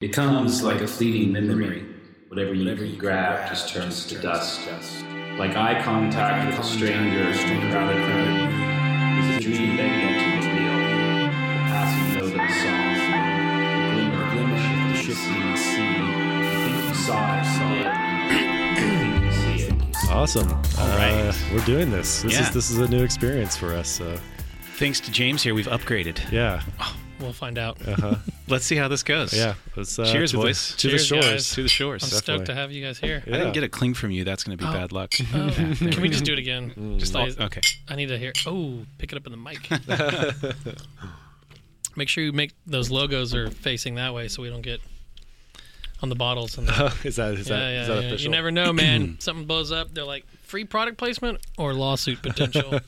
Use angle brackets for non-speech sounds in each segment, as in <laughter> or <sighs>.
It comes like a fleeting memory. Whatever you, Whatever you grab just turns to dust. Like eye contact with a stranger in a crowded room. Is a dream begging to be real. The passing note of a song. The glimmer, glimmer, the shifting sea. You think you saw it, saw it. You think you see it. Awesome. All right. Uh, we're doing this. This Yeah. is this is a new experience for us. So Thanks to James here, we've upgraded. yeah. We'll find out. Uh-huh. Let's see how this goes. yeah. Let's, uh, Cheers, to the- boys. to Cheers, the shores. guys. To the shores. I'm definitely. stoked to have you guys here. I didn't get a cling from you. That's going to be Oh. bad luck. <laughs> Oh, <laughs> can we just do it again? Just Oh, okay. I need to hear. Oh, pick it up in the mic. <laughs> make sure you make those logos are facing that way so we don't get on the bottles. And the, is that is yeah, that, yeah, is that yeah. official? You never know, man. <clears throat> Something blows up. They're like free product placement or lawsuit <laughs> potential.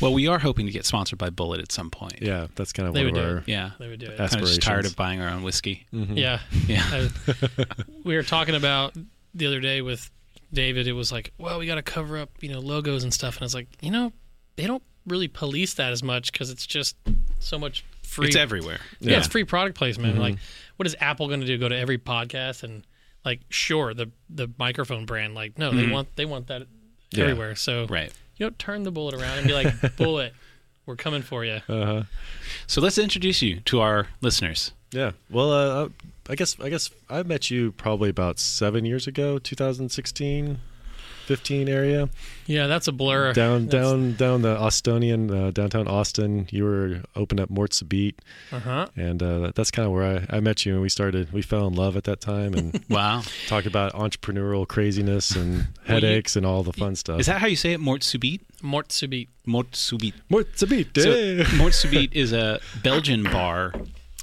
Well, we are hoping to get sponsored by Bulleit at some point. Yeah, that's kind of They one would of do our. it. Yeah. they would do it. That's- Kind of just tired of buying our own whiskey. Yeah. Yeah. <laughs> I- <laughs> we were talking about the other day with David. It was like, well, we got to cover up, you know, logos and stuff. And I was like, you know, they don't really police that as much because it's just so much free. It's everywhere. yeah, it's free product placement. Mm-hmm. Like, what is Apple going to do? Go to every podcast and like, sure, the the microphone brand. Like, no, they want they want that Yeah. everywhere. So Right. you know, turn the Bulleit around and be like, <laughs> Bulleit, we're coming for you. Uh-huh. So let's introduce you to our listeners. Yeah. Well, uh, I guess I guess I met you probably about seven years ago, 2016, 15 area. Yeah, that's a blur. Down down down the Austonian, uh, downtown Austin. You were open up Mort's Beat, Uh huh. and uh, that's kind of where I, I met you, and we started. We fell in love at that time, and <laughs> Wow. talked about entrepreneurial craziness and you- headaches and all the fun stuff. Is that how you say it? Mort Subite? Mort Subite. Mort Subite. Mort's Beat? So, yeah. <laughs> Mort Subite is a Belgian bar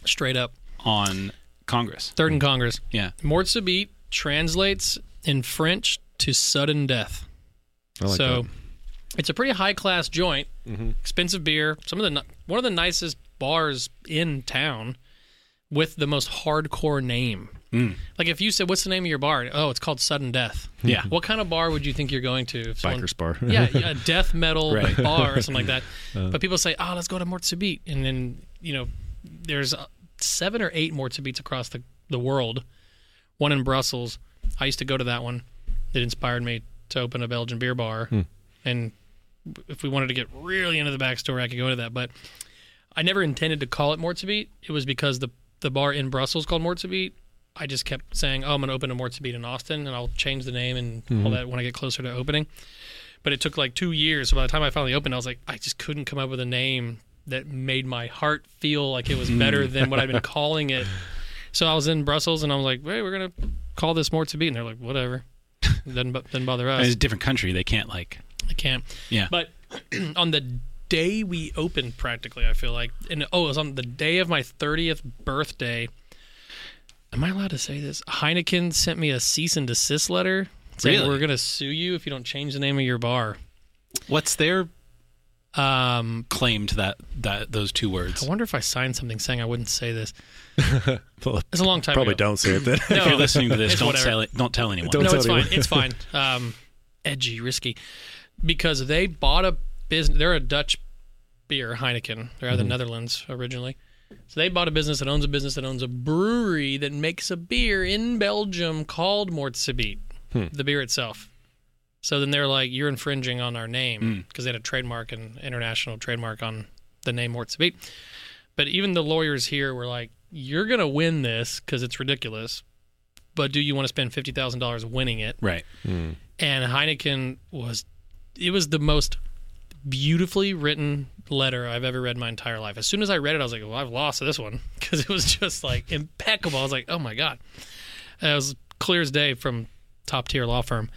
Straight up. on Congress. Third in Congress. Yeah. Mort Subite translates in French to sudden death. I like so that. Mm-hmm. it's a pretty high class joint, expensive beer. Some of the one of the nicest bars in town with the most hardcore name. Mm. Like if you said, "What's the name of your bar?" Oh, it's called Sudden Death. Yeah. What kind of bar would you think you're going to? Someone- Bikers bar. yeah, <laughs> yeah, a death metal Right. bar or something like that. <laughs> Uh. but people say, "Oh, let's go to Mort Subite," and then you know, there's uh, seven or eight Mort Subites across the the world. One in Brussels. I used to go to that one. It inspired me to open a Belgian beer bar, Hmm. and if we wanted to get really into the backstory, I could go into that. But I never intended to call it Mort Subite. It was because the the bar in Brussels called Mort Subite. I just kept saying, "Oh, I'm going to open a Mort Subite in Austin, and I'll change the name and Mm-hmm. all that when I get closer to opening." But it took like two years. So by the time I finally opened, I was like, I just couldn't come up with a name that made my heart feel like it was better than what I'd been <laughs> calling it. So I was in Brussels, and I was like, "Hey, we're gonna call this Mort Subite," and they're like, "Whatever." <laughs> doesn't doesn't bother us. It's a different country. They can't like. I can't. Yeah. But <clears throat> on the day we opened, practically, I feel like, and oh, it was on the day of my 30th birthday. Am I allowed to say this? Heineken sent me a cease and desist letter saying Really? we're going to sue you if you don't change the name of your bar. What's their Um, claim to that that those two words? I wonder if I signed something saying I wouldn't say this. <laughs> Well, It's a long time probably ago. don't say it then. <laughs> No, if you're listening to this, don't tell it. Don't tell anyone. Don't no, tell it's anyone. fine. It's fine. <laughs> Um, edgy, risky, because they bought a business. They're a Dutch beer, Heineken. They're out of the Netherlands originally. So they bought a business that owns a business that owns a brewery that makes a beer in Belgium called Mort Subite, the beer itself. So then they're like, "You're infringing on our name," hmm. because they had a trademark and international trademark on the name Mort Subite. But even the lawyers here were like, "You're gonna win this because it's ridiculous." But do you want to spend fifty thousand dollars winning it? Right. Hmm. and Heineken was it was the most beautifully written letter I've ever read in my entire life. As soon as I read it, I was like, "Well, I've lost this one" <laughs> because it was just like impeccable. I was like, "Oh my god!" And it was clear as day from top tier law firm.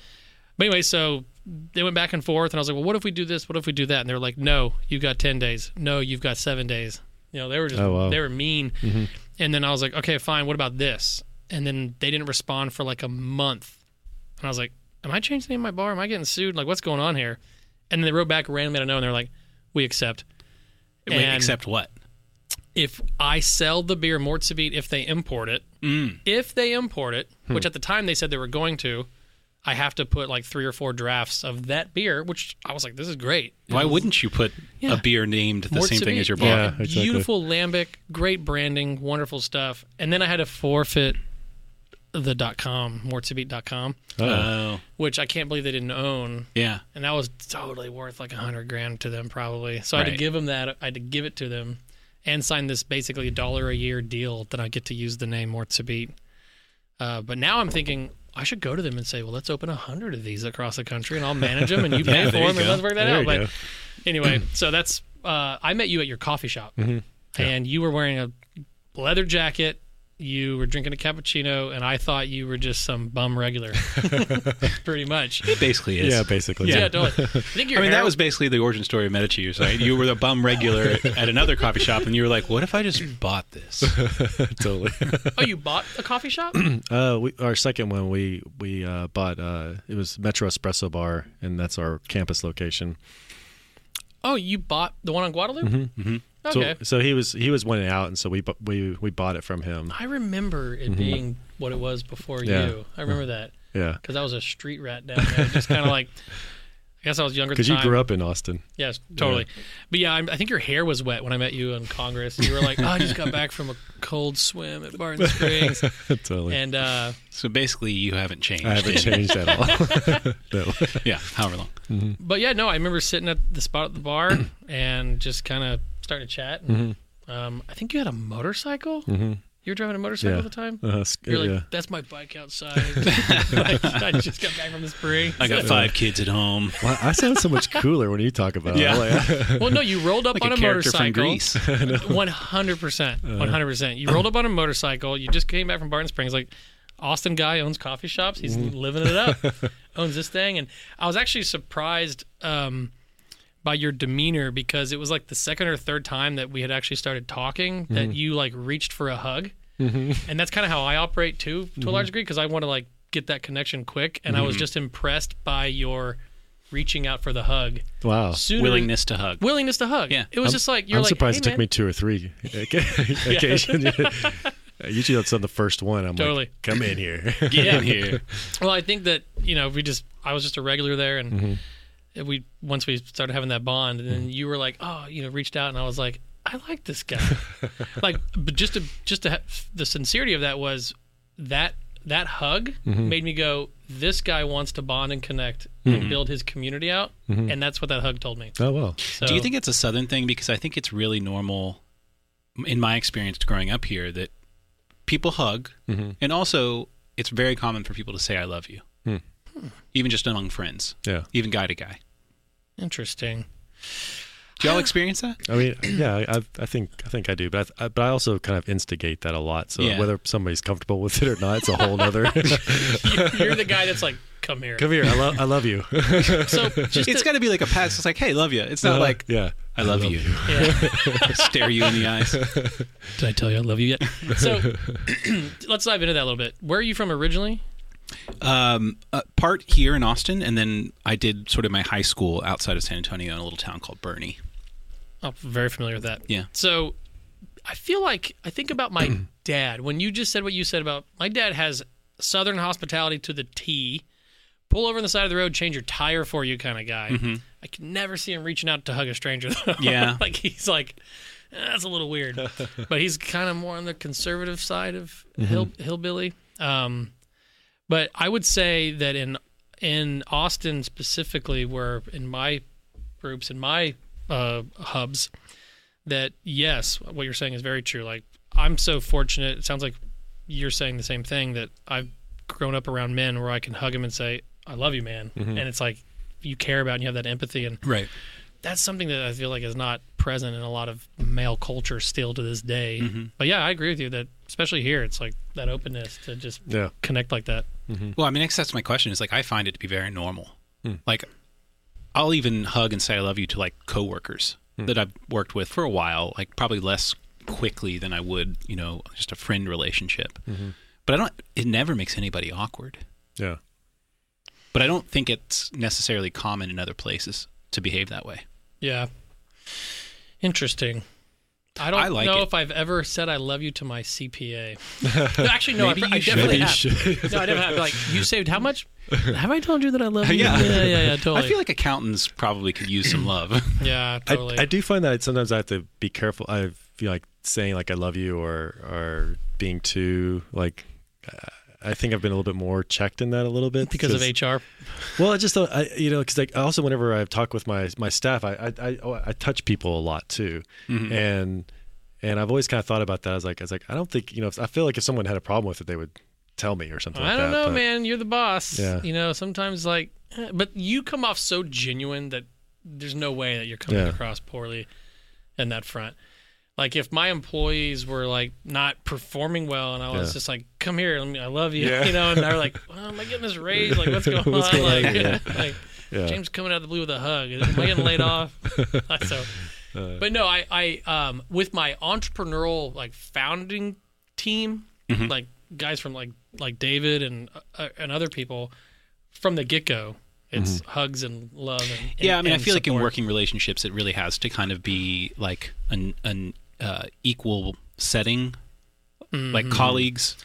But anyway, so they went back and forth, and I was like, "Well, what if we do this? What if we do that?" And they were like, "No, you've got ten days. No, you've got seven days." You know, they were just Oh, wow. they were mean. And then I was like, "Okay, fine. What about this?" And then they didn't respond for like a month. And I was like, Am I changing the name of my bar? Am I getting sued? Like, what's going on here? And then they wrote back randomly out of nowhere and they're like, We accept. Wait, And except what? if I sell the beer Mort Subite, if they import it, Mm. if they import it, which at the time they said they were going to, I have to put like three or four drafts of that beer, which I was like, this is great. Why wouldn't you put Yeah. a beer named the Mort same thing Subit, as your Yeah. bar? exactly. Beautiful lambic, great branding, wonderful stuff. And then I had to forfeit the dot .com, mortsubit.com, Oh. Oh, which I can't believe they didn't own. yeah. And that was totally worth like a hundred grand to them probably. So I had to give them that. I had to give it to them and sign this basically a dollar a year deal that I get to use the name Mortsubit. Uh, but now I'm thinking I should go to them and say, well, let's open a hundred of these across the country, and I'll manage them, and you <laughs> pay Yeah, for you them, and go. let's work that There out. But go. anyway, <clears throat> so that's uh, I met you at your coffee shop, Mhm. Yeah. and you were wearing a leather jacket. You were drinking a cappuccino, and I thought you were just some bum regular, <laughs> pretty much. It basically is. Yeah, basically. Yeah, totally. <laughs> I think your I mean, hair- that was basically the origin story of Medici. Right? You were the bum regular at another coffee shop, and you were like, "What if I just bought this?" <laughs> totally. Oh, you bought a coffee shop? <clears throat> Uh, we, our second one, we we uh, bought. Uh, it was Metro Espresso Bar, and that's our campus location. oh, you bought the one on Guadalupe? Mhm. Okay. So, so he was he was winning out, and so we we we bought it from him. I remember it being what it was before Mm-hmm. Yeah. you. I remember that Yeah, because I was a street rat down there, just kind of like. I guess I was younger. because you grew up in Austin. Yes, totally. But yeah, I'm, I think your hair was wet when I met you in Congress. You were like, "Oh, I just got back from a cold swim at Barton Springs," <laughs> totally. and uh, So basically, you haven't changed. I haven't changed at all. <laughs> no. yeah, however long. but yeah, no, I remember sitting at the spot at the bar <clears throat> and just kind of starting to chat. And, um, I think you had a motorcycle. hmm You were driving a motorcycle Yeah. at the time. Uh, s- You're like, yeah. that's my bike outside. Like, <laughs> I just got back from the spring. I got five kids at home. Wow, I sound so much cooler when you talk about. Yeah. it. Like, <laughs> Well, no, you rolled up Like on a a, motorcycle. <laughs> One hundred percent, Uh-huh. one hundred percent. You rolled up on a motorcycle. You just came back from Barton Springs. Like Austin guy owns coffee shops. He's Mm-hmm. living it up. owns this thing, and I was actually surprised um, by your demeanor because it was like the second or third time that we had actually started talking that Mm-hmm. you like reached for a hug, and that's kind of how I operate too, to a Mm-hmm. large degree, because I want to like get that connection quick, and I was just impressed by your reaching out for the hug. wow. Sooner- Willingness to hug. willingness to hug. Yeah. it was I'm- just like you're I'm like, surprised hey, it took man. me two or three <laughs> <laughs> occasions. <laughs> Usually that's on the first one. I'm Totally. like, come in here. Get in here. Well, I think that you know we just I was just a regular there, and Mm-hmm. We once we started having that bond, and then you were like, oh, you know, reached out, and I was like, I like this guy. <laughs> like, but just to just to ha- the sincerity of that was that that hug Mm-hmm. made me go, this guy wants to bond and connect and build his community out, and that's what that hug told me. oh well. So, Do you think it's a Southern thing? Because I think it's really normal, in my experience growing up here, that people hug, Mm-hmm. and also it's very common for people to say "I love you," Hmm. even just among friends, Yeah. even guy to guy. Interesting? Do y'all experience that? I mean, <clears throat> yeah, I, I think I think I do, but I, but I also kind of instigate that a lot. So Yeah. whether somebody's comfortable with it or not, it's a whole other. <laughs> You're the guy that's like, come here. Come here, I love I love you. So just It's to- got to be like a pass. It's like, "Hey, love you." It's not Uh, like yeah, "I love, you." yeah. <laughs> Stare you in the eyes. <laughs> Did I tell you I love you yet? So <clears throat> let's dive into that a little bit. Where are you from originally? Um, uh, part here in Austin, and then I did sort of my high school outside of San Antonio in a little town called Boerne. I'm very familiar with that. Yeah. So I feel like I think about my <clears throat> dad. When you just said what you said about my dad has southern hospitality to the T. Pull over on the side of the road, change your tire for you kind of guy. I can never see him reaching out to hug a stranger <laughs> though. Yeah. <laughs> like he's like "Eh, that's a little weird. <laughs> but he's kind of more on the conservative side of hill, hillbilly. Um, but I would say that in in Austin specifically, where in my groups in my uh, hubs, that yes, what you're saying is very true. Like I'm so fortunate. It sounds like you're saying the same thing that I've grown up around men where I can hug him and say, "I love you, man," and it's like you care about and you have that empathy and Right. that's something that I feel like is not present in a lot of male culture still to this day. Mm-hmm. But yeah, I agree with you that especially here, it's like that openness to just yeah. connect like that. Mm-hmm. Well, I mean, I guess that's my question. Is like I find it to be very normal. Hmm. Like, I'll even hug and say I love you to like coworkers hmm. that I've worked with for a while. Like, probably less quickly than I would, you know, just a friend relationship. Mm-hmm. But I don't. It never makes anybody awkward. Yeah. But I don't think it's necessarily common in other places to behave that way. Yeah. Interesting. I don't I like know it. if I've ever said I love you to my CPA. <laughs> No, Actually, no, I, Maybe I you definitely Maybe you have. should. <laughs> No, I never have. Like, you saved how much? Have I told you that I love you? <laughs> Yeah. yeah, yeah, yeah totally. I feel like accountants probably could use some love. <clears throat> yeah, I, totally. I do find that sometimes I have to be careful. I feel like saying like I love you or or being too like. I think I've been a little bit more checked in that a little bit because of HR. Well, I just don't. I, you know, because like also whenever I talk with my my staff, I I I, oh, I touch people a lot too, Mm-hmm. and and I've always kind of thought about that. I was like, I was like, I don't think you know. If, I feel like if someone had a problem with it, they would tell me or something. I like don't that, know, but- man. You're the boss. Yeah. You know, sometimes like, eh, but you come off so genuine that there's no way that you're coming Yeah. across poorly in that front. Like if my employees were like not performing well, and I was Yeah. just like, "Come here, let me, I love you," Yeah. you know, and they're like, well, "Am I getting this raise? Like, what's <laughs> going What's on?" going like, on? <laughs> Yeah. like Yeah. James coming out of the blue with a hug. Am I getting laid off? <laughs> so, Uh. but no, I, I, um, with my entrepreneurial like founding team, Mm-hmm. like guys from like like David and uh, and other people from the get go, it's hugs and love. And, Mm-hmm. yeah, I mean, I and feel like in working relationships, it really has to kind of be like an an uh, equal setting, like mm-hmm. colleagues.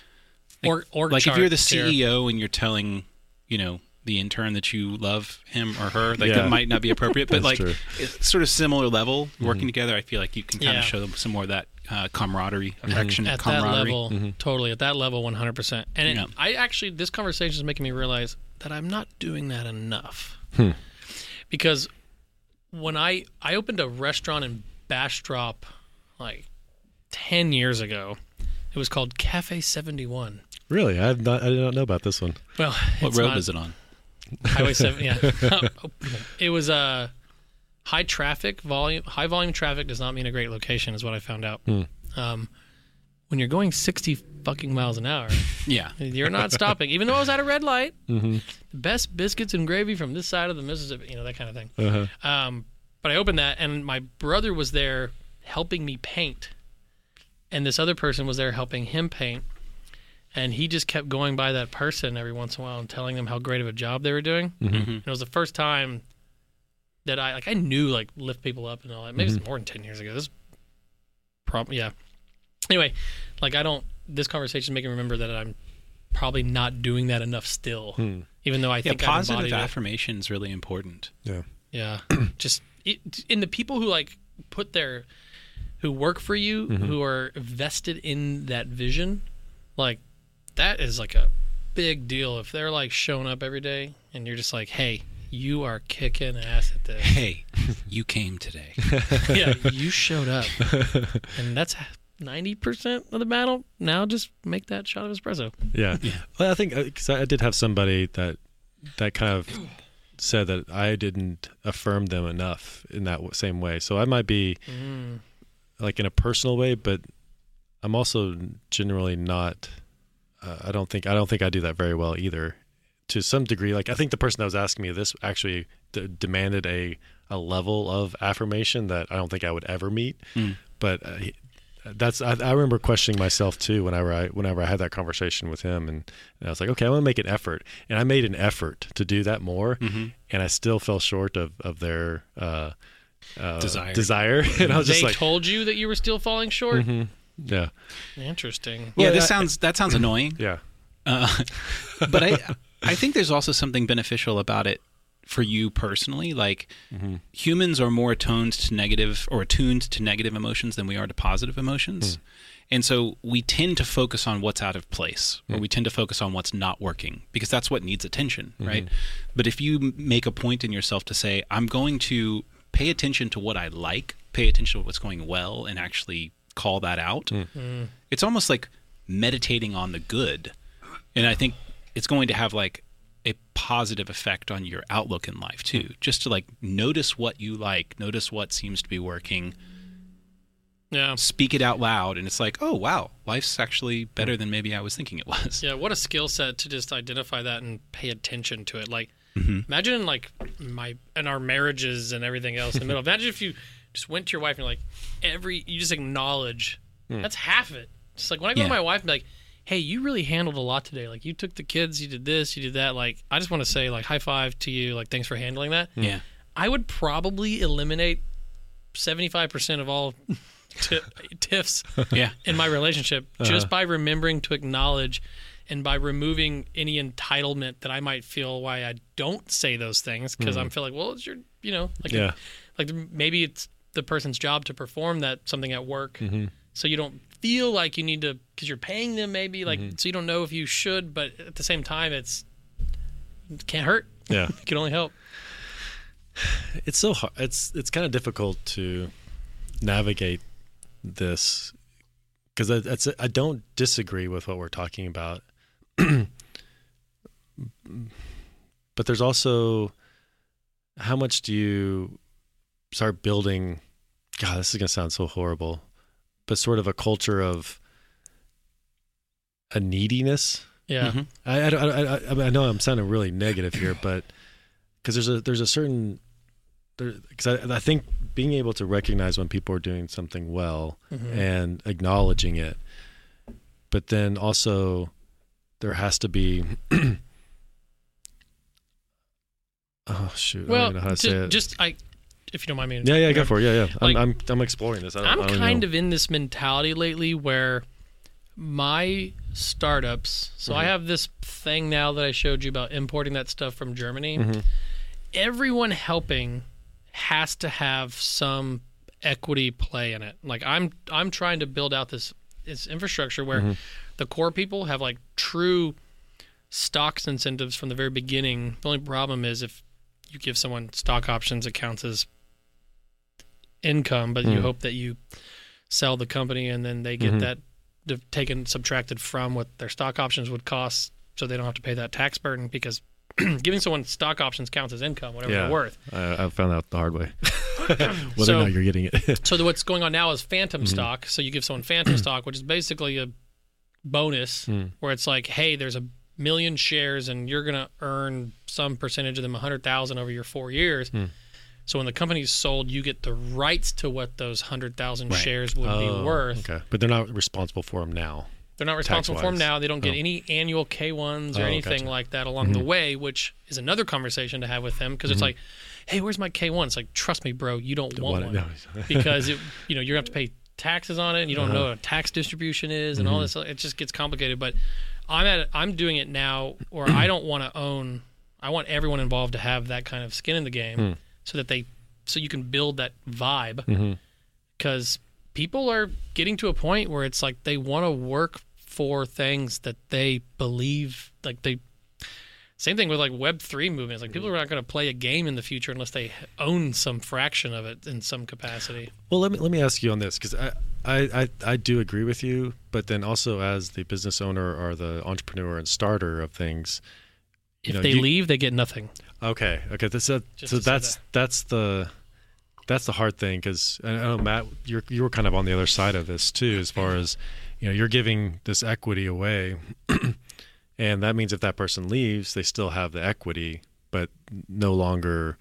or or like if you're the CEO here. and you're telling, you know, the intern that you love him or her, like Yeah. that might not be appropriate, but like true. it's sort of similar level working mm-hmm. together. I feel like you can kind Yeah. of show them some more of that uh, camaraderie, mm-hmm. affectionate at that camaraderie. level, totally at that level, one hundred percent. And it, Yeah. I actually, this conversation is making me realize that I'm not doing that enough. Hmm. Because when I I opened a restaurant in Bastrop like ten years ago, it was called Cafe Seventy One. Really, I have not. I did not know about this one. Well, What road not- is it on? Highway seven. Yeah, <laughs> <laughs> it was a uh, high traffic volume. High volume traffic does not mean a great location, is what I found out. Um, when you're going sixty fucking miles an hour, <laughs> Yeah. you're not stopping. Even though I was at a red light, Mm-hmm. the best biscuits and gravy from this side of the Mississippi. You know that kind of thing. Uh-huh. Um, but I opened that, and my brother was there helping me paint, and this other person was there helping him paint. And he just kept going by that person every once in a while and telling them how great of a job they were doing. Mm-hmm. mm-hmm. And it was the first time that I like I knew like lift people up and all that. Maybe it's mm-hmm. more than ten years ago. This probably yeah. Anyway, like I don't. This conversation is making me remember that I'm probably not doing that enough still, hmm. even though I think I've positive affirmation is really important. Yeah. Yeah, <clears throat> just it, in the people who like put their who work for you, mm-hmm. who are vested in that vision, like that is like a big deal. If they're like showing up every day and you're just like, hey, you are kicking ass at this. Hey, you came today. <laughs> yeah, <laughs> you showed up, and that's ninety percent of the battle. Now just make that shot of espresso. Yeah. Well, I think uh, because I, I did have somebody that that kind of said that I didn't affirm them enough in that same way. So I might be mm. Like in a personal way, but I'm also generally not. Uh, I don't think I don't think I do that very well either. To some degree, like I think the person that was asking me this actually d- demanded a a level of affirmation that I don't think I would ever meet. But uh, that's I, I remember questioning myself too whenever I whenever I had that conversation with him and, and I was like okay I'm gonna make an effort and I made an effort to do that more and I still fell short of of their uh, uh, Desire. desire <laughs> and I was They just like told you that you were still falling short. Mm-hmm. yeah Interesting. yeah, Well, this I- sounds that sounds annoying. <laughs> yeah Uh, but I I think there's also something beneficial about it for you personally. Like mm-hmm. humans are more attuned to negative or attuned to negative emotions than we are to positive emotions. Hmm. And so we tend to focus on what's out of place, or hmm. we tend to focus on what's not working because that's what needs attention, mm-hmm. right? But if you make a point in yourself to say, I'm going to pay attention to what I like, pay attention to what's going well, and actually call that out, hmm. mm. it's almost like meditating on the good. And I think it's going to have like a positive effect on your outlook in life too. Hmm. Just to like notice what you like, notice what seems to be working, Yeah. speak it out loud, and it's like, oh wow, life's actually better hmm. than maybe I was thinking it was. Yeah, what a skill set to just identify that and pay attention to it. Like, Mm-hmm. imagine like my and our marriages and everything else in the middle. Imagine if you just went to your wife and you're like, every you just acknowledge that's half of it. Just like when I go Yeah. to my wife and be like, hey, you really handled a lot today. Like you took the kids, you did this, you did that. Like I just want to say like high five to you. Like thanks for handling that. Yeah. I would probably eliminate seventy five percent of all t- <laughs> tiffs Yeah. in my relationship Uh-huh. just by remembering to acknowledge and by removing any entitlement that I might feel why I don't say those things because I'm feeling like, well, it's your, you know, like. Yeah. like maybe it's the person's job to perform that something at work, Mm-hmm. so you don't feel like you need to because you're paying them maybe like Mm-hmm. so you don't know if you should, but at the same time, it's it can't hurt. <laughs> Yeah. It can only help. it's so hard. It's it's kind of difficult to navigate this because that's I don't disagree with what we're talking about, <clears throat> but there's also how much do you start building? God, this is gonna sound so horrible, but sort of a culture of a neediness. Yeah. Mhm. I, I, I, I, I know I'm sounding really negative here, <clears throat> but because there's a there's a certain because I, I think being able to recognize when people are doing something well Mhm. and acknowledging it, but then also there has to be. <clears throat> oh shoot! I Well, don't know how to ju- say it. just I, if you don't mind me. yeah, yeah, go for it. Yeah, yeah. Like- I'm, I'm I'm exploring this. I don't, I'm I don't kind know. of in this mentality lately where my startups. So Mm-hmm. I have this thing now that I showed you about importing that stuff from Germany. Mm-hmm. Everyone helping has to have some equity play in it. Like I'm I'm trying to build out this this infrastructure where Mm-hmm. The core people have like true stocks incentives from the very beginning. The only problem is if you give someone stock options, it counts as income, but you Mm. hope that you sell the company and then they get Mhm. that taken subtracted from what their stock options would cost, so they don't have to pay that tax burden because <clears throat> giving someone stock options counts as income, whatever Yeah. they're worth. I, I found out the hard way. <laughs> Whether So- or not you're getting it. <laughs> So the, what's going on now is Mm-hmm. phantom stock. So you give someone phantom <clears throat> stock, which is basically a bonus Mm. where it's like, hey, there's a million shares and you're going to earn some percentage of them, 100,000 over your four years. Mm. So when the company's sold, you get the rights to what those 100,000 Right. shares would Oh, be worth. Okay, but they're not responsible for them now. They're not responsible for them now. They don't get Oh. any annual K1s or Oh, anything gotcha. like that along the Mhm. way, which is another conversation to have with them because Mm-hmm. it's like, hey, where's my K1? It's like, trust me, bro, you don't want What- one because it, you know you're gonna have to pay taxes on it and you don't Uh-huh. know what a tax distribution is and all Mm-hmm. this it just gets complicated but i'm at i'm doing it now or i don't want to own i want everyone involved to have that kind of skin in the game Hmm. so that they so you can build that vibe because people are getting to a point where it's like they want to work for things that they believe like they same thing with like web 3 movements like people are not going to play a game in the future unless they own some fraction of it in some capacity Well, let me let me ask you on this because I, I I I do agree with you, but then also as the business owner or the entrepreneur and starter of things, if know, they you- leave, they get nothing. Okay, okay. This, uh, so to say that's that's the that's the hard thing because I know Matt, you're you were kind of on the other side of this too, as far as you know, you're giving this equity away, <clears throat> and that means if that person leaves, they still have the equity, but no longer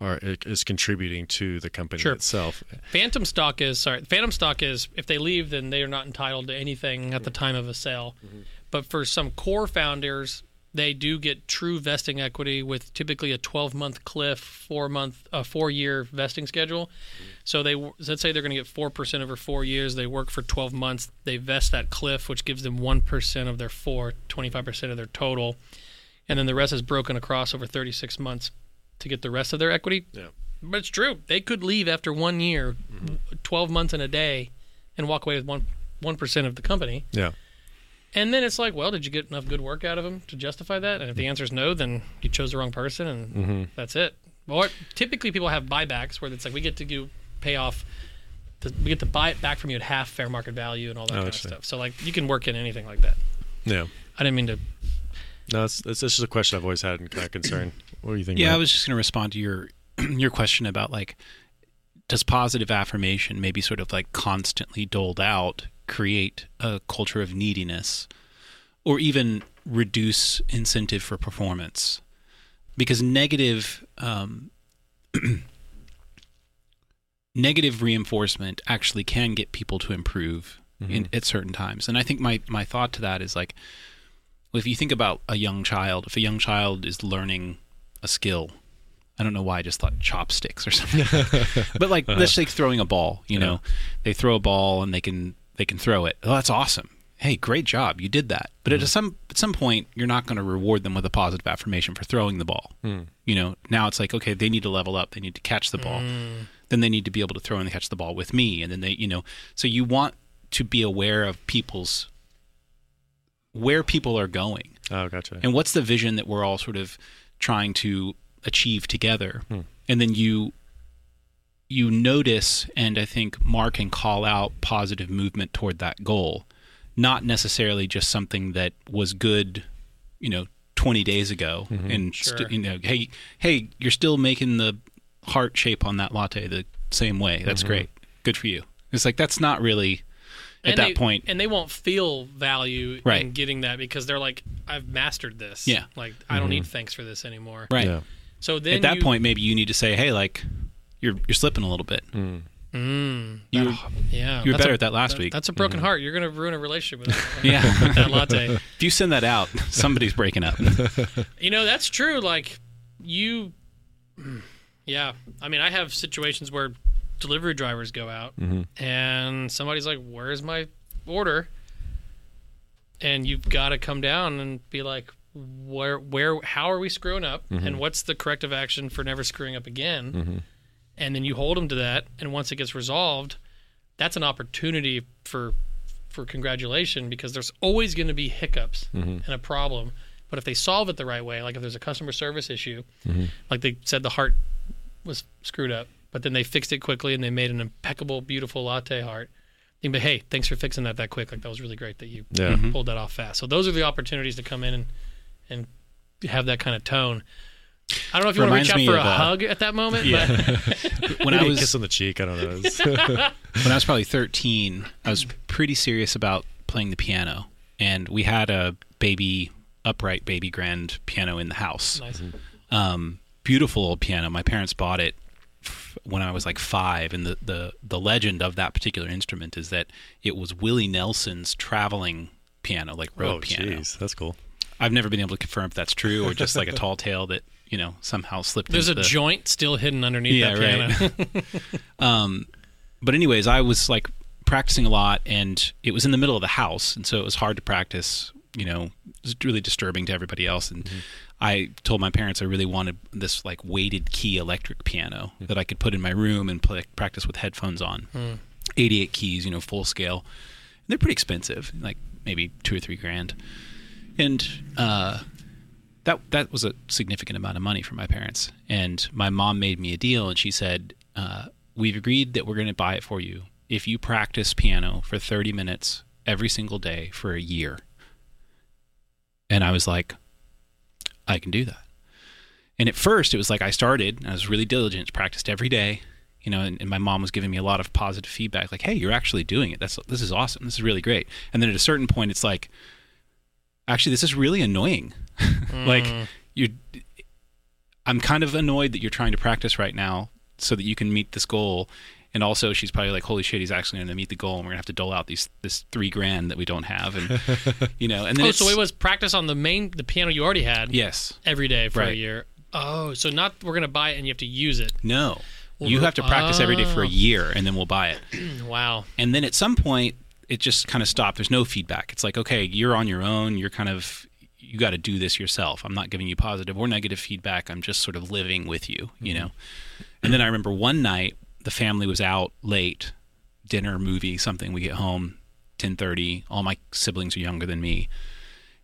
are is contributing to the company Sure. itself. Phantom stock is sorry. Phantom stock is if they leave, then they are not entitled to anything at the time of a sale. Mm-hmm. But for some core founders, they do get true vesting equity with typically a 12 month cliff, four month, a four year vesting schedule. So they let's say they're going to get four percent over four years. They work for 12 months. They vest that cliff, which gives them one percent of their four, 25 percent of their total, and then the rest is broken across over 36 months to get the rest of their equity. Yeah. But it's true. They could leave after one year, mm-hmm. 12 months and a day, and walk away with one one percent of the company. Yeah. And then it's like, well, did you get enough good work out of them to justify that? And if the answer is no, then you chose the wrong person, and Mm-hmm. that's it. Or typically people have buybacks where it's like we get to do pay off, the, we get to buy it back from you at half fair market value and all that Oh, kind of stuff. So like you can work in anything like that. Yeah. I didn't mean to. No, it's, it's, it's just a question I've always had and kind of concern. What do you think? Yeah, I was just going to respond to your <clears throat> your question about like does positive affirmation maybe sort of like constantly doled out create a culture of neediness or even reduce incentive for performance. Because negative um, <clears throat> negative reinforcement actually can get people to improve in, at certain times. And i think my my thought to that is like if you think about a young child if a young child is learning a skill I don't know why I just thought chopsticks or something. <laughs> but like let's say throwing a ball, you know. They throw a ball and they can they can throw it. Oh, that's awesome. Hey, great job. You did that. But at mm. some at some point you're not going to reward them with a positive affirmation for throwing the ball. Hmm. You know, now it's like okay, they need to level up. They need to catch the ball. Mm. Then they need to be able to throw and catch the ball with me and then they, you know, so you want to be aware of people's where people are going Oh, gotcha. and what's the vision that we're all sort of trying to achieve together hmm. and then you you notice and i think mark and call out positive movement toward that goal not necessarily just something that was good you know 20 days ago mm-hmm. and st- you know hey hey you're still making the heart shape on that latte the same way that's mm-hmm. great good for you it's like that's not really at And that they- point and they won't feel value Right. in getting that because they're like, I've mastered this. Yeah. Like I don't mm-hmm. need thanks for this anymore. right Yeah. So then at that you- point maybe you need to say hey like you're you're slipping a little bit hmm. mm, you that- yeah, you were better a- at that last that- week. That's a broken mm-hmm. heart. You're gonna ruin a relationship with <laughs> that, Yeah. with that latte. <laughs> If you send that out, somebody's breaking up. <laughs> You know, that's true. Like you, mm, yeah. I mean, I have situations where delivery drivers go out mm-hmm. and somebody's like, "Where's my order?" And you've got to come down and be like, "Where, where, how are we screwing up? Mm-hmm. And what's the corrective action for never screwing up again?" And then you hold them to that. And once it gets resolved, that's an opportunity for for congratulation because there's always going to be hiccups mm-hmm. and a problem. But if they solve it the right way, like if there's a customer service issue, mm-hmm. like they said the heart was screwed up, but then they fixed it quickly and they made an impeccable, beautiful latte heart. You can hey, thanks for fixing that that quick. Like that was really great that you Yeah. Mm-hmm. pulled that off fast. So those are the opportunities to come in and and have that kind of tone. I don't know if you want to reach out me for a of, uh, hug at that moment, but <laughs> When I Maybe a was kiss on the cheek. I don't know. <laughs> when I was probably 13, I was pretty serious about playing the piano, and we had a baby upright baby grand piano in the house. nice. Um, beautiful old piano. My parents bought it f- when I was like five, and the, the the legend of that particular instrument is that it was Willie Nelson's traveling piano, like road oh, piano. jeez, that's cool. I've never been able to confirm if that's true or just like a tall tale that you know somehow slipped. There's a the, joint still hidden underneath Yeah, that piano. <laughs> <laughs> Um, but anyways, I was like practicing a lot, and it was in the middle of the house, and so it was hard to practice. You know, it was really disturbing to everybody else. And I told my parents I really wanted this like weighted key electric piano that I could put in my room and play, practice with headphones on. 88 keys, you know, full scale. They're pretty expensive, like maybe two or three grand. And uh, that that was a significant amount of money for my parents. And my mom made me a deal, and she said, uh, "We've agreed that we're going to buy it for you if you practice piano for 30 minutes every single day for a year." And I was like, "I can do that." And at first, it was like I started, I was really diligent, practiced every day, you know, and, and my mom was giving me a lot of positive feedback, like, "Hey, you're actually doing it. That's this is awesome. This is really great." And then at a certain point, it's like, actually, this is really annoying. <laughs> like mm. you, I'm kind of annoyed that you're trying to practice right now so that you can meet this goal. And also, she's probably like, "Holy shit, he's actually going to meet the goal, and we're going to have to dole out these this three grand that we don't have." And <laughs> you know, and then Oh, so it was practice on the main the piano you already had yes, every day for a year. Oh, so not we're gonna buy it and you have to use it. no, Well, you have to practice every day for a oh. year, and then we'll buy it. <clears throat> Wow. And then at some point, it just kind of stopped. There's no feedback. It's like, okay, you're on your own. You're kind of, you got to do this yourself. I'm not giving you positive or negative feedback. I'm just sort of living with you, you mm-hmm. know? And then I remember one night, the family was out late, dinner, movie, something. We get home, 1030. All my siblings are younger than me.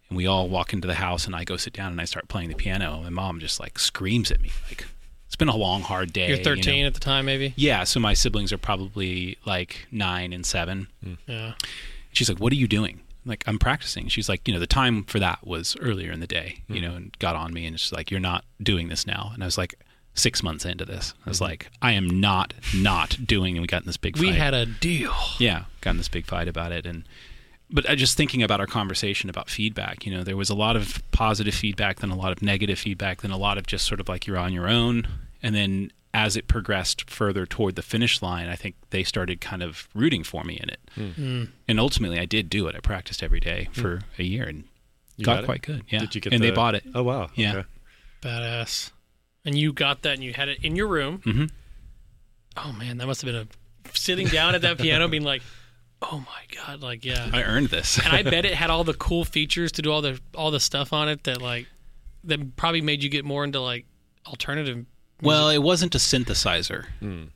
And we all walk into the house and I go sit down and I start playing the piano. And my mom just like screams at me. Like, it's been a long, hard day. You're you 13 know? at the time, maybe. Yeah. So my siblings are probably like nine and seven. Mm. Yeah. She's like, "What are you doing?" Like, "I'm practicing." She's like, "You know, the time for that was earlier in the day, you mm. know," and got on me and she's like, "You're not doing this now." And I was like, six months into this, I was mm-hmm. like, "I am not not doing." And we got in this big fight. We had a deal. yeah, got in this big fight about it, and but I just thinking about our conversation about feedback. You know, there was a lot of positive feedback, then a lot of negative feedback, then a lot of just sort of like you're on your own, and then as it progressed further toward the finish line, I think they started kind of rooting for me in it. Hmm. And ultimately, I did do it. I practiced every day for a year and You got, got it? quite good. Yeah, Did you get and they bought it. Oh wow. Yeah. Okay. Badass. and you got that and you had it in your room. Mhm. Oh man, that must have been a sitting down at that piano, being like, "Oh my god!" Like, yeah. I earned this. and I bet it had all the <laughs> cool features to do all the all the stuff on it that like that probably made you get more into like alternative, well, it wasn't a synthesizer,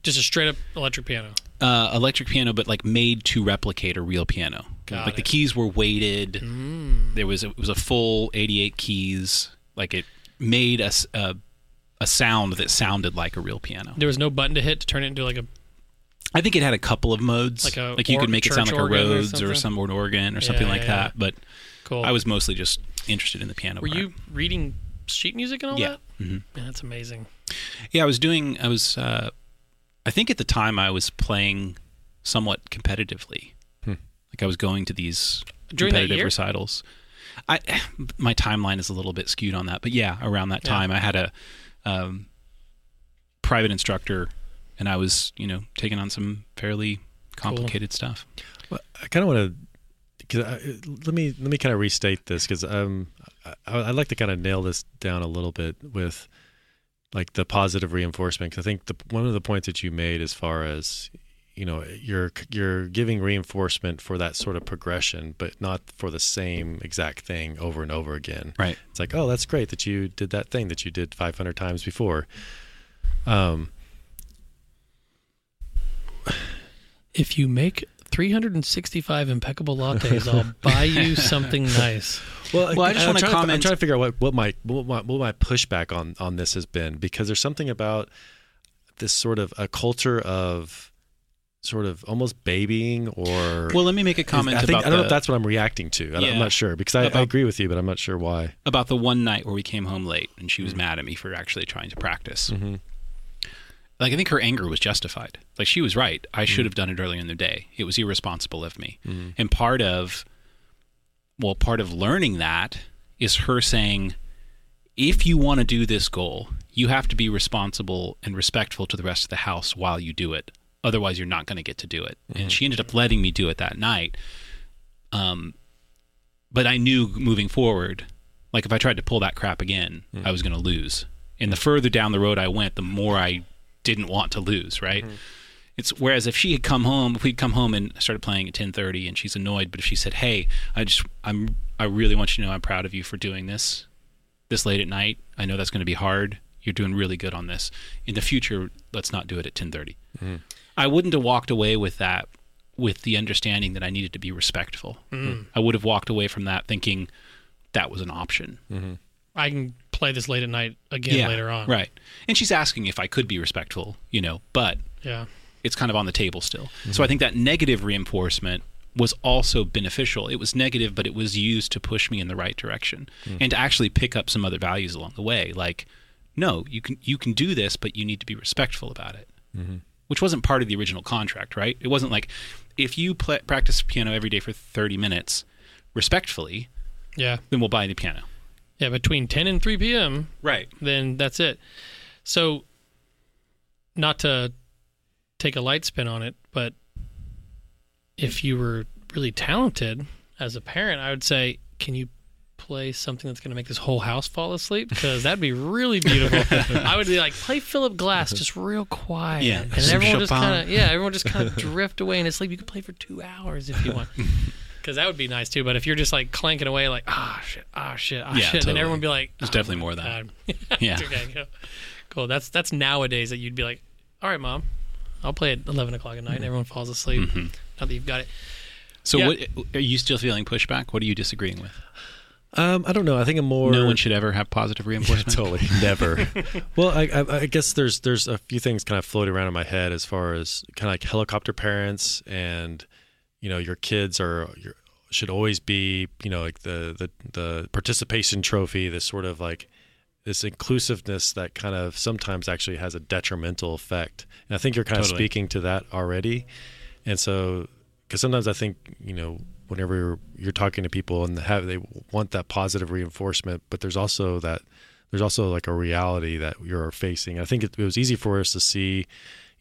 just a straight up electric piano. uh, electric piano, but like made to replicate a real piano. Got like the it. keys were weighted. Mm. There was it was a full 88 keys. Like it made a, s- a a sound that sounded like a real piano. There was no button to hit to turn it into like a I think it had a couple of modes. Like a you or- could make it sound church like a organ or Rhodes or, something? some organ or something Yeah, like yeah. that. But cool. I was mostly just interested in the piano. Were part. you reading sheet music and all Yeah. that? Mhm. Man, that's amazing. Yeah, I was doing. I was. Uh, I think at the time I was playing somewhat competitively. Hmm. Like I was going to these During that competitive year? recitals. I <sighs> my timeline is a little bit skewed on that, but yeah, around that Yeah. time I had a um, private instructor, and I was you know taking on some fairly complicated stuff. Well, I kind of want to. Cause I, let me let me kind of restate this because um I, I'd like to kind of nail this down a little bit with like the positive reinforcement because I think the one of the points that you made as far as you know you're you're giving reinforcement for that sort of progression but not for the same exact thing over and over again Right. it's like oh that's great that you did that thing that you did 500 times before um <sighs> If you make 365 impeccable lattes, I'll <laughs> buy you something nice. Well, Well, I just I'm wanna trying I'm trying to figure out what, what my what my what my pushback on on this has been because there's something about this sort of a culture of sort of almost babying or Well, let me make a comment I think about I don't know if that's what I'm reacting to. I don't- I'm not sure because I, I agree with you, but I'm not sure why. about the one night where we came home late and she was Mm-hmm. mad at me for actually trying to practice. Mhm. Like I think her anger was justified. Like she was right. I Mm-hmm. should have done it earlier in the day. It was irresponsible of me. And part of well, part of learning that is her saying if you want to do this goal, you have to be responsible and respectful to the rest of the house while you do it. Otherwise, you're not going to get to do it. And she ended up letting me do it that night. Um, but I knew moving forward, like if I tried to pull that crap again, I was going to lose. And the further down the road I went, the more I didn't want to lose. Right. Mm-hmm. It's whereas if she had come home, if we'd come home and started playing at ten thirty, and she's annoyed, but if she said, "Hey, I just, I'm, I really want you to know I'm proud of you for doing this, this late at night. I know that's going to be hard. You're doing really good on this. In the future, let's not do it at ten mm-hmm. I wouldn't have walked away with that, with the understanding that I needed to be respectful. Mm-hmm. I would have walked away from that thinking that was an option. I can play this late at night again later on. Right. And she's asking if I could be respectful, you know, but Yeah. it's kind of on the table still. So mhm. I think that negative reinforcement was also beneficial. It was negative, but it was used to push me in the right direction hmm. and to actually pick up some other values along the way. Like, no, you can you can do this, but you need to be respectful about it. Mm-hmm. Which wasn't part of the original contract, right? It wasn't like if you pla practice piano every day for thirty minutes respectfully, Yeah. then we'll buy the piano. Yeah. Between 10 and 3 p.m., Right. then that's it. So, not to take a light spin on it, but if you were really talented as a parent, I would say, can you play something that's going to make this whole house fall asleep? Because that'd be really beautiful. <laughs> I would be like, play Philip Glass just real quiet. Yeah, And everyone just kind of, yeah, everyone just kind of drift away into sleep. You could play for two hours if you want. <laughs> Because that would be nice too. But if you're just like clanking away, like, ah, shit, ah, shit, ah, Yeah, shit, then totally. everyone would be like, There's "Oh definitely more of that. God." <laughs> Yeah. okay, cool. cool. That's that's nowadays that you'd be like, all right, mom, I'll play at eleven o'clock at night. and Everyone falls asleep. Mm-hmm. Now that you've got it. So Yeah. what are you still feeling pushback? What are you disagreeing with? Um, I don't know. I think I'm more. no one should ever have positive <laughs> reinforcement. totally never. <laughs> well, I, I, I guess there's there's a few things kind of floating around in my head as far as kind of like helicopter parents and you know your kids are your, should always be you know like the the the participation trophy. This sort of like this inclusiveness that kind of sometimes actually has a detrimental effect. And I think you're kind of speaking to that already. And so, because sometimes I think you know whenever you're, you're talking to people and have they want that positive reinforcement, but there's also that there's also like a reality that you're facing. I think it, it was easy for us to see,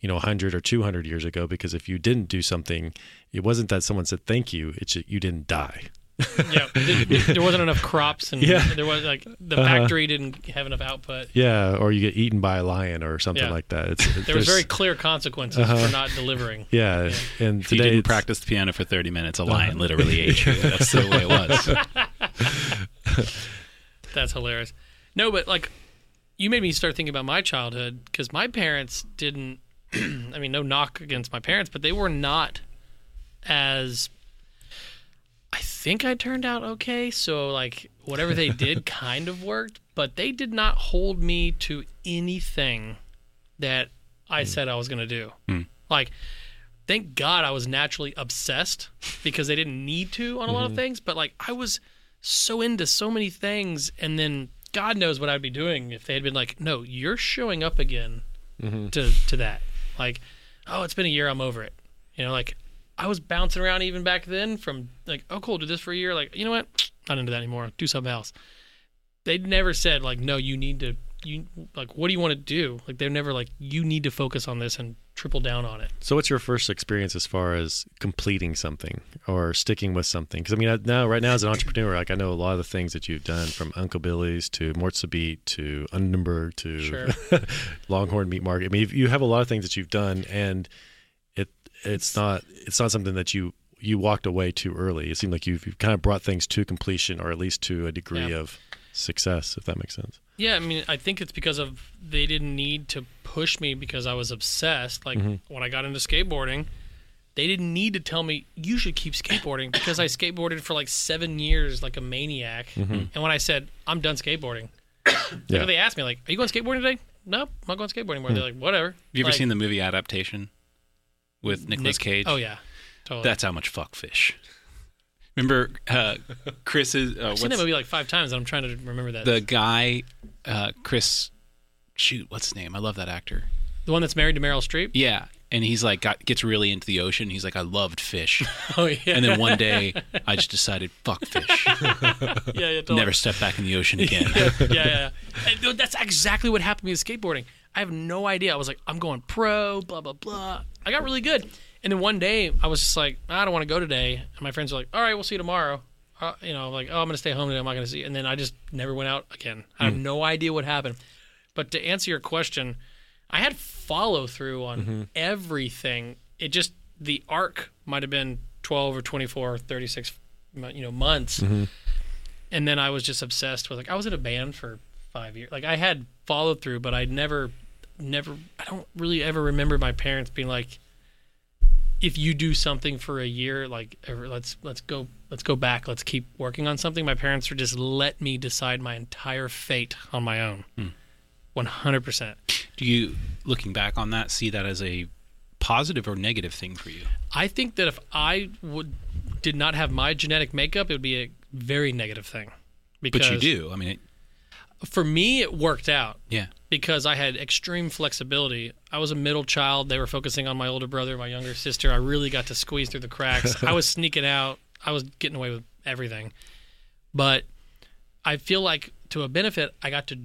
you know, 100 or 200 years ago because if you didn't do something, it wasn't that someone said thank you; it's just you didn't die. <laughs> yeah, there wasn't enough crops, and Yeah. there was like the Uh-huh. factory didn't have enough output. Yeah, or you get eaten by a lion or something Yeah. like that. It's, it- <laughs> There was very clear consequences Uh-huh. for not delivering. <laughs> yeah, and If you didn't practice the piano for 30 minutes, a lion literally ate you. That's the way it was. That's hilarious. No, but like, you made me start thinking about my childhood because my parents didn't. <clears throat> I mean, no knock against my parents, but they were not as. I think I turned out okay. So like, whatever they did <laughs> kind of worked, but they did not hold me to anything that I hmm. said I was going to do. Hmm. Like, thank God I was naturally obsessed because they didn't need to on a lot of mm-hmm. things. But like I was so into so many things, and then God knows what I'd be doing if they had been like, "No, you're showing up again mm-hmm. to to that." Like, oh, it's been a year, I'm over it. You know, like I was bouncing around even back then from like, oh, cool, do this for a year. Like, you know what? <tsk> Not into that anymore. Do something else. They never said like, no, you need to. You like, what do you want to do? Like, they're never like, you need to focus on this and triple down on it. So, what's your first experience as far as completing something or sticking with something? Because I mean, now right now as an entrepreneur, like I know a lot of the things that you've done, from Uncle Billy's to Mort Subite to Undenberg to Sure. <laughs> Longhorn Meat Market. I mean, you have a lot of things that you've done, and it it's not it's not something that you you walked away too early. It seemed like you've, you've kind of brought things to completion, or at least to a degree Yeah. of success, if that makes sense. Yeah, I mean, I think it's because of they didn't need to push me because I was obsessed. Like mm-hmm. when I got into skateboarding, they didn't need to tell me you should keep skateboarding because I skateboarded for like seven years like a maniac. Mm-hmm. And when I said I'm done skateboarding, <coughs> Yeah. like, they asked me like, "Are you going skateboarding today?" Nope, I'm not going skateboarding anymore. Hmm. They're like, "Whatever." Have you ever Like, seen the movie adaptation with Nicolas Nick- Cage? Oh yeah, totally. That's how much fuckfish. Remember uh, Chris's? Uh, I've seen that movie like five times, and I'm trying to remember that. the guy? Uh, Chris. Shoot, what's his name? I love that actor. the one that's married to Meryl Streep. Yeah, and he's like got, gets really into the ocean. He's like, I loved fish, <laughs> Oh yeah, and then one day I just decided, fuck fish, <laughs> yeah, yeah, totally. never step back in the ocean again. <laughs> yeah, yeah, yeah. That's exactly what happened to me with skateboarding. I have no idea. I was like, I'm going pro, blah blah blah. I got really good, and then one day I was just like, I don't want to go today. And my friends were like, All right, we'll see you tomorrow. Uh, you know, like, oh, I'm gonna stay home today. I'm not gonna see. you." And then I just never went out again. I have hmm. no idea what happened. But to answer your question, I had follow through on mm-hmm. everything. It just the arc might have been 12 or 24 or 36 you know months mm-hmm. and then I was just obsessed with like I was in a band for five years. Like I had followed through, but I never, never. I don't really ever remember my parents being like, "If you do something for a year, like let's let's go let's go back, let's keep working on something." My parents would just let me decide my entire fate on my own, hmm. one hundred percent. Do you, looking back on that, see that as a positive or negative thing for you? I think that if I would did not have my genetic makeup, it would be a very negative thing. Because But you do. I mean, it, For me, it worked out. yeah. Because I had extreme flexibility. I was a middle child. They were focusing on my older brother, my younger sister. I really got to squeeze through the cracks. <laughs> I was sneaking out. I was getting away with everything. But I feel like to a benefit, I got to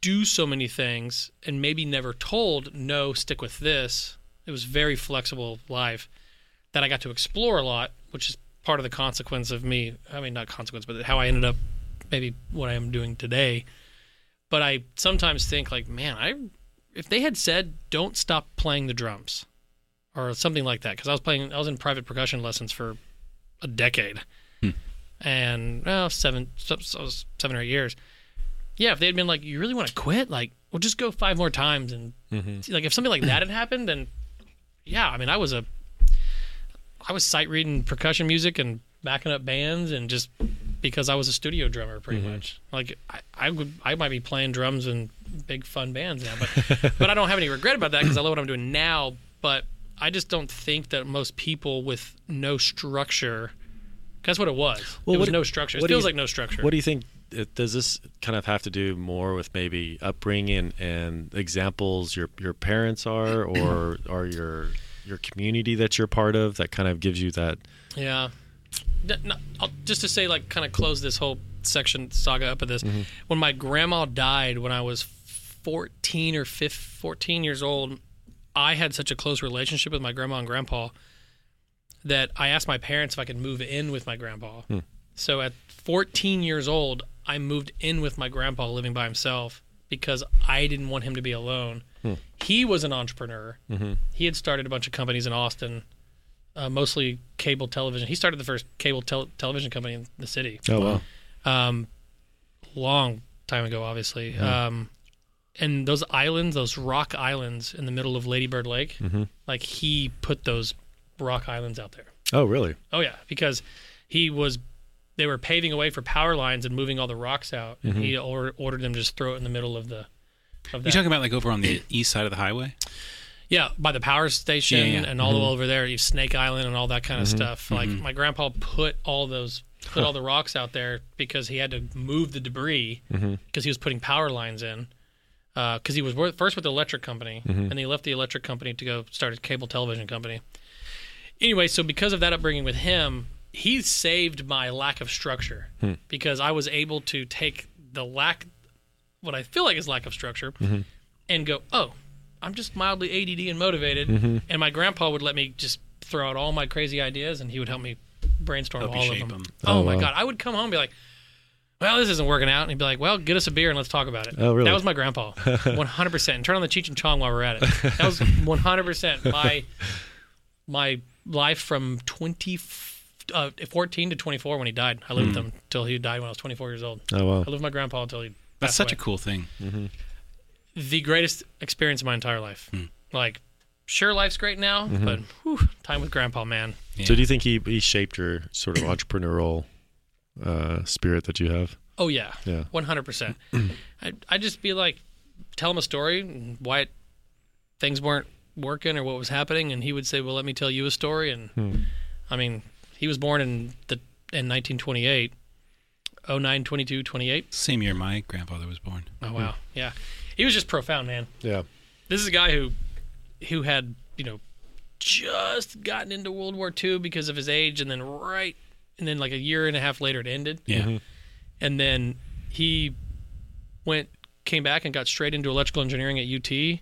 do so many things and maybe never told, no, stick with this. It was very flexible life that I got to explore a lot, which is part of the consequence of me. I mean, not consequence, but how I ended up maybe what I am doing today but I sometimes think like, man, I if they had said don't stop playing the drums or something like that, because I was playing, I was in private percussion lessons for a decade, hmm. and well, seven, so, so seven or eight years. Yeah, if they had been like, you really want to quit, like, well, just go five more times, and mm-hmm. like if something like that had happened, then yeah, I mean, I was a, I was sight reading percussion music and backing up bands, and just because I was a studio drummer, pretty mm-hmm. much. Like I, I would, I might be playing drums in big fun bands now, but <laughs> but I don't have any regret about that because I love what I'm doing now. But I just don't think that most people with no structure. That's what it was. Well, it was no structure. It feels you- like no structure. What do you think? It, does this kind of have to do more with maybe upbringing and examples your your parents are, or <clears throat> or your your community that you're part of that kind of gives you that? Yeah. No, I'll- just to say, like, kind of close this whole section saga up of this. Mm-hmm. When my grandma died when I was 14 or 15, 14 years old, I had such a close relationship with my grandma and grandpa that I asked my parents if I could move in with my grandpa hmm. So at 14 years old, I moved in with my grandpa living by himself because I didn't want him to be alone. Hmm. He was an entrepreneur. Mm-hmm. He had started a bunch of companies in Austin, uh, mostly cable television. He started the first cable tel- television company in the city Oh wow. um, long time ago, obviously. Um, and those islands, those rock islands in the middle of Lady Bird Lake, like he put those rock islands out there. Oh really? Oh yeah, because he was. They were paving a way for power lines and moving all the rocks out, and he or, ordered them to just throw it in the middle of the. Of You talking about like over on the east side of the highway? Yeah, by the power station Yeah, yeah. and all the way over there, you Snake Island and all that kind of mm-hmm. stuff. Like Mm-hmm. my grandpa put all those put all the rocks out there because he had to move the debris mm-hmm. because he was putting power lines in. Uh, because he was wor- first with the electric company, and he left the electric company to go start a cable television company. Anyway, so because of that upbringing with him, he saved my lack of structure hmm. because I was able to take the lack, what I feel like is lack of structure, and go, oh, I'm just mildly ADD and motivated. Mm-hmm. And my grandpa would let me just throw out all my crazy ideas, and he would help me brainstorm Help all of shape them. 'em. Oh, Oh, my wow. god, I would come home and be like, well, this isn't working out, and he'd be like, well, get us a beer and let's talk about it. Oh, really? That was my grandpa, <laughs> 100. percent And turn on the Cheech and Chong while we're at it. That was <laughs> 100 percent my my life from 20. Uh, 14 to 24 when he died. I lived hmm. with him till he died when I was 24 years old. Oh wow. I lived with my grandpa until he That's such away a cool thing. Mm-hmm. The greatest experience of my entire life. Hmm. Like, sure, life's great now, Mm-hmm. but whew, time with Grandpa, man. Yeah. So do you think he he shaped your sort of <clears throat> entrepreneurial uh, spirit that you have? Oh yeah, Yeah. one hundred percent. <clears throat> I I just be like, tell him a story, and why it, things weren't working or what was happening, and he would say, "Well, let me tell you a story." And Hmm. I mean, he was born in the in 1928. 09, 22, 28. Same year my grandfather was born. Oh wow, yeah, he was just profound, man. Yeah. this is a guy who who had you know just gotten into World War II because of his age, and then right and then like a year and a half later it ended, Yeah. Mm-hmm. and then he went came back and got straight into electrical engineering at UT,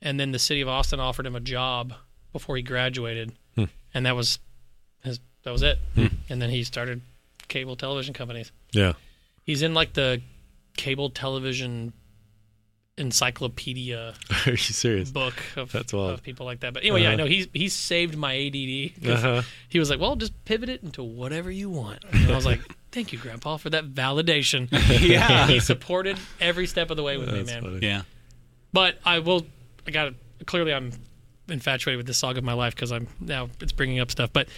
and then the city of Austin offered him a job before he graduated, hmm. and that was his that was it, hmm. and then he started cable television companies. Yeah. He's in like the cable television encyclopedia <laughs> Are you serious? book of, That's wild. of people like that. But anyway, yeah, I Uh-huh. know he's he saved my ADD. 'cause Uh-huh. He was like, "Well, just pivot it into whatever you want." And I was like, <laughs> "Thank you, Grandpa, for that validation." <laughs> Yeah. he supported every step of the way with me, man. funny. Yeah. But I will. I got clearly I'm infatuated with this saga of my life because I'm now it's bringing up stuff. But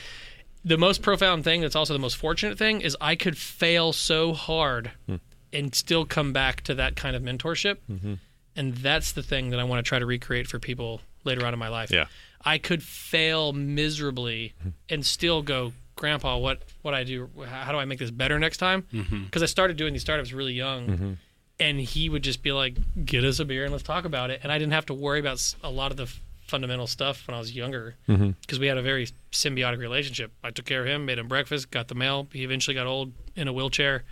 the most profound thing, that's also the most fortunate thing, is I could fail so hard Hmm. And still come back to that kind of mentorship. Mm-hmm. And that's the thing that I want to try to recreate for people later on in my life. Yeah. I could fail miserably mm-hmm. and still go, Grandpa, what what I do? How do I make this better next time? Mm-hmm. Because I started doing these startups really young, mm-hmm. and he would just be like, "Get us a beer and let's talk about it." And I didn't have to worry about a lot of the fundamental stuff when I was younger because we had a very symbiotic relationship. I took care of him, made him breakfast, got the mail. He eventually got old in a wheelchair.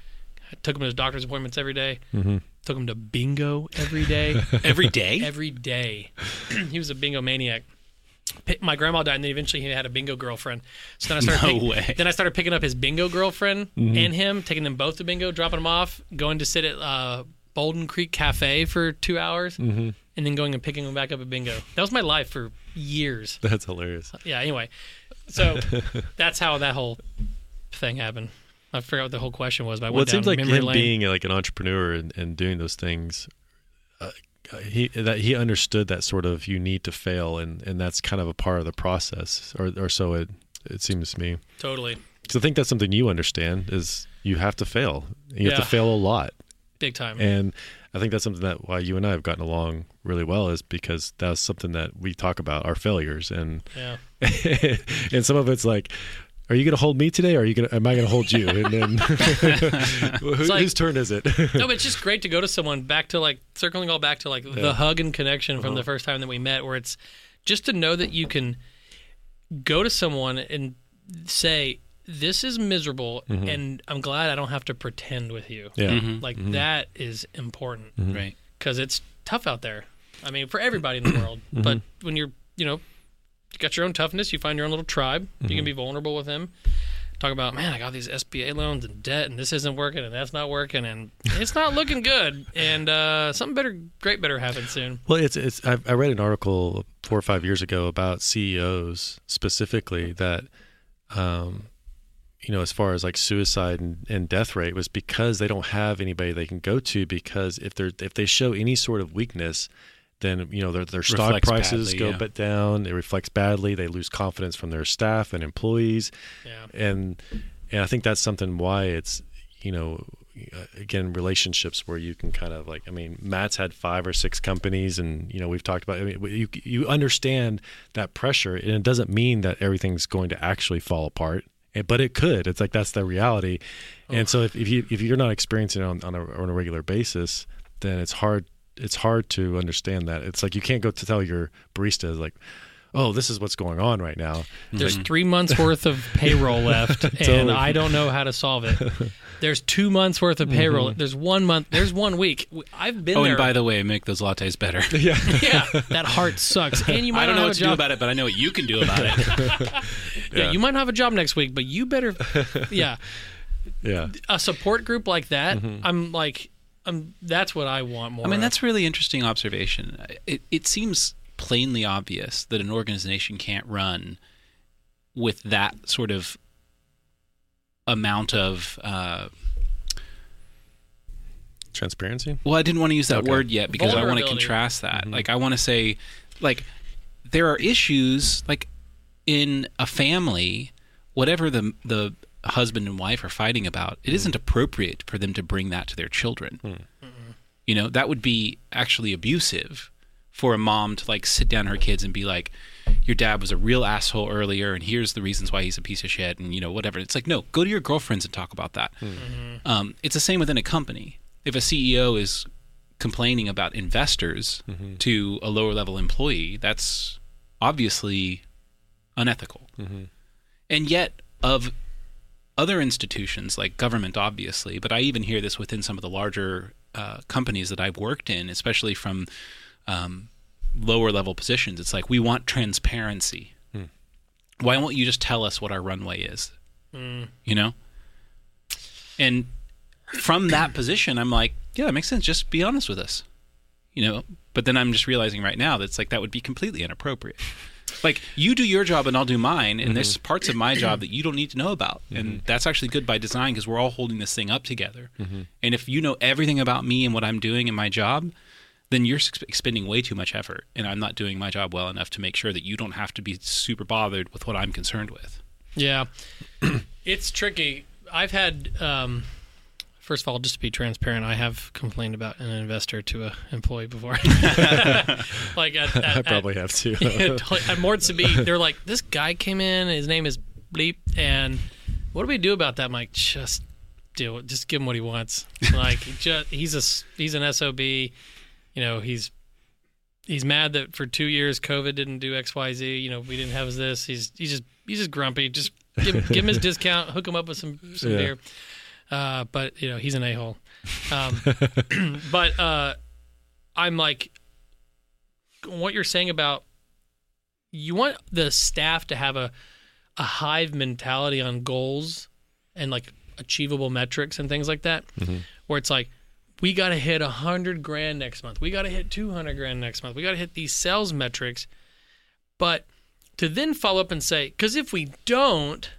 I took him to his doctor's appointments every day. Took him to bingo every day <laughs> Every day? every day. <clears throat> he was a bingo maniac. My grandma died, and then eventually he had a bingo girlfriend. So then I started. No pick- way. Then I started picking up his bingo girlfriend Mm-hmm. and him, taking them both to bingo, dropping them off, going to sit at uh, Bouldin Creek Cafe for two hours, Mm-hmm. and then going and picking them back up at bingo. That was my life for years. That's hilarious. Yeah. Anyway, so <laughs> that's how that whole thing happened. I forgot what the whole question was, but I Well, went it seems like him lane. being like an entrepreneur and, and doing those things. Uh, he that he understood that sort of you need to fail and and that's kind of a part of the process or or so it it seems to me. totally So I think that's something you understand is you have to fail. You have to fail a lot. big time. And I think that's something that why you and I have gotten along really well is because that's something that we talk about our failures and yeah. <laughs> and some of it's like are you going to hold me today or are you going am I going to hold you and then <laughs> <laughs> who, like- whose turn is it <laughs> no, but it's just great to go to someone back to like circling all back to like the hug and connection from Uh-huh. the first time that we met, where it's just to know that you can go to someone and say, "This is miserable, and I'm glad I don't have to pretend with you." yeah Mhm. Like that is important Right. because it's tough out there. I mean, for everybody in the <coughs> world, but when you're, you know, you got your own toughness, you find your own little tribe. You can be vulnerable with them. talk about, man, I got these SBA loans and debt, and this isn't working, and that's not working, and it's not looking good, and uh, something better, great, better happen soon. Well, it's it's. I, I read an article four or five years ago about CEOs specifically that, um, you know, as far as like suicide and, and death rate was because they don't have anybody they can go to because if they're if they show any sort of weakness, then you know their their stock Reflects prices badly, go yeah. bit down. It reflects badly. They lose confidence from their staff and employees. Yeah. and and I think that's something why it's you know uh, again relationships where you can kind of like I mean Matt's had five or six companies and you know we've talked about I mean you you understand that pressure and it doesn't mean that everything's going to actually fall apart but it could it's like that's the reality and so if, if you if you're not experiencing it on, on, a, on a regular basis then it's hard it's hard to understand that it's like you can't go to tell your barista like oh this is what's going on right now There's three months worth of <laughs> payroll left, <laughs> and Totally. I don't know how to solve it. There's two months worth of payroll. There's one month. There's one week. I've been Oh, there. and by the way, make those lattes better. <laughs> yeah yeah, that heart sucks, and you might I don't not know have what a to do about it, but I know what you can do about it. yeah, you might not have a job next week, but you better. Yeah, yeah a support group like that. Mm-hmm. I'm like, I'm. That's what I want more. I mean, of. that's really interesting observation. It, it seems plainly obvious that an organization can't run with that sort of amount of. Uh, transparency well, I didn't want to use that Okay. word yet because I want to contrast that. Like, I want to say, like, there are issues like in a family, whatever the the husband and wife are fighting about, it hmm. isn't appropriate for them to bring that to their children. Hmm. Mm-hmm. You know, that would be actually abusive for a mom to like sit down her kids and be like, "Your dad was a real asshole earlier, and here's the reasons why he's a piece of shit," and you know whatever. It's like, no, go to your girlfriends and talk about that. Hmm. Mm-hmm. Um, it's the same within a company. If a CEO is complaining about investors mm-hmm. to a lower level employee, that's obviously unethical. And yet, of other institutions like government, obviously, but I even hear this within some of the larger uh, companies that I've worked in, especially from um, lower level positions. It's like we want transparency. Why won't you just tell us what our runway is? You know, and from that <clears throat> position, I'm like, yeah, that makes sense. Just be honest with us. You know, but then I'm just realizing right now that's like that would be completely inappropriate. Like you do your job and I'll do mine, and there's mm-hmm. parts of my job that you don't need to know about, and mm-hmm. that's actually good by design because we're all holding this thing up together. Mm-hmm. And if you know everything about me and what I'm doing in my job, then you're expending way too much effort, and I'm not doing my job well enough to make sure that you don't have to be super bothered with what I'm concerned with. Yeah, <clears throat> it's tricky. I've had, um, first of all, just to be transparent, I have complained about an investor to a employee before. <laughs> <laughs> like at, at, I probably have <laughs> to. at, at Sabine, they're like, this guy came in, his name is Bleep, and what do we do about that? I'm like, just do it. Just give him what he wants. Like, just, he's a he's an sob. You know, he's he's mad that for two years COVID didn't do X Y Z. You know, we didn't have this. He's he's just he's just grumpy. Just give, give him his discount. Hook him up with some some Yeah. beer. Uh, but you know, he's an a hole. Um, <clears throat> but uh, I'm like, what you're saying about you want the staff to have a a hive mentality on goals and like achievable metrics and things like that, where it's like we got to hit a hundred grand next month, we got to hit two hundred grand next month, we got to hit these sales metrics, but to then follow up and say, because if we don't,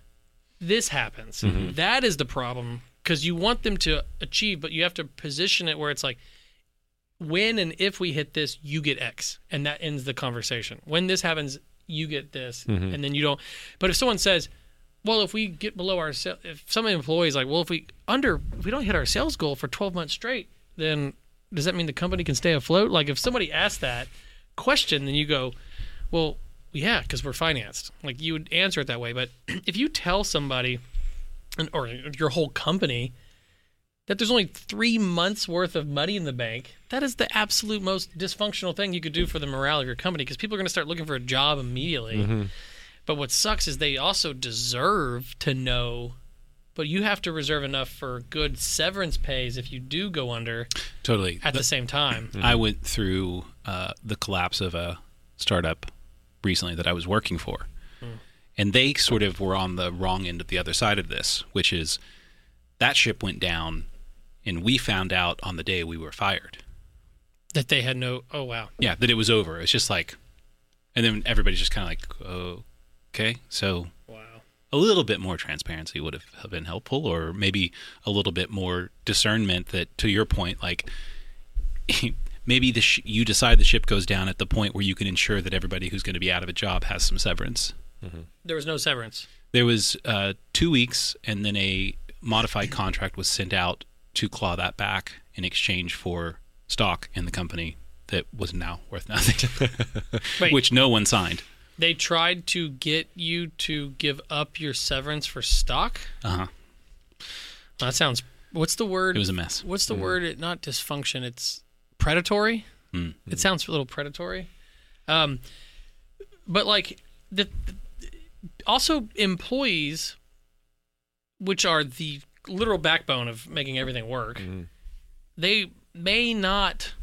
this happens. That is the problem because you want them to achieve, but you have to position it where it's like when and if we hit this, you get X, and that ends the conversation. When this happens, you get this, mm-hmm. and then you don't. But if someone says, "Well, if we get below our, sale, if some employees like, well, if we under, if we don't hit our sales goal for 12 months straight, then does that mean the company can stay afloat?" Like if somebody asks that question, then you go, "Well, yeah, because we're financed." Like you would answer it that way. But <clears throat> if you tell somebody, or your whole company that there's only three months worth of money in the bank, that is the absolute most dysfunctional thing you could do for the morale of your company because people are going to start looking for a job immediately. But what sucks is they also deserve to know, but you have to reserve enough for good severance pays if you do go under Totally. at the same time. I went through uh, the collapse of a startup recently that I was working for, And they sort of were on the wrong end of the other side of this, which is that ship went down and we found out on the day we were fired. That they had no. Oh wow. Yeah, that it was over. It's just like, and then everybody's just kind of like, oh, okay. So Wow. a little bit more transparency would have been helpful, or maybe a little bit more discernment that, to your point, like <laughs> maybe the sh- you decide the ship goes down at the point where you can ensure that everybody who's going to be out of a job has some severance. There was no severance. There was uh, two weeks, and then a modified contract was sent out to claw that back in exchange for stock in the company that was now worth nothing, <laughs> Wait. which no one signed. They tried to get you to give up your severance for stock. Uh huh. That sounds. What's the word? It was a mess. What's the word? It not dysfunction. It's predatory. Mm. It sounds a little predatory. Um, but like the, also employees, which are the literal backbone of making everything work, mm-hmm. they may not.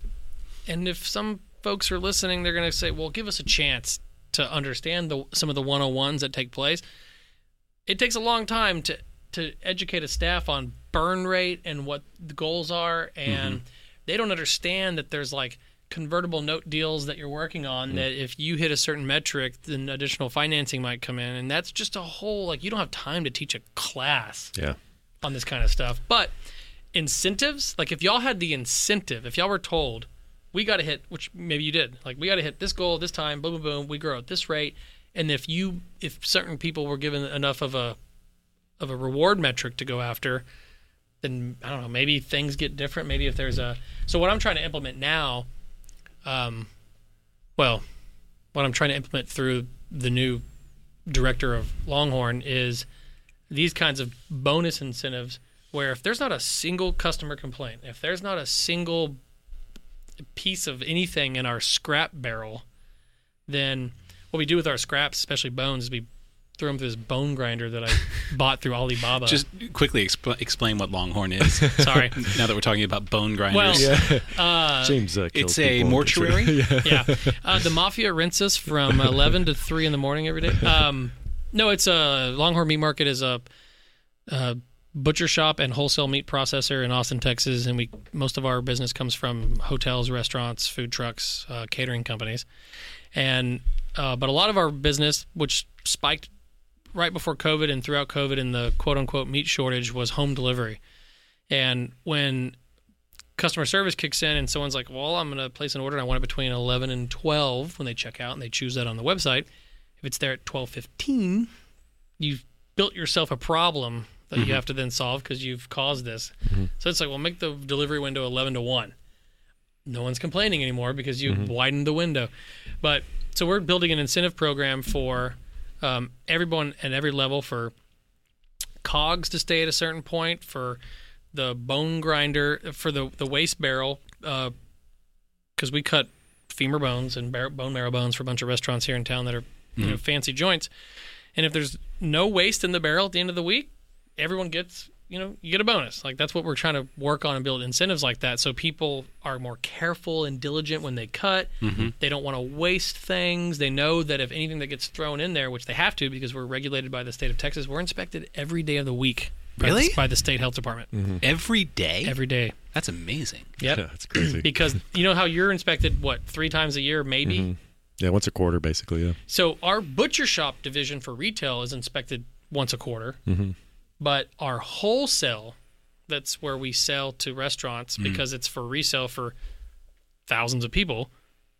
And if some folks are listening, they're going to say, "Well, give us a chance to understand the some of the 101s that take place." It takes a long time to to educate a staff on burn rate and what the goals are and mm-hmm. they don't understand that there's like convertible note deals that you're working on mm. that if you hit a certain metric then additional financing might come in and that's just a whole like you don't have time to teach a class Yeah. on this kind of stuff. But incentives, like if y'all had the incentive, if y'all were told, we got to hit, which maybe you did, like we got to hit this goal this time, boom, boom, boom, we grow at this rate, and if you, if certain people were given enough of a, of a reward metric to go after, then I don't know, maybe things get different. Maybe if there's a, so what I'm trying to implement now, um, well, what I'm trying to implement through the new director of Longhorn is these kinds of bonus incentives where if there's not a single customer complaint, if there's not a single piece of anything in our scrap barrel, then what we do with our scraps, especially bones, is we throw them through this bone grinder that I <laughs> bought through Alibaba. Just quickly expl- explain what Longhorn is. <laughs> sorry. <laughs> now that we're talking about bone grinders. Well, Yeah. Uh, James uh, kills it's a mortuary. yeah. yeah. Uh, the mafia rents us from 11 to 3 in the morning every day. Um, no, it's a Longhorn Meat Market is a, a butcher shop and wholesale meat processor in Austin, Texas, and we most of our business comes from hotels, restaurants, food trucks, uh, catering companies, and uh, but a lot of our business, which spiked right before COVID and throughout COVID and the quote unquote meat shortage, was home delivery, and when customer service kicks in and someone's like, "Well, I'm going to place an order and I want it between 11 and 12 when they check out and they choose that on the website." If it's there at 12:15, you've built yourself a problem that you mm-hmm. have to then solve because you've caused this. Mm-hmm. So it's like, well, make the delivery window 11 to 1. No one's complaining anymore because you mm-hmm. widened the window. But so we're building an incentive program for um, everyone at every level for cogs to stay at a certain point, for the bone grinder, for the the waste barrel, because we cut femur bones and bar- bone marrow bones for a bunch of restaurants here in town that are you know fancy joints. And if there's no waste in the barrel at the end of the week, everyone gets you know you get a bonus. Like that's what we're trying to work on and build incentives like that, so people are more careful and diligent when they cut. Mm-hmm. They don't want to waste things. They know that if anything that gets thrown in there, which they have to because we're regulated by the state of Texas, we're inspected every day of the week. by the- Really? By the state health department mm-hmm. Every day? every day. That's amazing. Yep. Yeah, <laughs> that's crazy. <clears throat> because you know how you're inspected what three times a year maybe mm-hmm. yeah, once a quarter, basically. Yeah. so our butcher shop division for retail is inspected once a quarter but our wholesale that's where we sell to restaurants mm. because it's for resale for thousands of people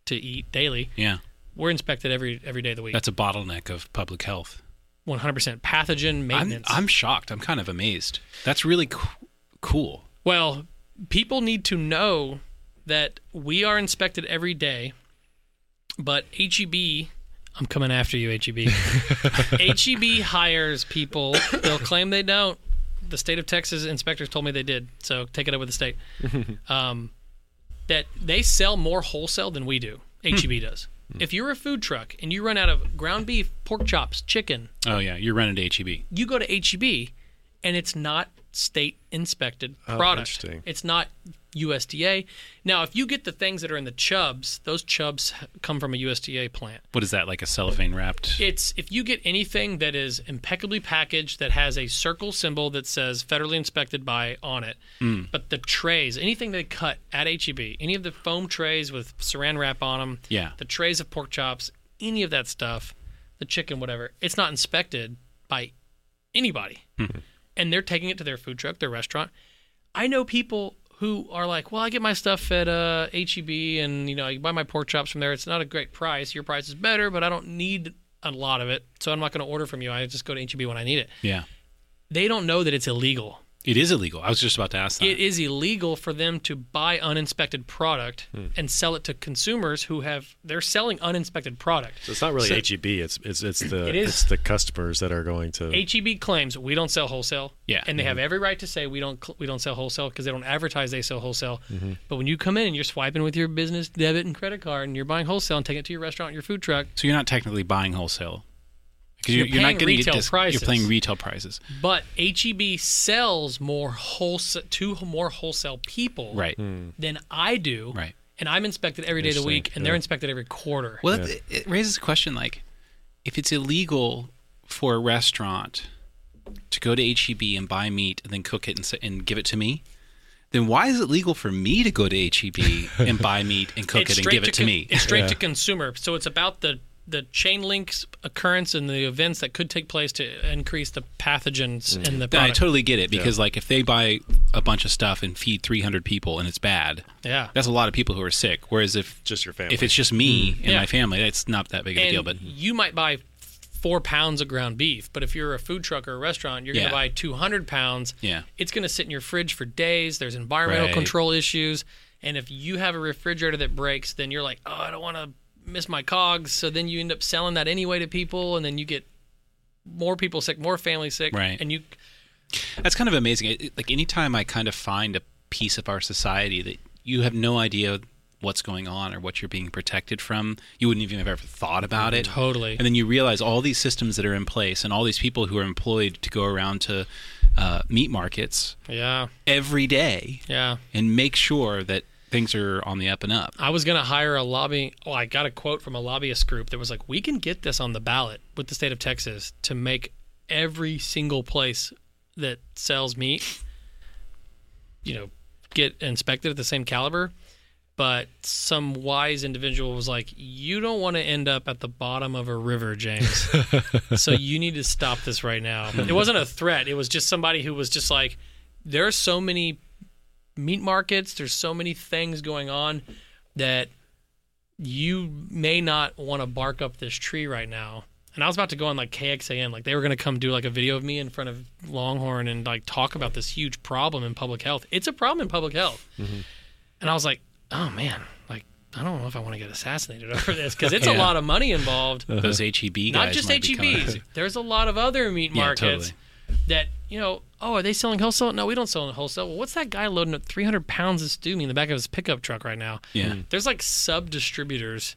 to eat daily Yeah. we're inspected every every day of the week That's a bottleneck of public health. 100% pathogen I'm, maintenance I'm shocked. I'm kind of amazed. That's really co- cool. Well, people need to know that we are inspected every day, but HEB, I'm coming after you, HEB. HEB <laughs> hires people. They'll claim they don't. The state of Texas inspectors told me they did, so take it up with the state. <laughs> Um, that they sell more wholesale than we do. HEB does. If you're a food truck and you run out of ground beef, pork chops, chicken, Oh, yeah. You're running to HEB. you go to HEB and it's not state inspected Oh, product. interesting. It's not USDA. Now, if you get the things that are in the chubs, those chubs come from a USDA plant. What is that? Like a cellophane wrapped? It's if you get anything that is impeccably packaged that has a circle symbol that says federally inspected by on it, Hmm. but the trays, anything they cut at HEB, any of the foam trays with saran wrap on them, Yeah. the trays of pork chops, any of that stuff, the chicken, whatever, it's not inspected by anybody, and they're taking it to their food truck, their restaurant. I know people who are like, well, I get my stuff at uh, HEB, and you know, I buy my pork chops from there. It's not a great price. Your price is better, but I don't need a lot of it, so I'm not going to order from you. I just go to HEB when I need it. Yeah. They don't know that it's illegal. It is illegal. I was just about to ask that. It is illegal for them to buy uninspected product Hmm. and sell it to consumers who have they're selling uninspected product. So it's not really So- HEB. It's it's it's the It is. it's the customers that are going to. HEB claims we don't sell wholesale. Yeah. and they have every right to say we don't we don't sell wholesale because they don't advertise they sell wholesale. Mm-hmm. But when you come in and you're swiping with your business debit and credit card and you're buying wholesale and taking it to your restaurant, your food truck, so you're not technically buying wholesale. Because You're you're, you're, not paying getting retail it dis- prices. You're paying retail prices. but HEB sells more wholesale to more wholesale people Right. Hmm. than I do. Right. And I'm inspected every day of the week, and they're inspected every quarter. Well, it, it raises a question like if it's illegal for a restaurant to go to HEB and buy meat and then cook it and, and give it to me, then why is it legal for me to go to HEB and buy meat and cook it's it and give it to con- me? It's straight Yeah. to consumer. So it's about the the chain links occurrence and the events that could take place to increase the pathogens in the Mm. I totally get it because like if they buy a bunch of stuff and feed 300 people and it's bad, yeah. that's a lot of people who are sick. Whereas if Just your family. if it's just me and Mm. Yeah. my family, that's not that big of a and deal. But you might buy four pounds of ground beef, but if you're a food truck or a restaurant, you're going to buy 200 pounds. Yeah. It's going to sit in your fridge for days. There's environmental Right. control issues. And if you have a refrigerator that breaks, then you're like, oh, I don't want to miss my cogs. So then you end up selling that anyway to people, and then you get more people sick, more families sick. Right. And you, That's kind of amazing. It- Like anytime I kind of find a piece of our society that you have no idea what's going on or what you're being protected from, you wouldn't even have ever thought about it. Totally. And then you realize all these systems that are in place and all these people who are employed to go around to uh, meat markets yeah, every day yeah. and make sure that things are on the up and up. I was going to hire a lobby. Oh, I got a quote from a lobbyist group that was like, "We can get this on the ballot with the state of Texas to make every single place that sells meat, you know, get inspected at the same caliber." But some wise individual was like, "You don't want to end up at the bottom of a river, James. <laughs> so you need to stop this right now." It wasn't a threat. It was just somebody who was just like, "There are so many meat markets. There's so many things going on that you may not want to bark up this tree right now. And I was about to go on like KXAN, like they were going to come do like a video of me in front of Longhorn and like talk about this huge problem in public health. It's a problem in public health. Mm-hmm. And I was like, oh man, like I don't know if I want to get assassinated <laughs> over this because it's a <laughs> lot of money involved. Those HEB guys Not just HEBs. There's a lot of other meat Yeah, markets totally. That you know. Oh, are they selling wholesale? No, we don't sell in wholesale. Well, what's that guy loading up 300 pounds of stew meat in the back of his pickup truck right now? Yeah. Hmm. There's like sub distributors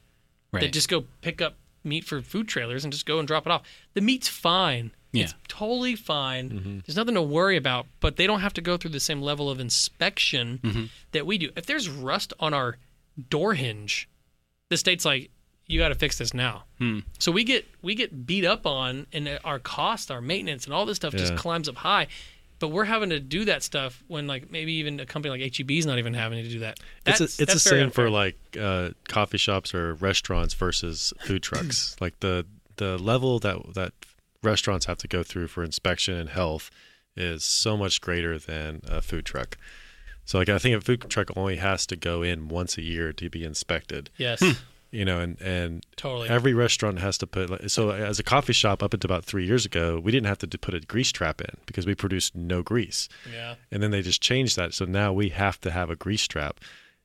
Right. that just go pick up meat for food trailers and just go and drop it off. The meat's fine. Yeah. It's totally fine. Mm-hmm. There's nothing to worry about, but they don't have to go through the same level of inspection mm-hmm. that we do. If there's rust on our door hinge, the state's like, you got to fix this now. So we get we get beat up on, and our cost, our maintenance, and all this stuff just climbs up high. But we're having to do that stuff when, like, maybe even a company like HEB is not even having to do that. It's, a, it's the that's same for like uh, coffee shops or restaurants versus food <clears throat> trucks. like the the level that that restaurants have to go through for inspection and health is so much greater than a food truck. So like I think a food truck only has to go in once a year to be inspected. yes, You know, and and totally. every restaurant has to put like, so as a coffee shop up until about three years ago we didn't have to put a grease trap in because we produced no grease yeah. and then they just changed that so now we have to have a grease trap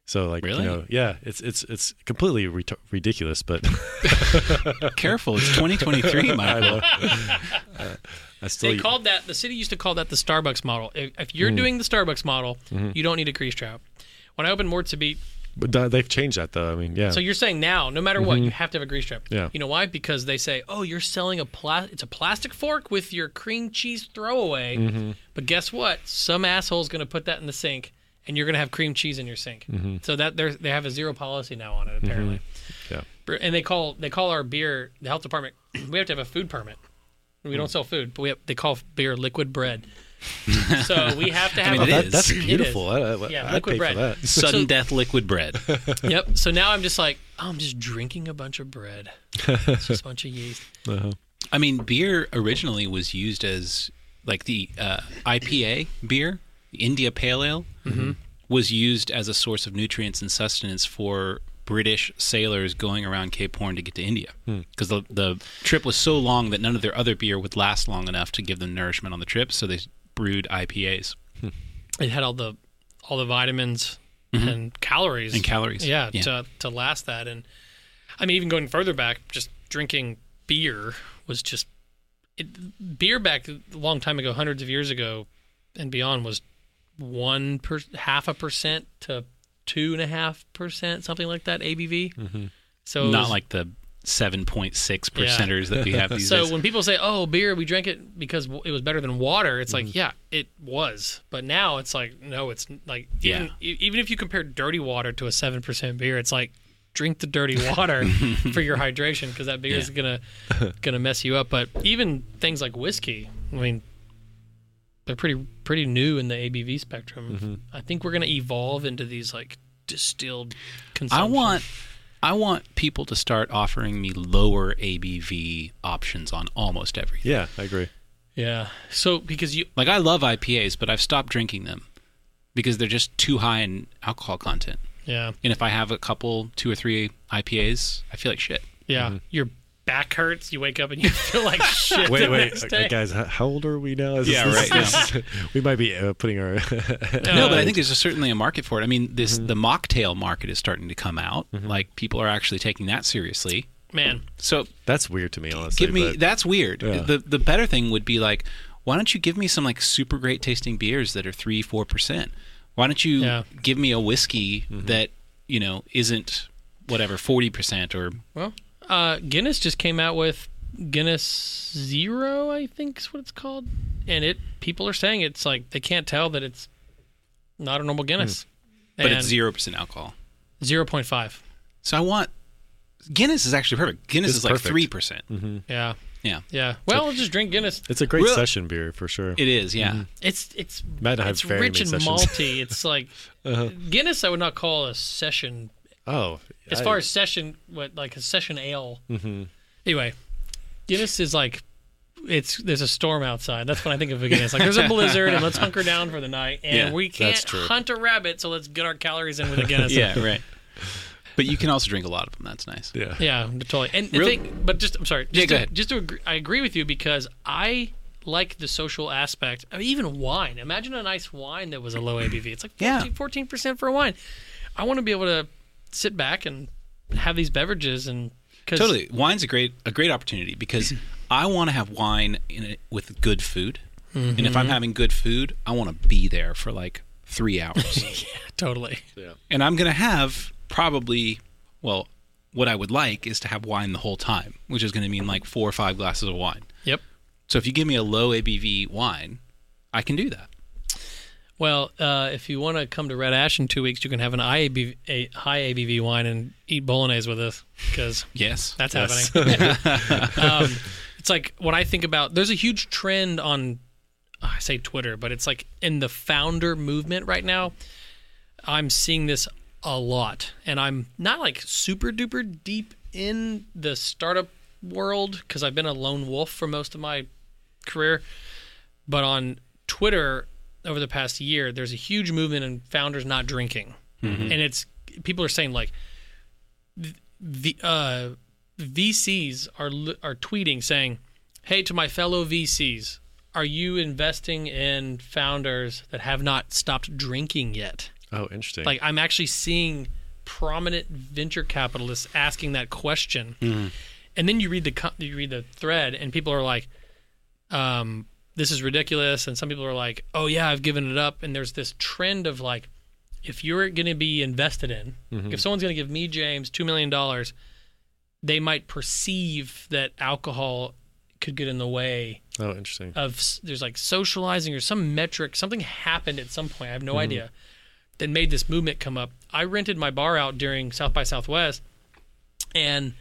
so like Really? you know yeah it's it's it's completely ret- ridiculous but <laughs> Careful, it's 2023, <laughs> I Michael. know <laughs> Uh, I still They called that the city used to call that the Starbucks model. If, if you're doing the Starbucks model, you don't need a grease trap. When I opened Mort Subite But th- they've changed that though. I mean, yeah. So you're saying now, no matter what, mm-hmm. you have to have a grease trap. Yeah. You know why? Because they say, oh, you're selling a pla- it's a plastic fork with your cream cheese throwaway. Mm-hmm. But guess what? Some asshole's going to put that in the sink, and you're going to have cream cheese in your sink. Mm-hmm. So that they they have a zero policy now on it apparently. Yeah. And they call they call our beer the health department. <clears throat> We have to have a food permit. We don't mm. sell food, but we have, they call beer liquid bread. So we have to have. mean, a, it that, is. that's It is. beautiful. I, I, Yeah, I'd liquid pay bread. for that. <laughs> Sudden death liquid bread. <laughs> Yep. So now I'm just like, oh, I'm just drinking a bunch of bread. It's just a bunch of yeast. <laughs> Uh-huh. I mean, beer originally was used as like the uh, IPA beer, the India Pale Ale, was used as a source of nutrients and sustenance for British sailors going around Cape Horn to get to India because the the trip was so long that none of their other beer would last long enough to give them nourishment on the trip, so they brewed IPAs hmm. It had all the all the vitamins mm-hmm. and calories and calories. Yeah, to to last that. And I mean, even going further back, just drinking beer was just it, beer back a long time ago, hundreds of years ago and beyond, was one per half a percent to two and a half percent, something like that ABV. Mm-hmm. So not was- like the seven point six percenters that we have <laughs> these So days. when people say, "Oh, beer, we drank it because it was better than water," it's Mm-hmm. like, yeah, it was. But now it's like, no, it's like even Yeah. even if you compare dirty water to a seven percent beer, it's like drink the dirty <laughs> water <laughs> for your hydration because that beer is gonna gonna mess you up. But even things like whiskey, I mean, they're pretty pretty new in the ABV spectrum. Mm-hmm. I think we're gonna evolve into these like distilled. I want I want people to start offering me lower ABV options on almost everything. Yeah, I agree. yeah. So because you Like I love IPAs, but I've stopped drinking them because they're just too high in alcohol content. yeah And if I have a couple, two or three IPAs, I feel like shit. Yeah, mm-hmm. your back hurts. You wake up and you feel like <laughs> shit. Wait, the wait, next okay, day. guys, how, how old are we now? Is Yeah, right, this- <laughs> <laughs> we might be uh, putting our. no, Uh, but I think there's a, certainly a market for it. I mean, this the mocktail market is starting to come out. Like people are actually taking that seriously. Man, So That's weird to me, honestly. give me but- that's weird. Yeah. The the better thing would be like, why don't you give me some like super great tasting beers that are three four percent? Why don't you Yeah. give me a whiskey that you know isn't whatever forty percent or well, uh, Guinness just came out with Guinness Zero, I think is what it's called, and it people are saying it's like they can't tell that it's not a normal Guinness, hmm. but and it's zero percent alcohol. zero point five. So I want Guinness is actually perfect. Guinness It's is like three percent. Mm-hmm. Yeah, Yeah, yeah. Well, just drink Guinness. It's a great Really? session beer for sure. it is. Yeah, mm-hmm. It's it's Matt and I have it's rich and sessions. malty. It's <laughs> like uh-huh. Guinness. I would not call a session oh, as I- far as session what like a session ale mm-hmm. anyway guinness is like it's there's a storm outside that's when i think of a guinness like there's a blizzard and let's hunker down for the night and Yeah, we can't hunt a rabbit so let's get our calories in with a <laughs> guinness yeah, right. <laughs> But you can also drink a lot of them. That's nice. yeah. yeah totally and the Real- thing but just i'm sorry just Yeah, to, go ahead. just to agree, i agree with you because i like the social aspect I mean, even wine imagine a nice wine that was a low abv it's like 14, Yeah. 14% for a wine i want to be able to sit back and have these beverages and cause, Totally, wine's a great a great opportunity because <clears throat> I want to have wine in it with good food, and if I'm mm-hmm. having good food, I want to be there for like three <laughs> hours, yeah, totally Yeah. and I'm gonna have probably well, what I would like is to have wine the whole time, which is going to mean like four or five glasses of wine. yep So if you give me a low ABV wine, I can do that. Well, uh, if you want to come to Red Ash in two weeks, you can have an high ABV, a high ABV wine and eat bolognese with us because <laughs> Yes, that's Yes. happening. <laughs> um, it's like when I think about there's a huge trend on I say Twitter, but it's like in the founder movement right now. I'm seeing this a lot, and I'm not like super duper deep in the startup world because I've been a lone wolf for most of my career. But on Twitter over the past year, there's a huge movement in founders not drinking, and it's people are saying like the uh, VCs are are tweeting saying, "Hey, to my fellow VCs, are you investing in founders that have not stopped drinking yet?" Oh, interesting. Like I'm actually seeing prominent venture capitalists asking that question, and then you read the you read the thread, and people are like, um, "This is ridiculous," and some people are like, "Oh yeah, I've given it up." And there's this trend of like if you're going to be invested in, if someone's going to give me James two million dollars, they might perceive that alcohol could get in the way Oh, interesting. of there's like socializing or some metric something happened at some point i have no idea that made this movement come up i rented my bar out during south by southwest and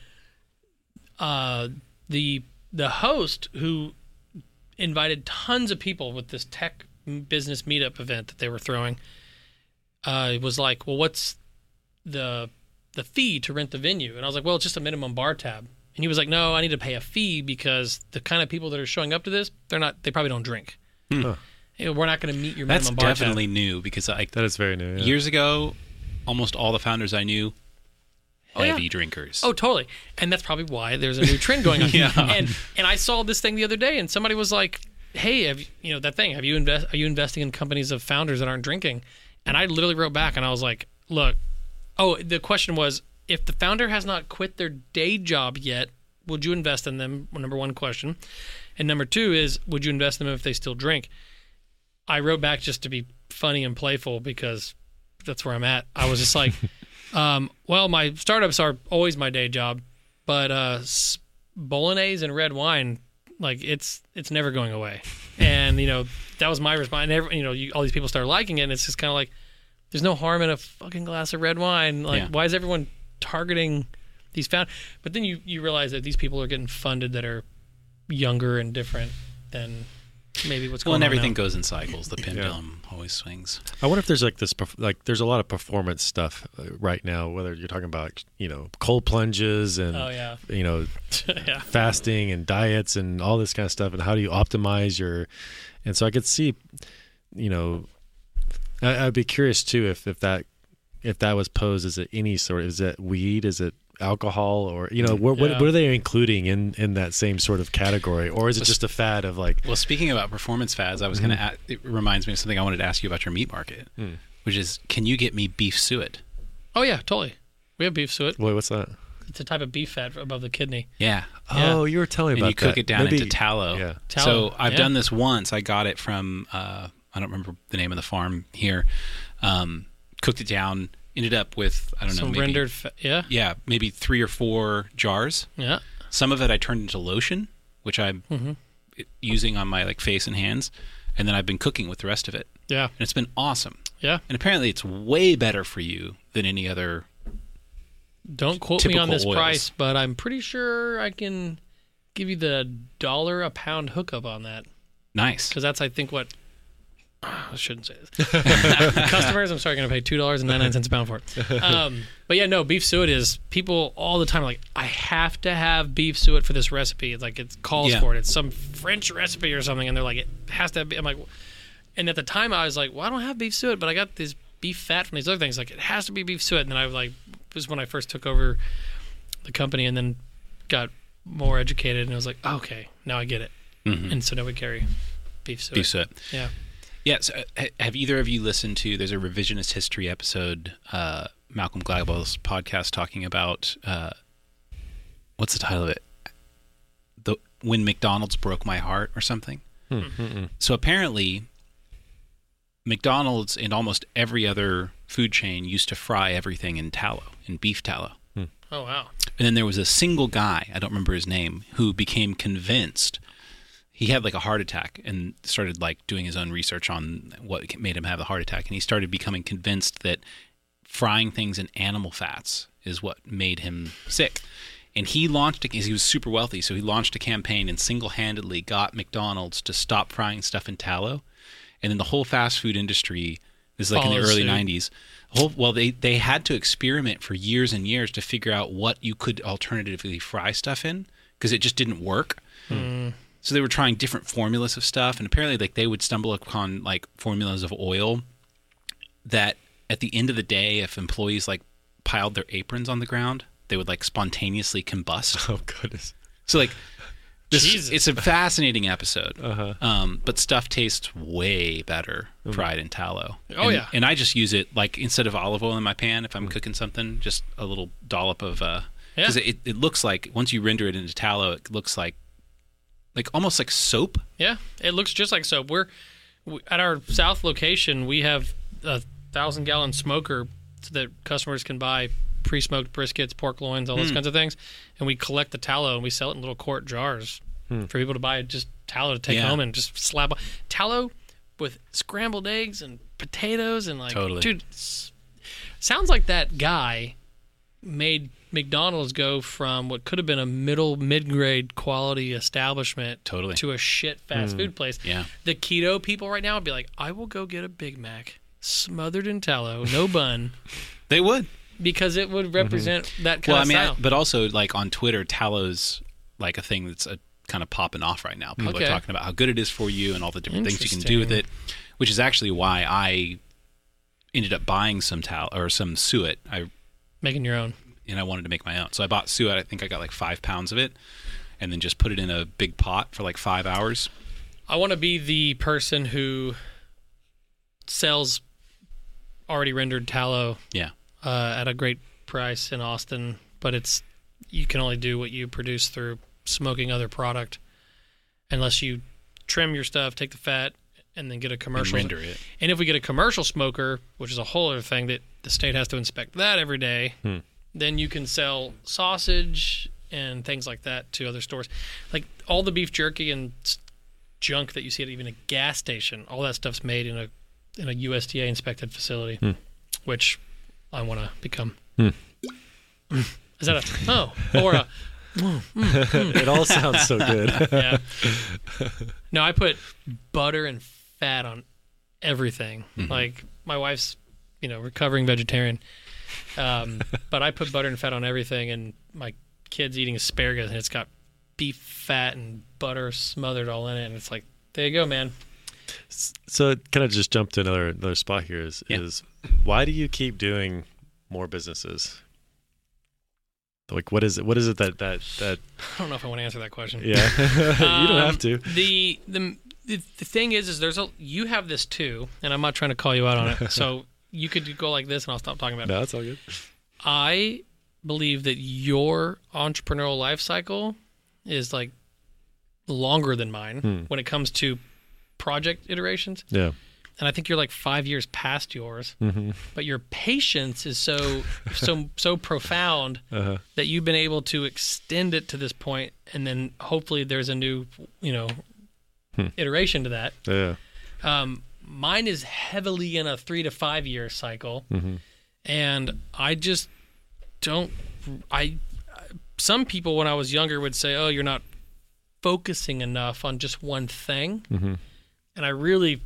uh the the host who invited tons of people with this tech business meetup event that they were throwing uh was like well what's the the fee to rent the venue and i was like well it's just a minimum bar tab and he was like no i need to pay a fee because the kind of people that are showing up to this they're not they probably don't drink Huh. You know, we're not going to meet your That's minimum bar tab. That's definitely new because like That is very new. Yeah. years ago, almost all the founders I knew, Oh, yeah. heavy drinkers. Oh, totally. And that's probably why there's a new trend going on. <laughs> Yeah. And and I saw this thing the other day, and somebody was like, "Hey, have you, you know that thing? Have you invest? Are you investing in companies of founders that aren't drinking?" And I literally wrote back, and I was like, "Look, oh, the question was if the founder has not quit their day job yet, would you invest in them? Number one question, and number two is, would you invest in them if they still drink?" I wrote back just to be funny and playful because that's where I'm at. I was just like, <laughs> um, well, my startups are always my day job, but uh, bolognese and red wine, like it's it's never going away. And you know that was my response. And you know, you, all these people start liking it, and it's just kind of like, there's no harm in a fucking glass of red wine. Like, Yeah. why is everyone targeting these found? But then you you realize that these people are getting funded that are younger and different than maybe what's well, going and on. everything now. goes in cycles. The pendulum always swings. I wonder if there's like this, like there's a lot of performance stuff uh, right now. Whether you're talking about, you know, cold plunges and Oh yeah, you know <laughs> yeah. fasting and diets and all this kind of stuff, and how do you optimize your? And so I could see, you know, I, I'd be curious too if if that if that was posed as a, any sort. Is it weed? Is it alcohol? Or you know, what what, Yeah. what are they including in in that same sort of category? Or is it just a fad of like? Well, speaking about performance fads, I was going to. It reminds me of something I wanted to ask you about your meat market, which is, can you get me beef suet? Oh yeah, totally. We have beef suet. Wait, what's that? It's a type of beef fat above the kidney. Yeah. Yeah. Oh, you were telling me and about that. you cook that. it down Maybe- into tallow. Yeah. Tallow, So I've yeah. done this once. I got it from uh, I don't remember the name of the farm here. Um, cooked it down. Ended up with I don't know Some maybe, rendered, fa- yeah, yeah maybe three or four jars. yeah. Some of it I turned into lotion, which I'm Mm-hmm. using on my like face and hands, and then I've been cooking with the rest of it, Yeah, and it's been awesome. yeah. And apparently, it's way better for you than any other. Don't quote me on this oils. price, but I'm pretty sure I can give you the dollar a pound hookup on that Nice. because that's I think what <sighs> I shouldn't say this. <laughs> Customers, I'm sorry, going to pay two dollars and ninety nine cents a pound for it. <laughs> Um, but yeah, no, beef suet is people all the time are like I have to have beef suet for this recipe. It's like it calls Yeah. for it. It's some French recipe or something, and they're like it has to. be I'm like, and at the time I was like, well, I don't have beef suet, but I got this beef fat from these other things. Like it has to be beef suet, and then I was like, this is when I first took over the company, and then got more educated, and I was like, okay, now I get it. Mhm. And so now we carry beef suet. Beef suet. Yeah. Yes. uh, ha- have either of you listened to? There's a revisionist history episode, uh, Malcolm Gladwell's podcast, talking about uh, what's the title of it? The when McDonald's broke my heart or something. Hmm, mm-mm. So apparently, McDonald's and almost every other food chain used to fry everything in tallow, in beef tallow. Oh wow. And then there was a single guy, I don't remember his name, who became convinced. He had like a heart attack and started like doing his own research on what made him have the heart attack. And he started becoming convinced that frying things in animal fats is what made him sick. And he launched, a, he was super wealthy, so he launched a campaign and single handedly got McDonald's to stop frying stuff in tallow. And then the whole fast food industry, this is like in the early suit. 90s, whole, well, they, they had to experiment for years and years to figure out what you could alternatively fry stuff in because it just didn't work. Hmm. So they were trying different formulas of stuff, and apparently, like they would stumble upon like formulas of oil that, at the end of the day, if employees like piled their aprons on the ground, they would like spontaneously combust. <laughs> Oh goodness. So like, this, Jesus. it's a fascinating episode. Uh-huh. Um, but stuff tastes way better fried in tallow. Oh, And- yeah. and I just use it like instead of olive oil in my pan if I'm cooking something, just a little dollop of uh, because Yeah. it, it looks like once you render it into tallow, it looks like like almost like soap. Yeah, it looks just like soap. We're we, at our south location. We have a thousand gallon smoker so that customers can buy pre-smoked briskets, pork loins, all those hmm. kinds of things, and we collect the tallow and we sell it in little quart jars hmm. for people to buy just tallow to take Yeah. home and just slap on. tallow with scrambled eggs and potatoes and like Totally. dude sounds like that guy made McDonald's go from what could have been a middle mid-grade quality establishment Totally. to a shit fast food place. Yeah. The keto people right now would be like, I will go get a Big Mac smothered in tallow, no <laughs> bun, They would. because it would represent that kind Mm-hmm. Well, I of mean, I, but also like on Twitter, tallow's like a thing that's a, kind of popping off right now. People Okay. are talking about how good it is for you and all the different things you can do with it, which is actually why I ended up buying some tallow or some suet. I Making your own. And I wanted to make my own, so I bought suet. I think I got like five pounds of it, and then just put it in a big pot for like five hours. I want to be the person who sells already rendered tallow Yeah, uh, at a great price in Austin, but it's you can only do what you produce through smoking other product, unless you trim your stuff, take the fat, and then get a and commercial. render it. And if we get a commercial smoker, which is a whole other thing that the state has to inspect that every day, then you can sell sausage and things like that to other stores. Like all the beef jerky and junk that you see at even a gas station, all that stuff's made in a in a USDA inspected facility, hmm. which I want to become. Hmm. Is that a oh or a hmm, <laughs> it all sounds so good. <laughs> yeah. No, I put butter and fat on everything. Mm-hmm. Like my wife's, you know, recovering vegetarian. Um, <laughs> but I put butter and fat on everything, and my kid's eating asparagus, and it's got beef fat and butter smothered all in it, and it's like, there you go, man. so kind of just jump to another another spot here is Yeah. is why do you keep doing more businesses? Like what is it? What is it that that that? <laughs> I don't know if I want to answer that question. Yeah, <laughs> you don't Um, have to. The, the the the thing is, is there's a you have this too, and I'm not trying to call you out on it. So you could go like this, and I'll stop talking about it. No, that's all good. I believe that your entrepreneurial life cycle is like longer than mine when it comes to project iterations. Yeah. And I think you're like five years past yours, Mm-hmm. but your patience is so <laughs> so so profound Uh-huh. that you've been able to extend it to this point, and then hopefully there's a new you know iteration to that. Yeah. Um, mine is heavily in a three to five year cycle, mm-hmm. and I just don't. I some people when I was younger would say, "Oh, you're not focusing enough on just one thing," mm-hmm. and I really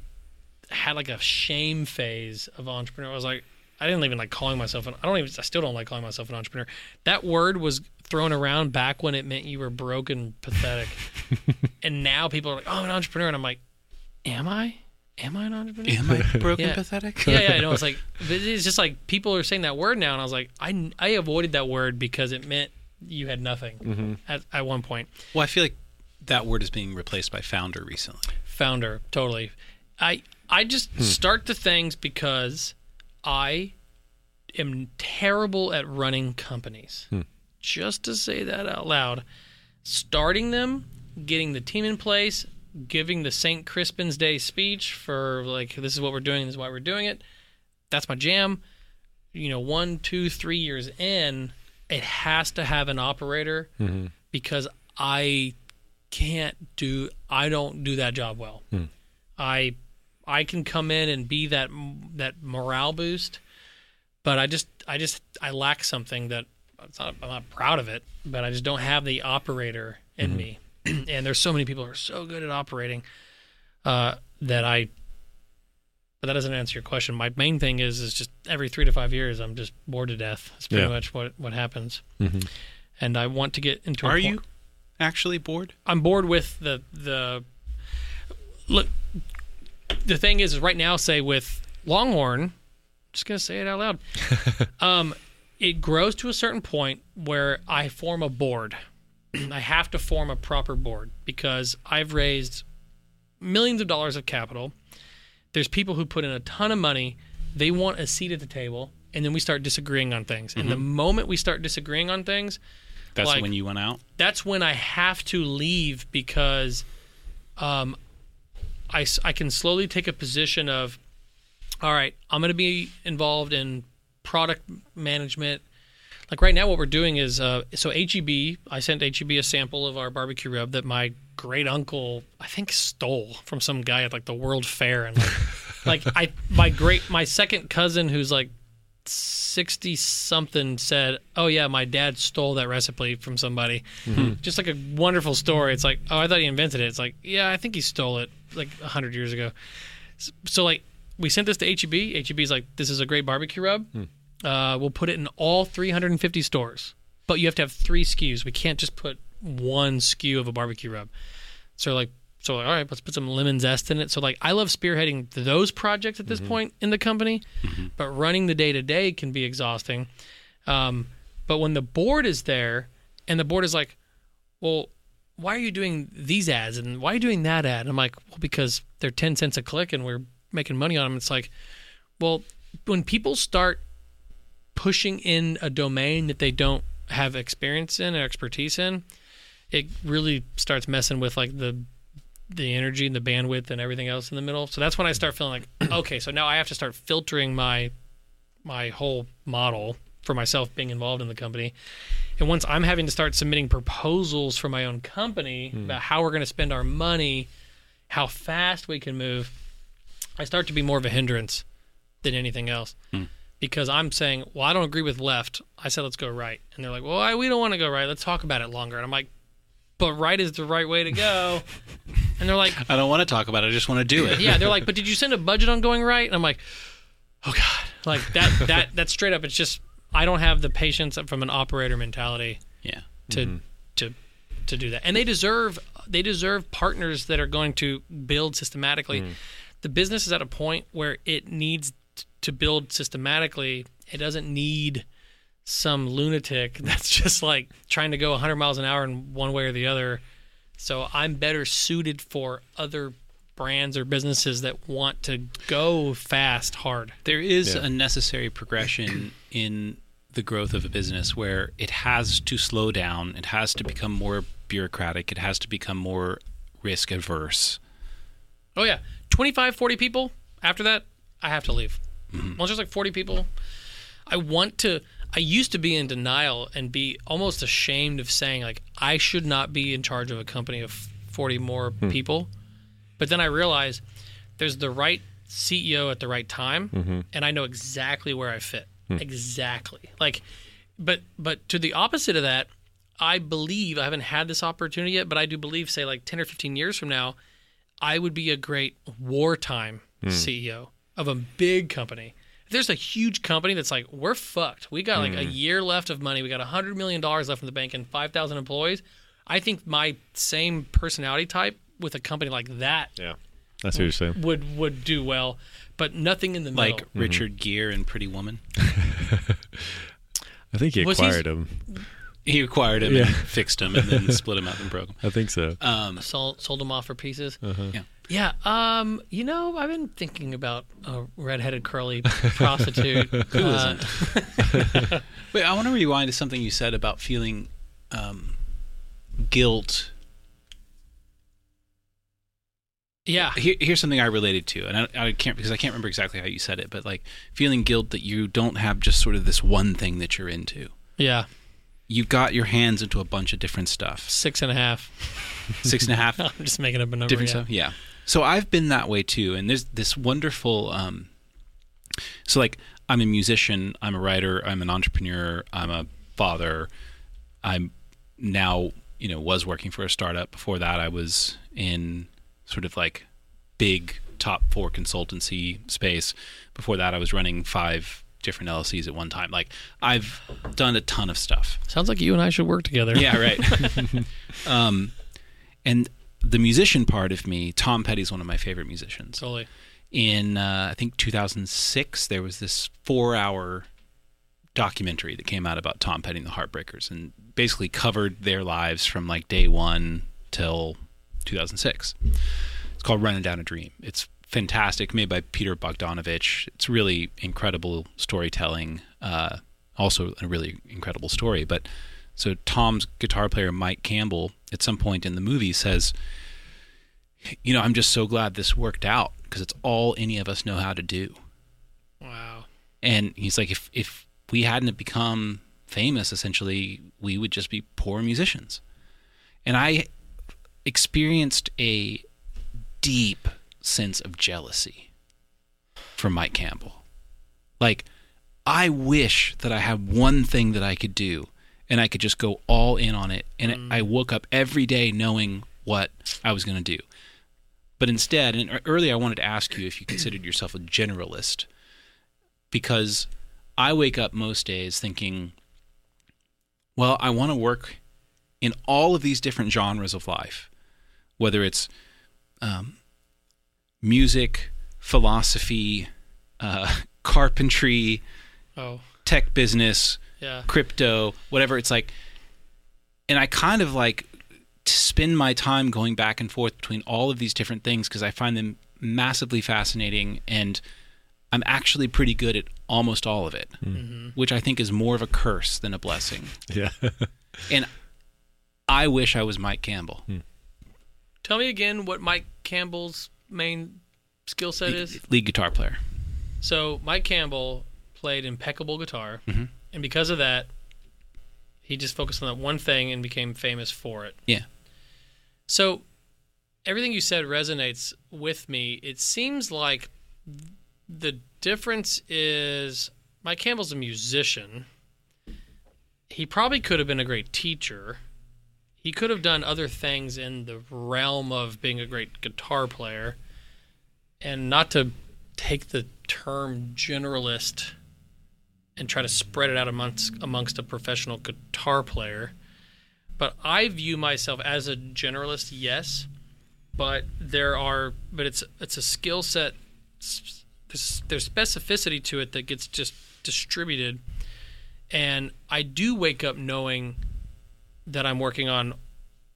had like a shame phase of entrepreneur. I was like, I didn't even like calling myself an. I don't even. I still don't like calling myself an entrepreneur. That word was thrown around back when it meant you were broken, pathetic, <laughs> and now people are like, "Oh, I'm an entrepreneur," and I'm like, "Am I? Am I an entrepreneur?" Am I broken Yeah. pathetic? yeah, yeah, I know. It's <laughs> like it's just like people are saying that word now, and I was like, I I avoided that word because it meant you had nothing mm-hmm. at at one point. Well, I feel like that word is being replaced by founder recently. Founder, totally. I I just hmm. start the things because I am terrible at running companies. Hmm. Just to say that out loud, starting them, getting the team in place, giving the St. Crispin's Day speech for like this is what we're doing, this is why we're doing it. That's my jam. You know, one, two, three years in, it has to have an operator mm-hmm. because I can't do I don't do that job well. Hmm. I I can come in and be that that morale boost, but I just I just I lack something that it's not, I'm not proud of it, but I just don't have the operator in mm-hmm. me. <clears throat> and there's so many people who are so good at operating uh, that I. But that doesn't answer your question. My main thing is is just every three to five years I'm just bored to death. That's pretty Yeah. much what what happens. Mhm. And I want to get into. a Are point- you actually bored? I'm bored with the the look. The thing is, right now, say with Longhorn, just gonna say it out loud. <laughs> um, it grows to a certain point where I form a board. I have to form a proper board because I've raised millions of dollars of capital. There's people who put in a ton of money. They want a seat at the table, and then we start disagreeing on things. And the moment we start disagreeing on things, That's Like- when you went out. that's when I have to leave because um, I, I can slowly take a position of all right, I'm going to be involved in product management. Like right now, what we're doing is uh, so HEB. I sent HEB a sample of our barbecue rub that my great uncle I think stole from some guy at like the World Fair, and like, <laughs> like I my great my second cousin who's like sixty something said, "Oh yeah, my dad stole that recipe from somebody." Just like a wonderful story. It's like, oh, I thought he invented it. It's like, yeah, I think he stole it like hundred years ago. So like we sent this to HEB. HEB's like, this is a great barbecue rub. Uh, we'll put it in all 350 stores, but you have to have three SKUs. We can't just put one SKU of a barbecue rub. So like, so all right, let's put some lemon zest in it. So like, I love spearheading those projects at this point in the company, but running the day to day can be exhausting. Um, but when the board is there, and the board is like, well, why are you doing these ads and why are you doing that ad? And I'm like, well, because they're 10 cents a click and we're making money on them. It's like, well, when people start pushing in a domain that they don't have experience in or expertise in, it really starts messing with like the the energy and the bandwidth and everything else in the middle. So that's when I start feeling like, <clears throat> okay, so now I have to start filtering my my whole model for myself being involved in the company. And once I'm having to start submitting proposals for my own company hmm. about how we're going to spend our money, how fast we can move, I start to be more of a hindrance than anything else. Hmm. Because I'm saying, well, I don't agree with left. I said, let's go right. And they're like, well, I, we don't want to go right. Let's talk about it longer. And I'm like, but right is the right way to go. <laughs> and they're like, I don't want to talk about it. I just want to do it. yeah, they're like, <laughs> but did you send a budget on going right? And I'm like, oh god, like that <laughs> that that's straight up. It's just I don't have the patience from an operator mentality Yeah. to mm-hmm. to to do that. And they deserve they deserve partners that are going to build systematically. Mm. The business is at a point where it needs t- to build systematically. It doesn't need some lunatic <laughs> that's just like trying to go 100 miles an hour in one way or the other. So I'm better suited for other brands or businesses that want to go fast, hard. There is Yeah. a necessary progression <clears throat> in the growth of a business where it has to slow down, it has to become more bureaucratic, it has to become more risk averse. Oh yeah, 25, 40 people. After that, I have to leave. Mm-hmm. Well, there's like 40 people, I want to. I used to be in denial and be almost ashamed of saying like I should not be in charge of a company of 40 more hmm. people. But then I realized there's the right CEO at the right time, mm-hmm. and I know exactly where I fit. Hmm. Exactly. Like, but but to the opposite of that, I believe I haven't had this opportunity yet, but I do believe, say, like 10 or 15 years from now, I would be a great wartime hmm. CEO of a big company. If there's a huge company that's like, we're fucked. We got like a mm. year left of money. We got $100 million left in the bank and 5,000 employees. I think my same personality type with a company like that Yeah, that's what you're saying. would would do well, but nothing in the middle. Like Richard mm-hmm. Gere and Pretty Woman. <laughs> I think he acquired him. He acquired him Yeah. and fixed him and then <laughs> split him up and broke him. I think so. Um, sold sold them off for pieces. Uh-huh. Yeah. Yeah. Um. You know, I've been thinking about a redheaded curly prostitute. <laughs> Who isn't? <laughs> Wait, I want to rewind to something you said about feeling um, guilt. Yeah. Here, here's something I related to, and I, I can't because I can't remember exactly how you said it, but like feeling guilt that you don't have just sort of this one thing that you're into. Yeah. You've got your hands into a bunch of different stuff. Six and a half. Six and a half <laughs> I'm just making up a number. different yeah. stuff. Yeah. So I've been that way too, and there's this wonderful. Um, so like I'm a musician, I'm a writer, I'm an entrepreneur, I'm a father. I'm now you know was working for a startup. Before that, I was in sort of like big top four consultancy space. Before that, I was running five different LLCs at one time. Like I've done a ton of stuff. Sounds like you and I should work together. Yeah, right. <laughs> um, and the musician part of me, Tom Petty's one of my favorite musicians. Totally. In uh, I think 2006, there was this four-hour documentary that came out about Tom Petty and the Heartbreakers, and basically covered their lives from like day one till 2006. It's called Running Down a Dream. It's fantastic, made by Peter Bogdanovich. It's really incredible storytelling. Uh, also, a really incredible story. But so Tom's guitar player Mike Campbell, at some point in the movie, says, "You know, I'm just so glad this worked out because it's all any of us know how to do." Wow. And he's like, if if we hadn't become famous, essentially, we would just be poor musicians. And I experienced a deep sense of jealousy from Mike Campbell. Like, I wish that I had one thing that I could do and I could just go all in on it. And I woke up every day knowing what I was going to do. But instead, and earlier I wanted to ask you if you considered yourself a generalist because I wake up most days thinking, well, I want to work in all of these different genres of life, whether it's um, music, philosophy, uh, <laughs> carpentry, Oh, tech business, yeah. crypto, whatever. It's like, and I kind of like to spend my time going back and forth between all of these different things because I find them massively fascinating and I'm actually pretty good at almost all of it, mm-hmm. Mm-hmm. which I think is more of a curse than a blessing. <laughs> Yeah. And I wish I was Mike Campbell. Hmm. Tell me again what Mike Campbell's main skill set is. Lead guitar player. So Mike Campbell played impeccable guitar, Mhm. And because of that, he just focused on that one thing and became famous for it. Yeah. So everything you said resonates with me. It seems like the difference is Mike Campbell's a musician. He probably could have been a great teacher. He could have done other things in the realm of being a great guitar player. And not to take the term generalist and try to spread it out amongst amongst a professional guitar player. But I view myself as a generalist, yes. But there are, but it's it's a skill set. There's, there's specificity to it that gets just distributed, and I do wake up knowing that I'm working on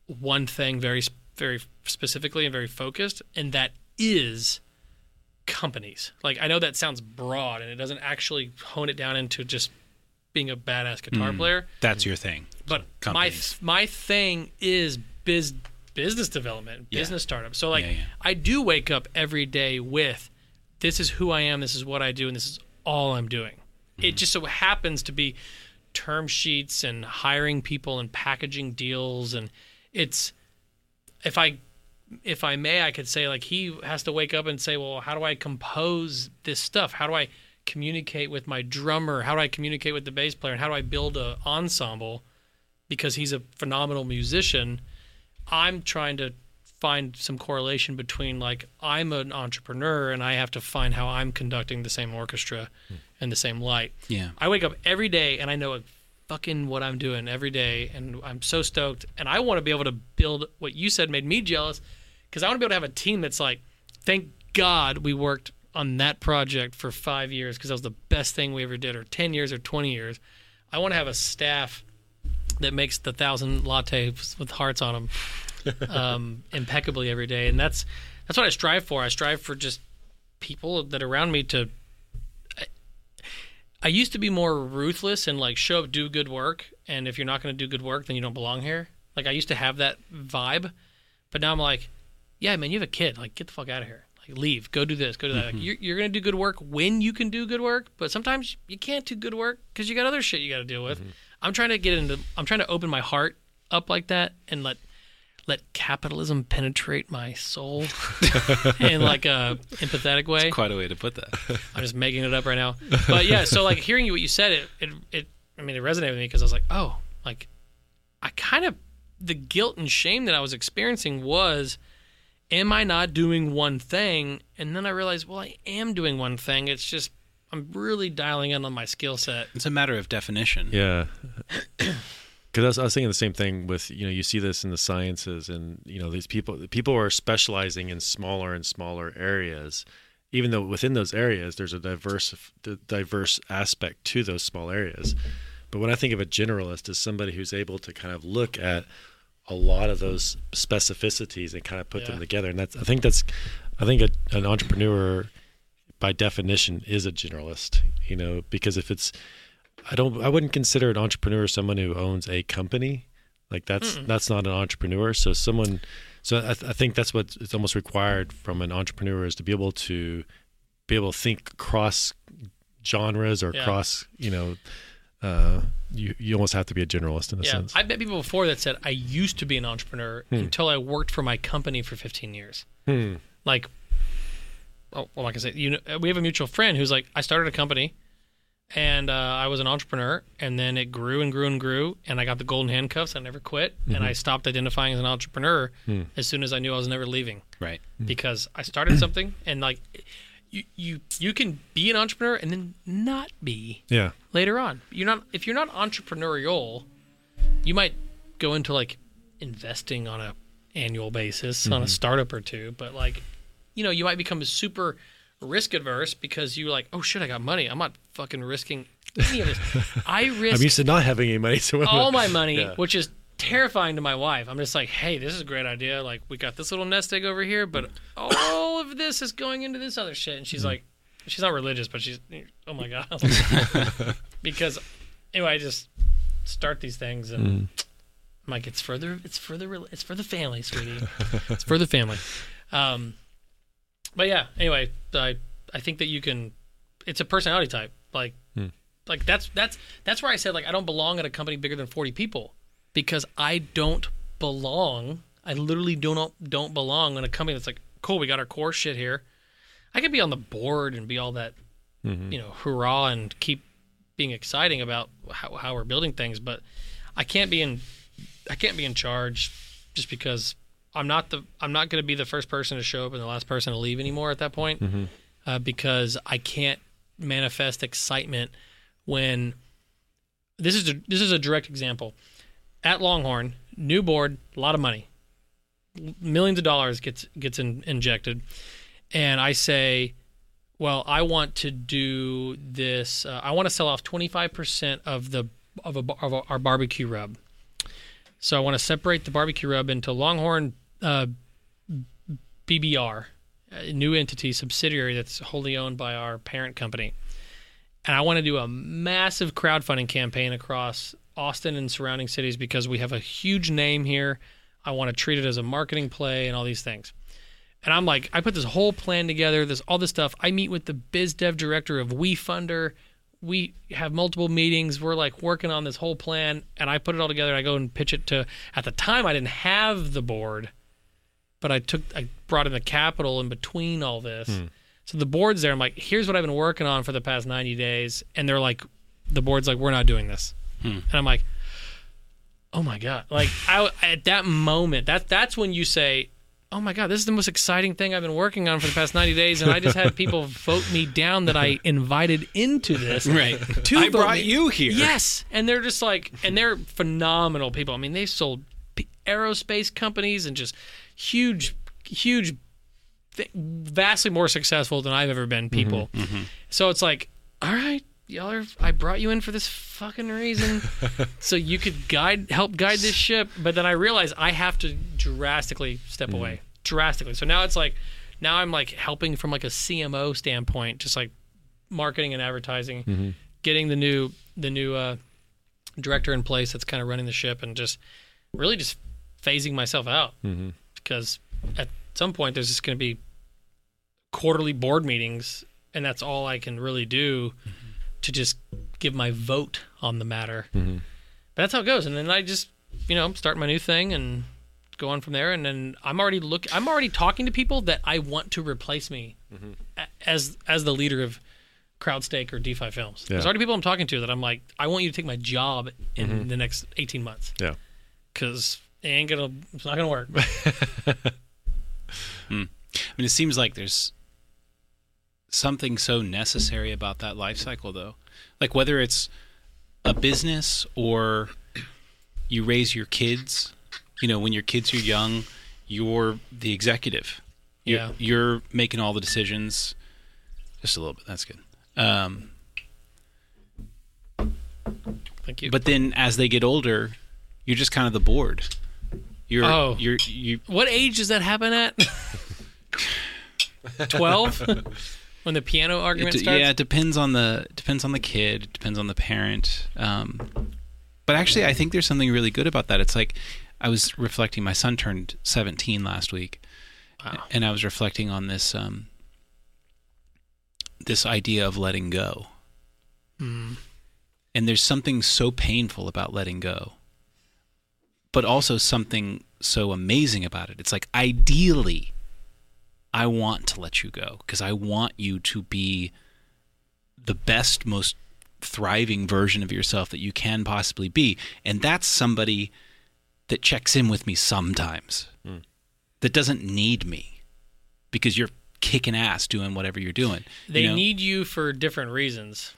one thing very very specifically and very focused, and that is companies. Like I know that sounds broad, and it doesn't actually hone it down into just being a badass guitar player. That's your thing. But companies. my my thing is biz business development, Yeah. business startup. So like Yeah, yeah. I do wake up every day with this is who I am, this is what I do, and this is all I'm doing. Mm-hmm. It just so happens to be term sheets and hiring people and packaging deals and it's if I if I may, I could say like he has to wake up and say, well, how do I compose this stuff? How do I communicate with my drummer? How do I communicate with the bass player? And how do I build an ensemble? Because he's a phenomenal musician. I'm trying to find some correlation between like I'm an entrepreneur and I have to find how I'm conducting the same orchestra hmm. and the same light. Yeah. I wake up every day and I know fucking what I'm doing every day, and I'm so stoked. And I want to be able to build what you said made me jealous because I want to be able to have a team that's like, thank God we worked on that project for five years because that was the best thing we ever did, or 10 years or 20 years. I want to have a staff that makes the thousand lattes with hearts on them <laughs> um, impeccably every day, and that's that's what I strive for. I strive for just people that are around me to I used to be more ruthless and like show up, do good work, and if you're not going to do good work, then you don't belong here. Like I used to have that vibe, but now I'm like, yeah, man, you have a kid. Like get the fuck out of here. Like leave, go do this, go do that. Like, mm-hmm. you're, you're going to do good work when you can do good work, but sometimes you can't do good work because you got other shit you got to deal with. Mm-hmm. I'm trying to get into. I'm trying to open my heart up like that and let let capitalism penetrate my soul <laughs> in like a empathetic way. Quite a way to put that. I'm just making it up right now. But yeah, so like hearing you what you said, it it, it I mean it resonated with me because I was like, oh, like I kind of the guilt and shame that I was experiencing was, am I not doing one thing? And then I realized, well, I am doing one thing. It's just I'm really dialing in on my skill set. It's a matter of definition. Yeah. <coughs> Because I, was- I was thinking the same thing with you know you see this in the sciences and you know these people people are specializing in smaller and smaller areas, even though within those areas there's a diverse diverse aspect to those small areas. But when I think of a generalist as somebody who's able to kind of look at a lot of those specificities and kind of put Yeah. them together, and that's I think that's I think a, an entrepreneur by definition is a generalist. You know because if it's I don't. I wouldn't consider an entrepreneur someone who owns a company. Like that's that's not an entrepreneur. So someone. So I, th- I think that's what it's almost required from an entrepreneur is to be able to be able to think cross genres or Yeah. cross, you know, uh, you you almost have to be a generalist in a Yeah, sense. I've met people before that said I used to be an entrepreneur until I worked for my company for 15 years. Hmm. Like, oh, well, like I said, you know, we have a mutual friend who's like, I started a company, and uh, I was an entrepreneur, and then it grew and grew and grew, and I got the golden handcuffs. I never quit, and I stopped identifying as an entrepreneur as soon as I knew I was never leaving Right. because I started something, and like, you you you can be an entrepreneur and then not be Yeah. later on. You're not if you're not entrepreneurial, you might go into like investing on a annual basis on a mm-hmm. startup or two, but like you know, you might become super risk adverse because you're like, "Oh shit, I got money. I'm not fucking risking any of this." <laughs> I I'm used to not having any money, so all my money, Yeah. which is terrifying to my wife. I'm just like, "Hey, this is a great idea. Like we got this little nest egg over here, but all of this is going into this other shit." And she's Mm. like, she's not religious, but she's, oh my god, <laughs> <laughs> because anyway, I just start these things and Mm. I'm like, it's further, it's further, it's for the family, sweetie. it's for the family. Um, but yeah, anyway, I I think that you can. It's a personality type, like Hmm. like that's that's that's where I said like I don't belong at a company bigger than 40 people because I don't belong. I literally don't don't belong in a company that's like cool. We got our core shit here. I could be on the board and be all that, you know, hurrah and keep being exciting about how, how we're building things, but I can't be in I can't be in charge just because I'm not the I'm not going to be the first person to show up and the last person to leave anymore at that point uh, because I can't manifest excitement when this is a, this is a direct example at Longhorn new board a lot of money. Millions of dollars gets gets in, injected. And I say well I want to do this uh, I want to sell off 25% of the of, a, of a, our barbecue rub. So I want to separate the barbecue rub into Longhorn uh, BBR, a new entity subsidiary that's wholly owned by our parent company. And I want to do a massive crowdfunding campaign across Austin and surrounding cities because we have a huge name here. I want to treat it as a marketing play and all these things. And I'm like, I put this whole plan together, this all this stuff. I meet with the biz dev director of WeFunder. We have multiple meetings. We're like working on this whole plan, and I put it all together. I go and pitch it to. At the time, I didn't have the board, but I took, I brought in the capital in between all this. Hmm. So the board's there. I'm like, here's what I've been working on for the past 90 days, and they're like, the board's like, we're not doing this, Hmm. and I'm like, oh my god! Like <laughs> I, at that moment, that that's when you say, oh my god, this is the most exciting thing I've been working on for the past 90 days, and I just had people <laughs> vote me down that I invited into this. Right. To I brought me- you here. Yes, and they're just like, and they're phenomenal people. I mean, they've sold aerospace companies and just huge, huge, th- vastly more successful than I've ever been. Mm-hmm. People. Mm-hmm. So it's like, all right, y'all are. I brought you in for this fucking reason, <laughs> so you could guide, help guide this ship. But then I realized I have to drastically step mm-hmm. away, drastically. So now it's like, now I'm like helping from like a CMO standpoint, just like marketing and advertising, mm-hmm. getting the new the new uh, director in place that's kind of running the ship, and just really just phasing myself out mm-hmm. because at some point there's just going to be quarterly board meetings, and that's all I can really do to just give my vote on the matter. Mm-hmm. But that's how it goes, and then I just you know start my new thing and go on from there. And then I'm already look I'm already talking to people that I want to replace me mm-hmm. a- as as the leader of CrowdStake or DeFi Films. There's Yeah. already people I'm talking to that I'm like I want you to take my job in mm-hmm. the next 18 months Yeah. because it ain't gonna it's not gonna work. <laughs> Hmm. I mean, it seems like there's something so necessary about that life cycle, though. Like whether it's a business or you raise your kids. You know, when your kids are young, you're the executive. You're, Yeah. you're making all the decisions. Just a little bit. That's good. Um, Thank you. but then as they get older, you're just kind of the board. You're Oh. you're you what age does that happen at? <laughs> 12 <laughs> when the piano argument It- starts. yeah, it depends on the depends on the kid, it depends on the parent. Um, but actually, I think there's something really good about that. It's like I was reflecting. My son turned 17 last week, Wow. and I was reflecting on this um, this idea of letting go. And there's something so painful about letting go, but also something so amazing about it. It's like, ideally, I want to let you go because I want you to be the best, most thriving version of yourself that you can possibly be. And that's somebody that checks in with me sometimes, hmm. that doesn't need me because you're kicking ass doing whatever you're doing. you They know? need you for different reasons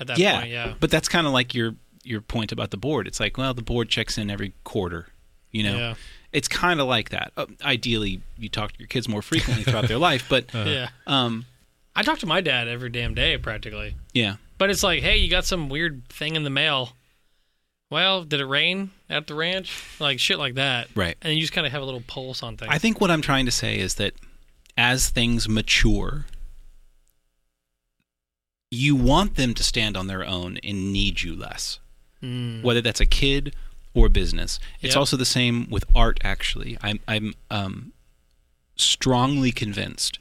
at that yeah, point. Yeah. But that's kind of like your your point about the board. It's like, well, the board checks in every quarter. You know, Yeah. It's kind of like that. Uh, ideally, you talk to your kids more frequently throughout their life, but <laughs> yeah. um, I talk to my dad every damn day practically. yeah, But it's like, hey, you got some weird thing in the mail. Well, did it rain at the ranch? Like shit like that. Right. And you just kind of have a little pulse on things. I think what I'm trying to say is that as things mature, you want them to stand on their own and need you less. Mm. whether that's a kid or business. It's Yep. also the same with art. Actually, I'm I'm um, strongly convinced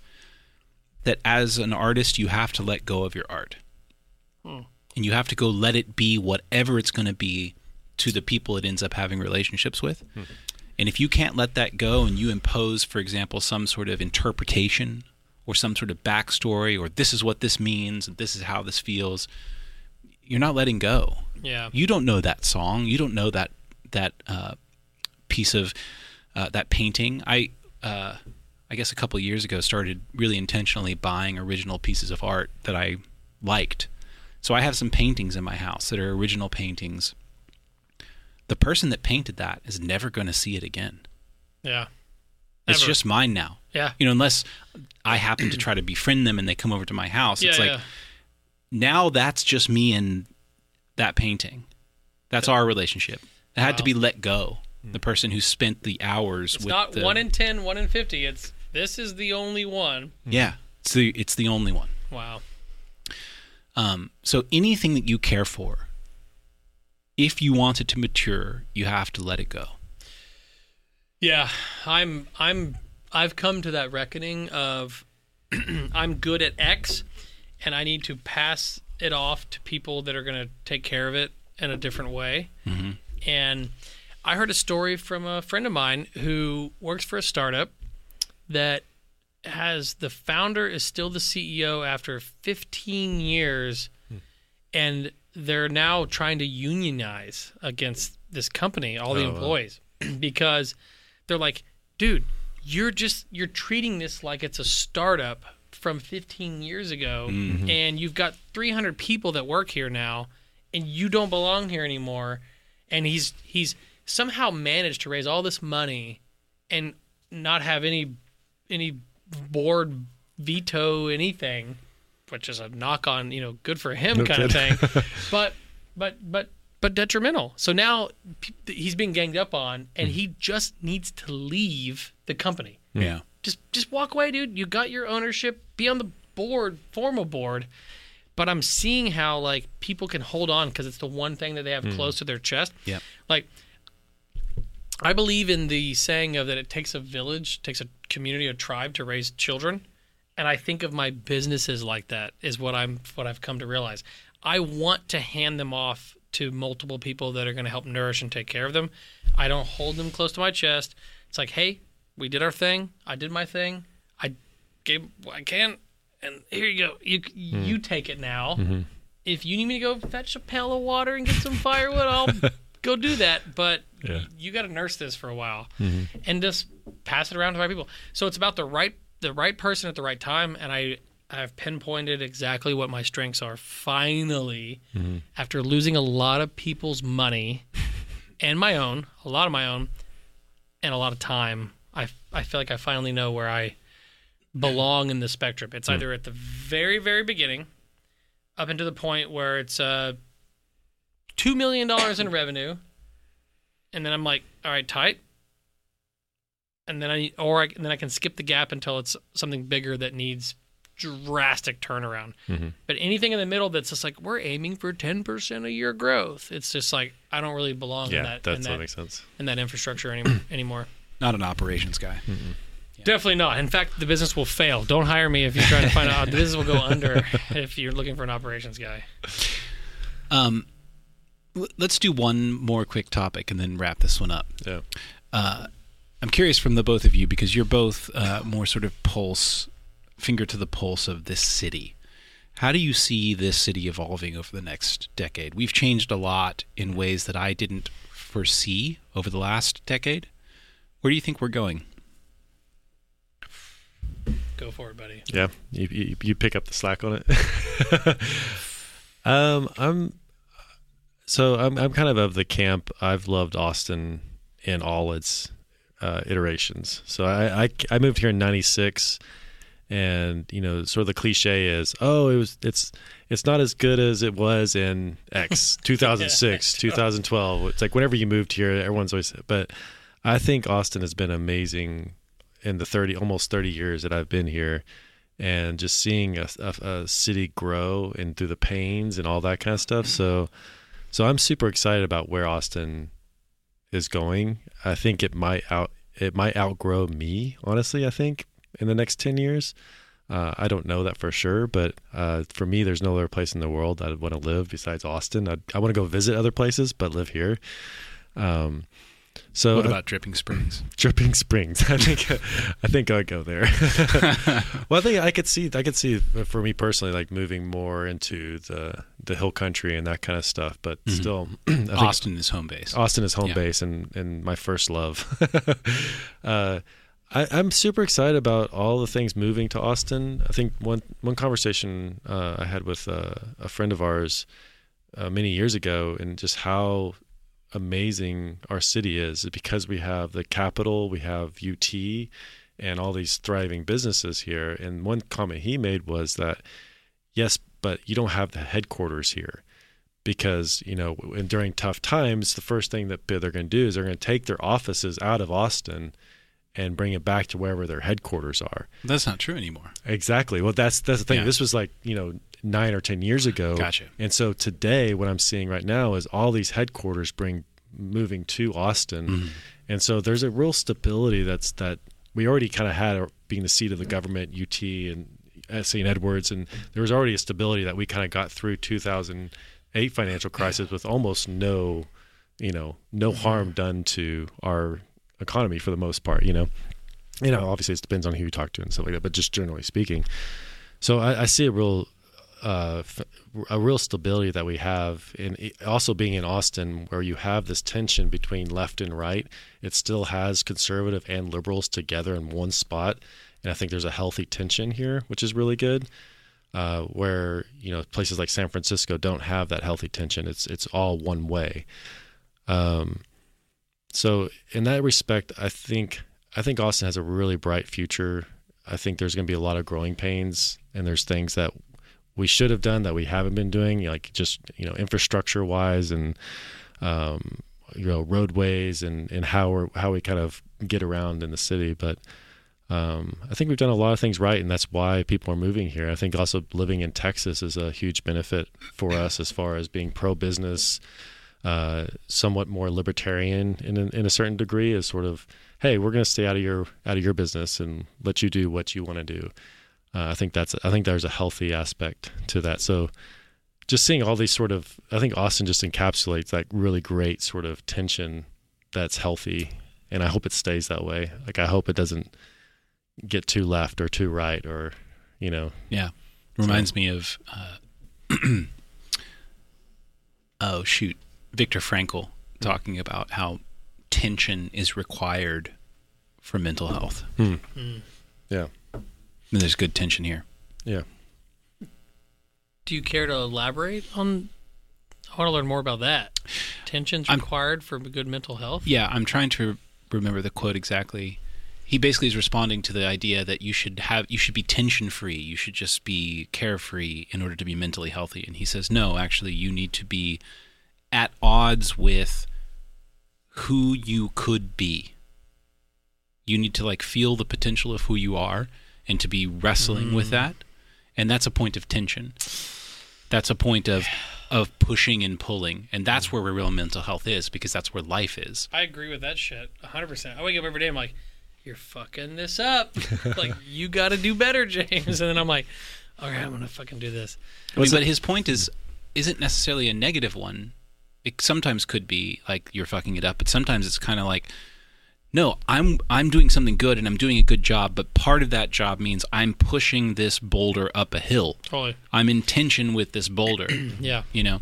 that as an artist, you have to let go of your art, Hmm. and you have to go let it be whatever it's going to be to the people it ends up having relationships with. And if you can't let that go, and you impose, for example, some sort of interpretation or some sort of backstory, or this is what this means, and this is how this feels, you're not letting go Yeah. you don't know that song you don't know that that uh, piece of uh, that painting i uh, i guess a couple of years ago started really intentionally buying original pieces of art that i liked so i have some paintings in my house that are original paintings the person that painted that is never going to see it again Yeah. it's just mine now Yeah. you know unless i happen to try to befriend them and they come over to my house Yeah. it's like yeah. now that's just me and that painting. That's our relationship. It had to be let go. The hmm. person who spent the hours It's with not the, one in 10, one in 50. It's this is the only one. Hmm. yeah, it's the it's the only one. Wow. Um, so anything that you care for, if you want it to mature, you have to let it go. Yeah, I'm I'm I've come to that reckoning of <clears throat> I'm good at X and I need to pass it off to people that are going to take care of it in a different way. Mm-hmm. And I heard a story from a friend of mine who works for a startup that has the founder is still the CEO after 15 years hmm. and they're now trying to unionize against this company, all the Oh, wow. employees, <clears throat> because they're like, dude, you're just you're treating this like it's a startup from 15 years ago, mm-hmm. and you've got 300 people that work here now, and you don't belong here anymore. And he's he's somehow managed to raise all this money and not have any any board veto anything, which is a knock on you know good for him No kind of thing. <laughs> but but but but detrimental. So now he's being ganged up on, and hmm. he just needs to leave the company. Yeah. Just just walk away, dude. You got your ownership. Be on the board, form a board. But I'm seeing how like people can hold on because it's the one thing that they have mm. close to their chest. Yeah. Like I believe in the saying of that it takes a village, takes a community, a tribe to raise children. And I think of my businesses like that is what I'm what I've come to realize. I want to hand them off to multiple people that are going to help nourish and take care of them. I don't hold them close to my chest. It's like, hey, we did our thing. I did my thing. I gave I can, and here you go. You hmm. you take it now. Mm-hmm. If you need me to go fetch a pail of water and get some firewood, I'll <laughs> go do that. But Yeah. you got to nurse this for a while mm-hmm. and just pass it around to the right people. So it's about the right the right person at the right time, and I I've pinpointed exactly what my strengths are. Finally, mm-hmm. after losing a lot of people's money <laughs> and my own, a lot of my own, and a lot of time, I I feel like I finally know where I belong in the spectrum. It's either at the very very beginning, up into the point where it's uh two million dollars in revenue, and then I'm like, all right, tight. And then I or I, and then I can skip the gap until it's something bigger that needs drastic turnaround. But anything in the middle that's just like we're aiming for ten percent a year growth, it's just like I don't really belong in Yeah, that that's in that that, makes sense. in that infrastructure any, <clears throat> anymore. Not an operations guy. Definitely not. In fact, the business will fail. Don't hire me if you're trying to find out. The business will go under <laughs> if you're looking for an operations guy. Um, let's do one more quick topic and then wrap this one up. Yeah. I'm curious from the both of you because you're both uh, more sort of pulse, finger to the pulse of this city. How do you see this city evolving over the next decade? We've changed a lot in ways that I didn't foresee over the last decade. Where do you think we're going? Go for it, buddy. Yeah, you, you, you pick up the slack on it. <laughs> um, I'm so I'm I'm kind of of the camp. I've loved Austin in all its uh, iterations. So I, I I moved here in '96, and you know, sort of the cliche is, oh, it was it's it's not as good as it was in X <laughs> 2006, 2012. It's like whenever you moved here, everyone's always. But I think Austin has been amazing in the 30 almost 30 years that I've been here and just seeing a, a, a, city grow and through the pains and all that kind of stuff. So so I'm super excited about where Austin is going. I think it might out it might outgrow me honestly I think in the next 10 years. Uh, I don't know that for sure but uh, for me there's no other place in the world I'd want to live besides Austin. I'd, I want to go visit other places but live here. Um, so what about Dripping Springs? <laughs> Dripping Springs. <laughs> I think I think I'd go there. <laughs> well, I think I could see I could see for me personally like moving more into the the hill country and that kind of stuff. But Mhm. still, <clears throat> Austin is home base. Austin is home Yeah. base and and my first love. uh, I, I'm super excited about all the things moving to Austin. I think one one conversation uh, I had with uh, a friend of ours uh, many years ago, and just how amazing our city is, because we have the capital, we have UT, and all these thriving businesses here. And one comment he made was that yes, but you don't have the headquarters here because you know during tough times the first thing that they're going to do is they're going to take their offices out of austin and bring it back to wherever their headquarters are That's not true anymore. exactly well that's that's the thing Yeah. this was like you know nine or ten years ago Gotcha. and so today what i'm seeing right now is all these headquarters bring moving to austin Mhm. and so there's a real stability that's that we already kind of had uh, being the seat of the government ut and st edwards and there was already a stability that we kind of got through 2008 financial crisis with almost no you know no harm done to our economy for the most part you know you know obviously it depends on who you talk to and stuff like that but just generally speaking so i, I see a real uh, a real stability that we have in it- also being in Austin, where you have this tension between left and right. It still has conservative and liberals together in one spot, and I think there's a healthy tension here, which is really good. Uh, where you know places like San Francisco don't have that healthy tension. It's it's all one way. Um, so in that respect, I think I think Austin has a really bright future. I think there's going to be a lot of growing pains, and there's things that we should have done that we haven't been doing, like just you know infrastructure wise and um, you know roadways and and how we how we kind of get around in the city. But um, I think we've done a lot of things right, and that's why people are moving here. I think also living in Texas is a huge benefit for us as far as being pro business, uh, somewhat more libertarian in a, in a certain degree. Is sort of hey, we're going to stay out of your out of your business and let you do what you want to do. Uh, I think that's I think there's a healthy aspect to that. So just seeing all these sort of I think Austin just encapsulates that really great sort of tension that's healthy, and I hope it stays that way. Like I hope it doesn't get too left or too right or you know Yeah. Reminds me of uh, <clears throat> oh shoot, Viktor Frankl talking about how tension is required for mental health. Hmm. Hmm. yeah And there's good tension here. yeah Do you care to elaborate on? I want to learn more about that. Tensions I'm- required for good mental health. Yeah, I'm trying to remember the quote exactly. He basically is responding to the idea that you should have you should be tension free. You should just be carefree in order to be mentally healthy. And he says, no, actually, you need to be at odds with who you could be. You need to like feel the potential of who you are and to be wrestling with mm-hmm. that. And that's a point of tension. That's a point of of pushing and pulling. And that's where real mental health is because that's where life is. I agree with that shit 100%. I wake up every day, I'm like, you're fucking this up. <laughs> like, you got to do better, <laughs> James. And then I'm like, all right, I'm going to fucking do this. I mean, but his point is isn't necessarily a negative one. It sometimes could be like you're fucking it up, but sometimes it's kind of like, no, I'm I'm doing something good and I'm doing a good job, but part of that job means I'm pushing this boulder up a hill. Totally. I'm in tension with this boulder. <clears throat> Yeah. you know,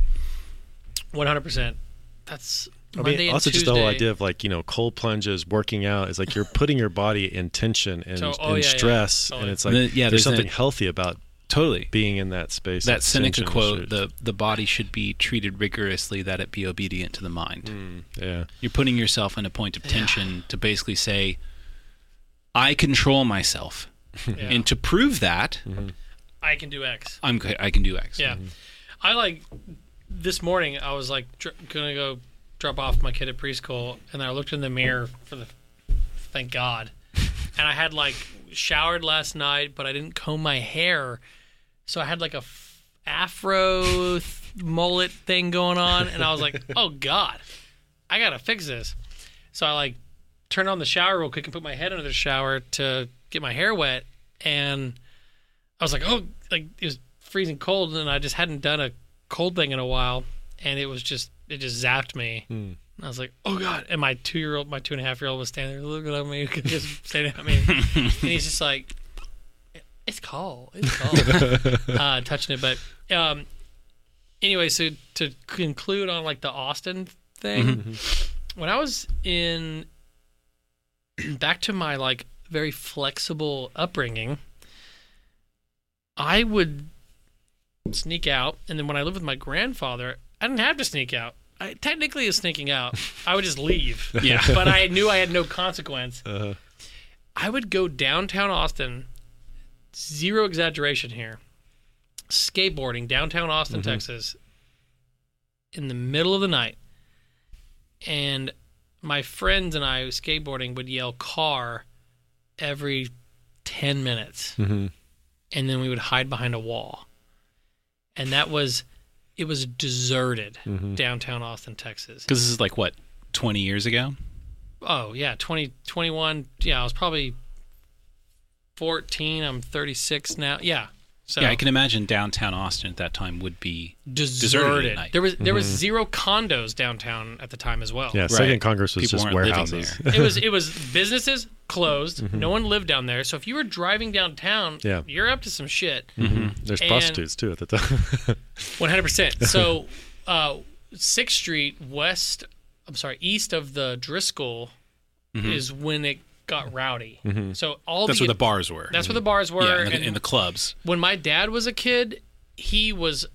One hundred percent. That's I Monday mean, and also just the whole idea of like you know cold plunges, working out is like you're putting your body in tension and, So- oh, and yeah, yeah. stress, Totally. and it's like The- yeah, there's there's something that- healthy about totally. being in that space. That of Seneca quote: "the the body should be treated rigorously, that it be obedient to the mind." Mm, yeah, You're putting yourself in a point of tension to basically say, "I control myself," <laughs> Yeah. and to prove that, I can do X. I'm good. I can do X. Yeah. I like this morning. I was like dr- gonna go drop off my kid at preschool, and I looked in the mirror for the thank God, <laughs> and I had like showered last night, but I didn't comb my hair, so I had like a f- afro th- mullet thing going on, and I was like, <laughs> oh God, I gotta fix this. So I like turned on the shower real quick and put my head under the shower to get my hair wet, and I was like, oh, like it was freezing cold, and I just hadn't done a cold thing in a while, and it was just it just zapped me. Hmm. And I was like, oh god! And my two year old, my two and a half year old was standing there looking at me, <laughs> just staring at me, and he's just like, it's cold, it's cold, <laughs> uh, touching it. But um, anyway, so to conclude on like the Austin thing, when I was in <clears throat> back to my like very flexible upbringing, I would sneak out, and then when I lived with my grandfather, I didn't have to sneak out. I technically is sneaking out. I would just leave. <laughs> Yeah. but I knew I had no consequence. uh, I would go downtown Austin, zero exaggeration here, skateboarding downtown Austin, Texas, in the middle of the night. And my friends and I skateboarding would yell car every 10 minutes. mhm. And then we would hide behind a wall. And that was, it was deserted downtown Austin, Texas. Because this is like what, 20 years ago? Oh yeah, 20, 21. Yeah, I was probably fourteen. I'm thirty six now. Yeah. So yeah, I can imagine downtown Austin at that time would be. deserted. deserted at night. There was there was mm-hmm. zero condos downtown at the time as well. yeah. Second Congress was People just warehouses. <laughs> it was it was businesses closed. Mm-hmm. No one lived down there. So if you were driving downtown, Yeah. you're up to some shit. Mm-hmm. There's And- prostitutes too at the time. <laughs> One hundred percent. <laughs> So, uh, Sixth Street west. I'm sorry, east of the Driskill is when it got rowdy. So all That's the where the bars were. that's where the bars were. yeah, in the, and in the clubs. when my dad was a kid, he was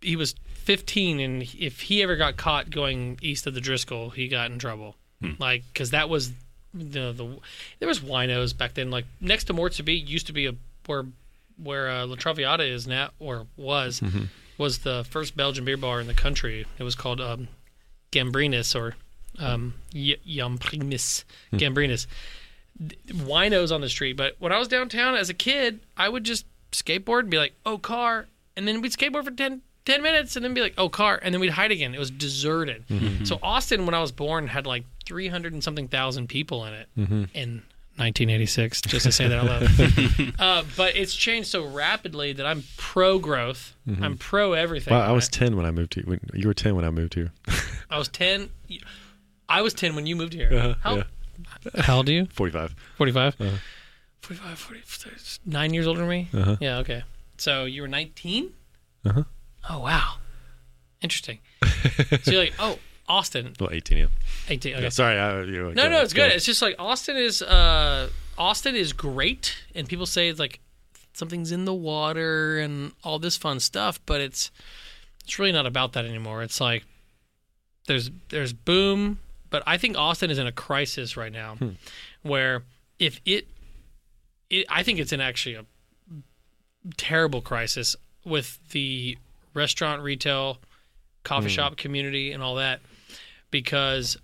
he was 15, and if he ever got caught going east of the Driskill, he got in trouble. Like because that was the the there was winos back then. Like next to Mort Subite used to be a where where uh, La Traviata is now or was was the first Belgian beer bar in the country. It was called um, Gambrinus or um, y- Yamprinis hmm. Gambrinus. D- Winos on the street, but when I was downtown as a kid, I would just skateboard and be like, "Oh, car," and then we'd skateboard for 10, 10 minutes, and then be like, "Oh, car," and then we'd hide again. It was deserted. Hmm. Mm-hmm. So Austin, when I was born, had like three hundred and something thousand people in it mm-hmm. in 1986. Just to say that out loud. <laughs> uh, but it's changed so rapidly that I'm pro growth. Mm-hmm. I'm pro everything. wow, I was right? ten when I moved here. You were ten when I moved here. <laughs> I was ten. I was ten when you moved here. Uh-huh, how, yeah. how old are you? Forty-five. 45? Uh-huh. 45, 40, 30, nine years older than me? Uh-huh. Yeah, okay. So you were 19? Uh-huh. Oh, wow. Interesting. <laughs> so you're like, oh, Austin, Well, eighteen. Yeah. 18. Okay. Yeah, sorry. I, you know, no, go- no, it's go. good. It's just like Austin is, uh, Austin is great. And people say it's like something's in the water and all this fun stuff, but it's, it's really not about that anymore. It's like there's, there's boom, but I think Austin is in a crisis right now where if it, it, I think it's in actually a terrible crisis with the restaurant, retail, coffee shop community, and all that, because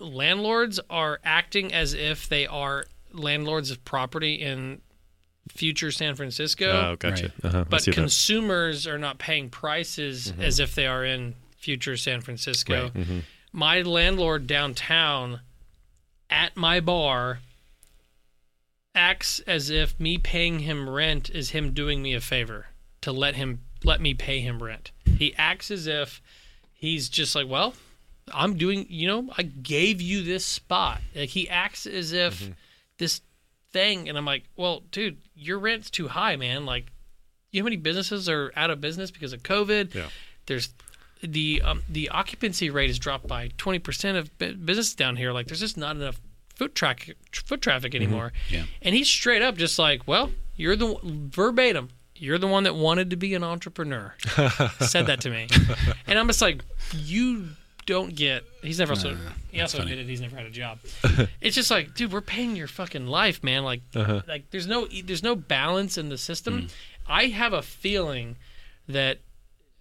landlords are acting as if they are landlords of property in future San Francisco, Oh, gotcha. Right. Uh-huh. But see that. consumers are not paying prices as if they are in future San Francisco. Mm-hmm. My landlord downtown at my bar acts as if me paying him rent is him doing me a favor to let him let me pay him rent. He acts as if he's just like, well, I'm doing, you know, I gave you this spot. Like he acts as if Mm-hmm. this thing, and I'm like, well, dude, your rent's too high, man. Like, you know how many businesses are out of business because of COVID? Yeah. There's the um, the occupancy rate has dropped by 20% of bu- businesses down here. Like, there's just not enough foot track foot traffic mm-hmm. anymore. Yeah. And he's straight up just like, well, you're the verbatim. You're the one that wanted to be an entrepreneur. <laughs> Said that to me, and I'm just like, you don't get. He's never also. he also funny. admitted he's never had a job. <laughs> it's just like, dude, we're paying your fucking life, man. Like, uh-huh. like there's no there's no balance in the system. Mm. I have a feeling that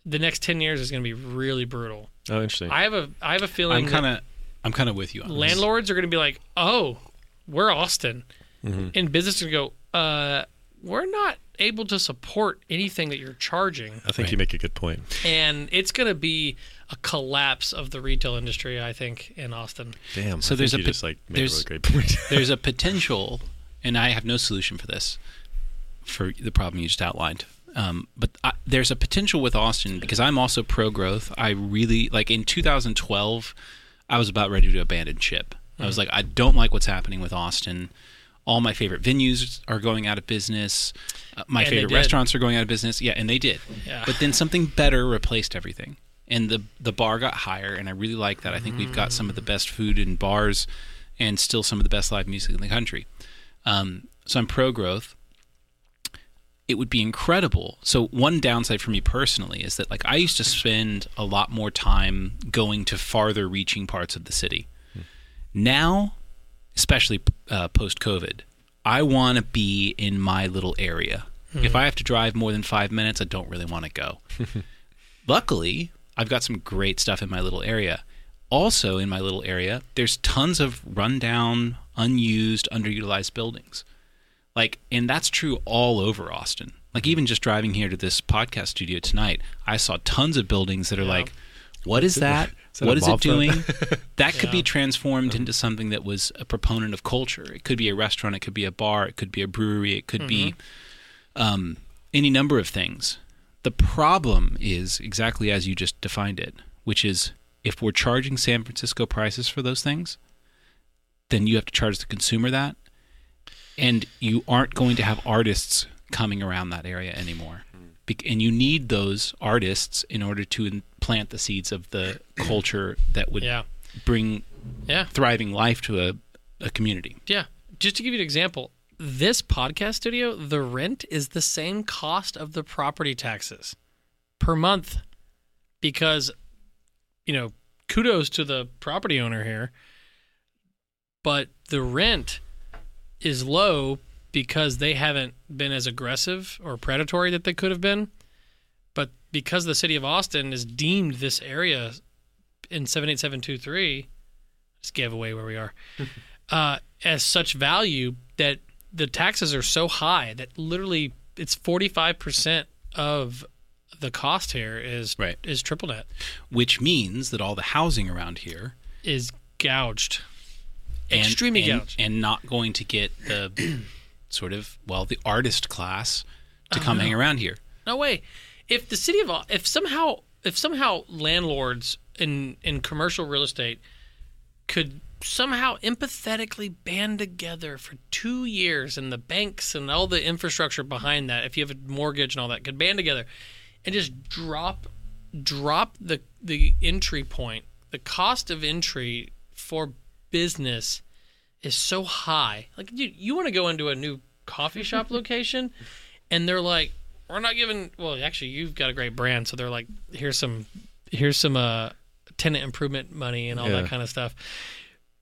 the next ten years is going to be really brutal. Oh, interesting. I have a I have a feeling I'm kind of I'm kind of with you on this. landlords are going to be like, "Oh, we're Austin," Mm-hmm. and businesses go, "Uh, we're not able to support anything that you're charging," I think you make a good point. and it's going to be a collapse of the retail industry. I think in Austin. Damn. So I there's think a you pot- just like made a really great point. <laughs> There's a potential, and I have no solution for this, for the problem you just outlined. Um, but I, there's a potential with Austin because I'm also pro growth. I really like in 2012, I was about ready to abandon ship. I was like, I don't like what's happening with Austin. All my favorite venues are going out of business. Uh, my And favorite restaurants are going out of business. Yeah, and they did. Yeah. But then something better replaced everything. And the the bar got higher and I really like that. I think we've got some of the best food in bars and still some of the best live music in the country. Um, so I'm pro growth. It would be incredible. So one downside for me personally is that like I used to spend a lot more time going to farther reaching parts of the city. Now, especially uh, post COVID, I want to be in my little area. If I have to drive more than five minutes, I don't really want to go. <laughs> Luckily, I've got some great stuff in my little area. Also, in my little area, there's tons of rundown, unused, underutilized buildings. Like, and that's true all over Austin. Like, even just driving here to this podcast studio tonight, I saw tons of buildings that are like, what is that? <laughs> Is that what is it doing? <laughs> that could be Yeah. transformed into something that was a proponent of culture. It could be a restaurant, it could be a bar, it could be a brewery, it could be um, any number of things. The problem is exactly as you just defined it, which is if we're charging San Francisco prices for those things, then you have to charge the consumer that, and you aren't going to have artists coming around that area anymore. Hmm. Bec- And you need those artists in order to plant the seeds of the <clears throat> culture that would Yeah, bring yeah, thriving life to a, a community. yeah. Just to give you an example, this podcast studio, the rent is the same cost of the property taxes per month, because you know, kudos to the property owner here, but the rent is low because they haven't been as aggressive or predatory that they could have been. But because the city of Austin has deemed this area in 78723, just gave away where we are, <laughs> uh, as such value that the taxes are so high that literally it's 45% of the cost here is Right. is triple net Which means that all the housing around here is gouged and, extremely and, gouged and not going to get the <clears throat> sort of well the artist class to Oh, come uh-huh. hang around here. No way. If the city of if somehow if somehow landlords in in commercial real estate could somehow empathetically band together for two years and the banks and all the infrastructure behind that, if you have a mortgage and all that, could band together and just drop drop the the entry point, the cost of entry for business is so high. Like, dude, you want to go into a new coffee <laughs> shop location, and they're like, "We're not giving." Well, actually, you've got a great brand, so they're like, "Here's some, here's some uh, tenant improvement money and all Yeah. that kind of stuff."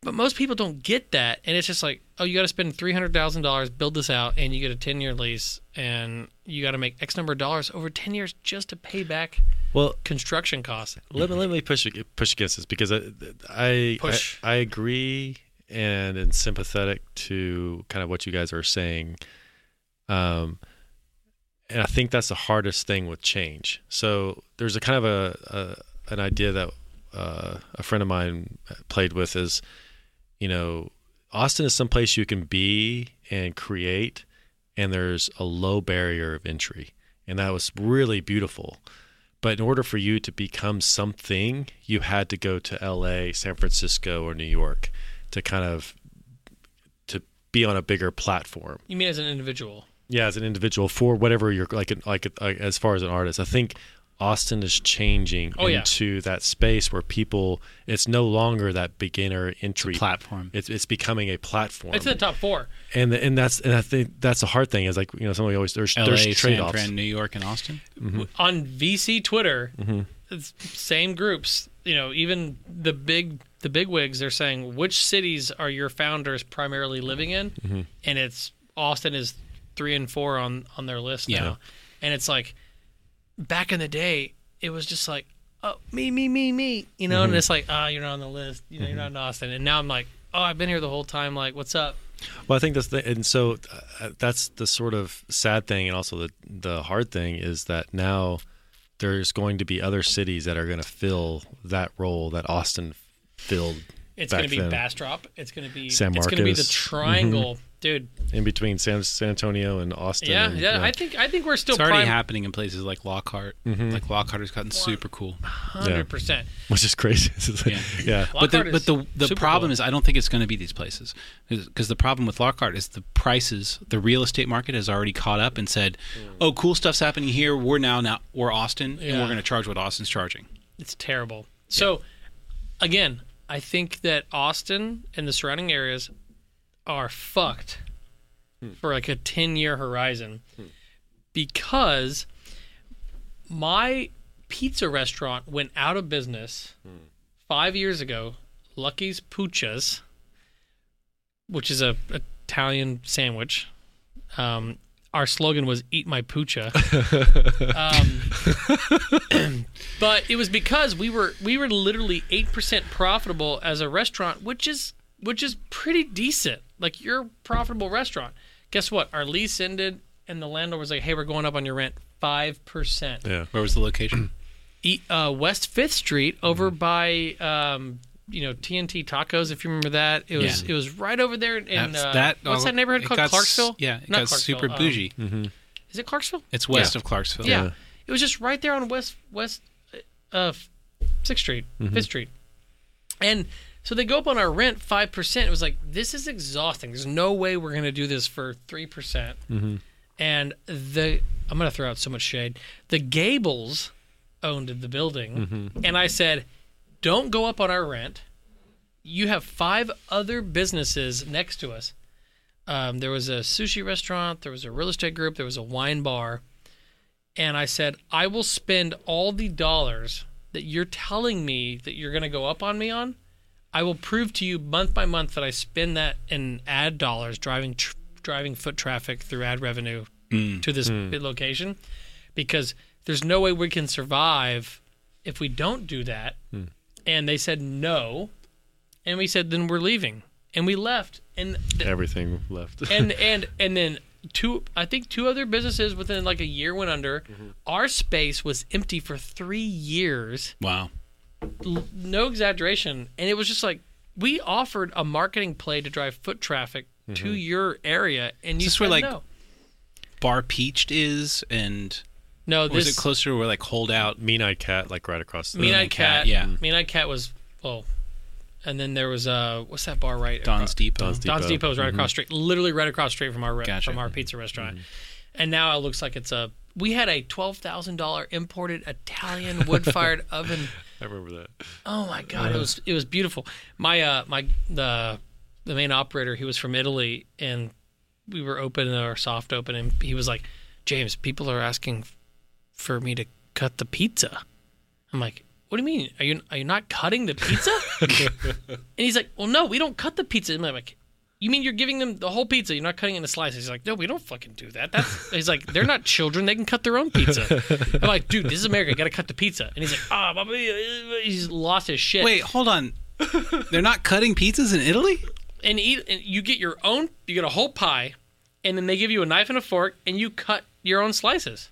But most people don't get that, and it's just like, "Oh, you got to spend three hundred thousand dollars, build this out, and you get a ten year lease, and you got to make X number of dollars over ten years just to pay back Well, construction costs." let me let me push push against this because I I Push. I, I agree and am sympathetic to kind of what you guys are saying. Um, and I think that's the hardest thing with change. So there's a kind of a, a an idea that uh, a friend of mine played with is, you know, Austin is someplace you can be and create, and there's a low barrier of entry. and that was really beautiful. But in order for you to become something, you had to go to L.A., San Francisco, or New York to kind of to be on a bigger platform. You mean as an individual? Yeah, as an individual for whatever you're like, like, like as far as an artist, I think Austin is changing Oh, yeah. into that space where people. It's no longer that beginner entry platform. It's it's becoming a platform, It's in the top four. and and that's and I think that's the hard thing is like you know somebody always there's LA, there's San trade offs. Fran, New York, and Austin. on VC Twitter, Mm-hmm. it's same groups. You know, even the big the big wigs. They're saying which cities are your founders primarily living in, Mm-hmm. and it's Austin is three and four on on their list Yeah. now, and it's like back in the day, it was just like oh me me me me, you know, Mm-hmm. and it's like ah you're not on the list, you know, you're not in Austin, and now I'm like oh I've been here the whole time, like what's up? Well, I think that's the and so uh, that's the sort of sad thing, and also the the hard thing is that now there's going to be other cities that are going to fill that role that Austin filled. It's going to be then. Bastrop. It's going to be San it's going to be the Marcos. Mm-hmm. triangle, dude. in between San, San Antonio and Austin. Yeah, and, yeah. you know, I think I think we're still It's already prime, happening in places like Lockhart. Mm-hmm. Like Lockhart has gotten super cool. hundred percent. which is crazy. <laughs> It's like- Yeah. yeah. But the, Lockhart but the the super problem cool. is I don't think it's going to be these places because the problem with Lockhart is the prices. The real estate market has already caught up and said, mm. "Oh, cool stuff's happening here. We're now now we're Austin and we're going to charge what Austin's charging." It's terrible. So, again, I think that Austin and the surrounding areas are fucked hmm. for like a ten year horizon hmm. because my pizza restaurant went out of business hmm. five years ago. Lucky's Puccias, which is a Italian sandwich. Um, our slogan was "Eat my puccia." <laughs> um, <clears throat> but it was because we were we were literally eight percent profitable as a restaurant, which is which is pretty decent. Like you're a profitable restaurant. Guess what? Our lease ended, and the landlord was like, "Hey, we're going up on your rent five percent." yeah. Where was the location? E- uh, West Fifth Street, over by um, you know TNT Tacos, if you remember that. It was Yeah. it was right over there in uh, that what's that neighborhood called? got Clarksville. Yeah, it Not got Clarksville, super um, bougie. Is it Clarksville? It's west Yeah. of Clarksville. Yeah. It was just right there on West West uh Sixth Street, Mm-hmm. Fifth Street. And so they go up on our rent five percent. It was like this is exhausting. There's no way we're gonna do this for three percent. Mm-hmm. And the I'm gonna throw out so much shade. The Gables owned the building, Mm-hmm. and I said, "Don't go up on our rent. You have five other businesses next to us. Um, there was a sushi restaurant, there was a real estate group, there was a wine bar." and I said, I will spend all the dollars that you're telling me that you're going to go up on me on. I will prove to you month by month that I spend that in ad dollars driving tr- driving foot traffic through ad revenue mm. to this mm. location because there's no way we can survive if we don't do that. Mm. And they said no. And we said then we're leaving. And we left. And th- Everything left. <laughs> and <laughs> and and then two i think two other businesses within like a year went under mm-hmm. our space was empty for three years Wow. L- no exaggeration and it was just like we offered a marketing play to drive foot traffic to mm-hmm. your area and you this said where, like, no Bar Peached is and no or was it closer where like Holdout? Mean Eye Cat, like right across the. mean eyed Cat, cat, yeah. mean eyed cat was well and then there was uh what's that bar right Don's across- Depot. Don's Don's Depot. Depot is right across street, literally right across street from our re- Gotcha. from our pizza restaurant. And now it looks like it's a. We had a twelve thousand dollar imported Italian wood fired <laughs> oven. I remember that. Oh my god, it was it was beautiful. My uh my the the main operator he was from Italy and we were open our soft open and he was like, James, people are asking for me to cut the pizza. I'm like, what do you mean? Are you are you not cutting the pizza? <laughs> and he's like, well, no, we don't cut the pizza. And I'm like, you mean you're giving them the whole pizza? You're not cutting it into slices? He's like, no, we don't fucking do that. That's <laughs> he's like, they're not children. They can cut their own pizza. I'm like, dude, this is America. You got to cut the pizza. And he's like, ah, oh, he's lost his shit. Wait, hold on. They're not cutting pizzas in Italy? and eat. And you get your own. You get a whole pie, and then they give you a knife and a fork, and you cut your own slices.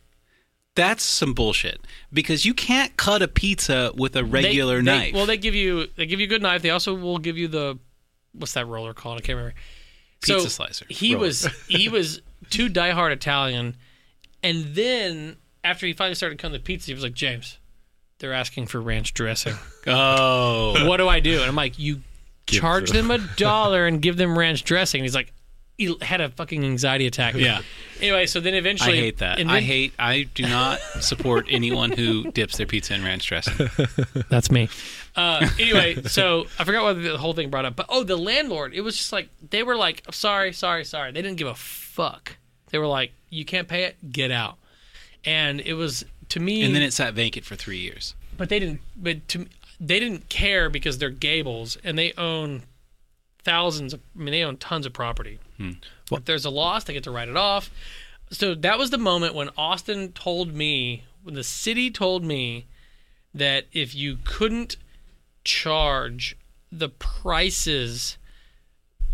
That's some bullshit. Because you can't cut a pizza with a regular they- knife. well, they give you they give you a good knife. They also will give you the what's that roller called? I can't remember. Pizza So slicer. He Roller. was he <laughs> was too diehard Italian, and then after he finally started coming to pizza, he was like, James, they're asking for ranch dressing. <laughs> Oh, what do I do? And I'm like, you charge them a <laughs> dollar and give them ranch dressing. And he's like, had a fucking anxiety attack. yeah. Anyway, so then eventually, I hate that. and I hate. I do not support anyone who dips their pizza in ranch dressing. <laughs> That's me. Uh, anyway, so I forgot what the whole thing brought up, but oh, the landlord. It was just like they were like, sorry, sorry, sorry. They didn't give a fuck. They were like, you can't pay it, get out. And it was to me, And then it sat vacant for three years. but they didn't. But to me, they didn't care because they're Gables and they own thousands. Of, I mean, they own tons of property. Hmm. well If there's a loss, they get to write it off. So that was the moment when Austin told me, when the city told me that if you couldn't charge the prices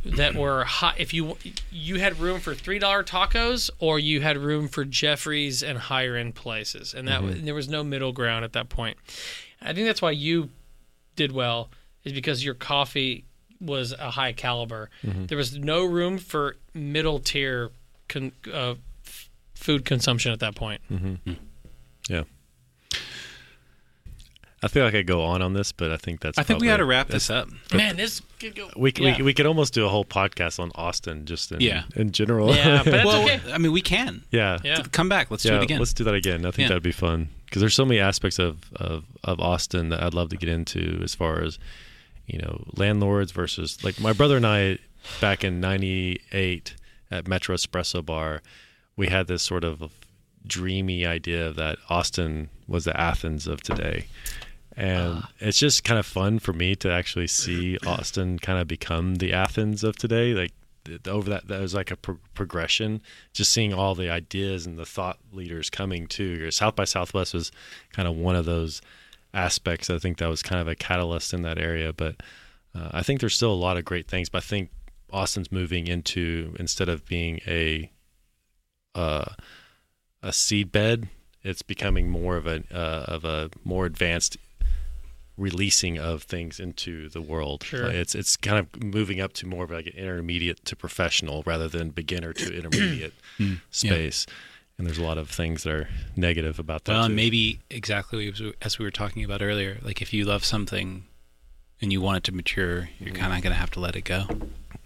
that <clears throat> were high, if you you had room for three dollar tacos or you had room for Jeffrey's and higher end places, and that mm-hmm. and there was no middle ground at that point. I think that's why you did well is because your coffee was a high caliber. Mm-hmm. There was no room for middle tier con, uh, f- food consumption at that point. Mm-hmm. Hmm. Yeah. I feel like I go on on this, but I think that's. I think we probably- ought to wrap this up. Man, this could go. We, yeah. we we could almost do a whole podcast on Austin, just in Yeah. in general. yeah, but that's <laughs> well, okay. I mean, we can. yeah, Yeah. Come back. Let's do it again. Let's do that again. I think Yeah. that'd be fun because there's so many aspects of, of of Austin that I'd love to get into as far as you know landlords versus like my brother and I back in '98 at Metro Espresso Bar, we had this sort of dreamy idea that Austin was the Athens of today. And ah. it's just kind of fun for me to actually see Austin kind of become the Athens of today. Like over that, that was like a pro- progression. Just seeing all the ideas and the thought leaders coming too. Your South by Southwest was kind of one of those aspects. I think that was kind of a catalyst in that area. But uh, I think there's still a lot of great things. But I think Austin's moving into instead of being a uh, a seed bed, it's becoming more of a uh, of a more advanced releasing of things into the world. Sure. It's it's kind of moving up to more of like an intermediate to professional rather than beginner to <clears throat> intermediate space. And there's a lot of things that are negative about that. Well, and too. maybe exactly as we- were talking about earlier. Like if you love something and you want it to mature, you're mm-hmm. kind of going to have to let it go.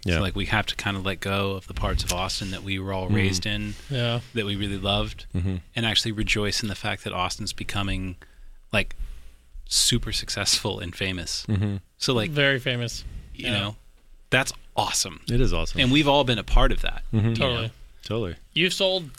Yeah. So like we have to kind of let go of the parts of Austin that we were all mm-hmm. raised in, Yeah. that we really loved, mm-hmm. and actually rejoice in the fact that Austin's becoming like super successful and famous. So like Very famous. you Yeah. know, that's awesome, it is awesome. and we've all been a part of that. you know? Totally. totally. You've sold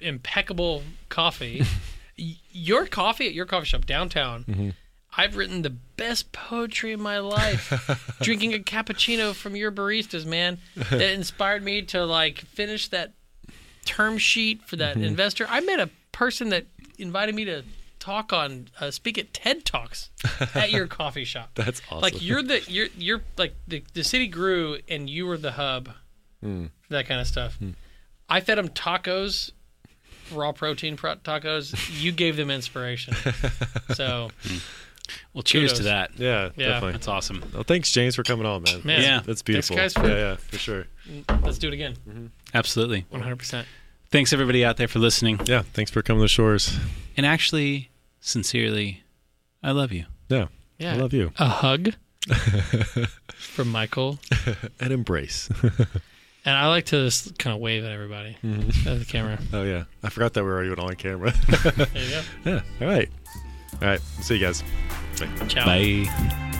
impeccable coffee. <laughs> Your coffee at your coffee shop downtown. I've written the best poetry in my life. <laughs> Drinking a cappuccino from your baristas, man, <laughs> that inspired me to like finish that term sheet for that investor. I met a person that invited me to talk on uh, speak at TED Talks at your coffee shop. That's awesome. Like you're the you're you're like the the city grew and you were the hub Hmm. for that kind of stuff. I fed them tacos, raw protein pro- tacos. You gave them inspiration. <laughs> so Well, cheers Kudos. to that. yeah, Yeah. definitely. That's awesome. Well, thanks, James, for coming on, man. Man. Yeah. That's beautiful. guys, for- yeah, yeah, for sure. Mm, let's do it again. Mm-hmm. Absolutely. One hundred percent. Thanks everybody out there for listening. Yeah, thanks for coming to the shores. And actually, sincerely, I love you. Yeah, Yeah. I love you. A hug <laughs> from Michael, <laughs> An embrace. And I like to just kind of wave at everybody mm-hmm. at the camera. <laughs> oh yeah, I forgot that we were even on camera. <laughs> There you go. yeah. All right. All right. See you guys. Bye. Ciao. Bye.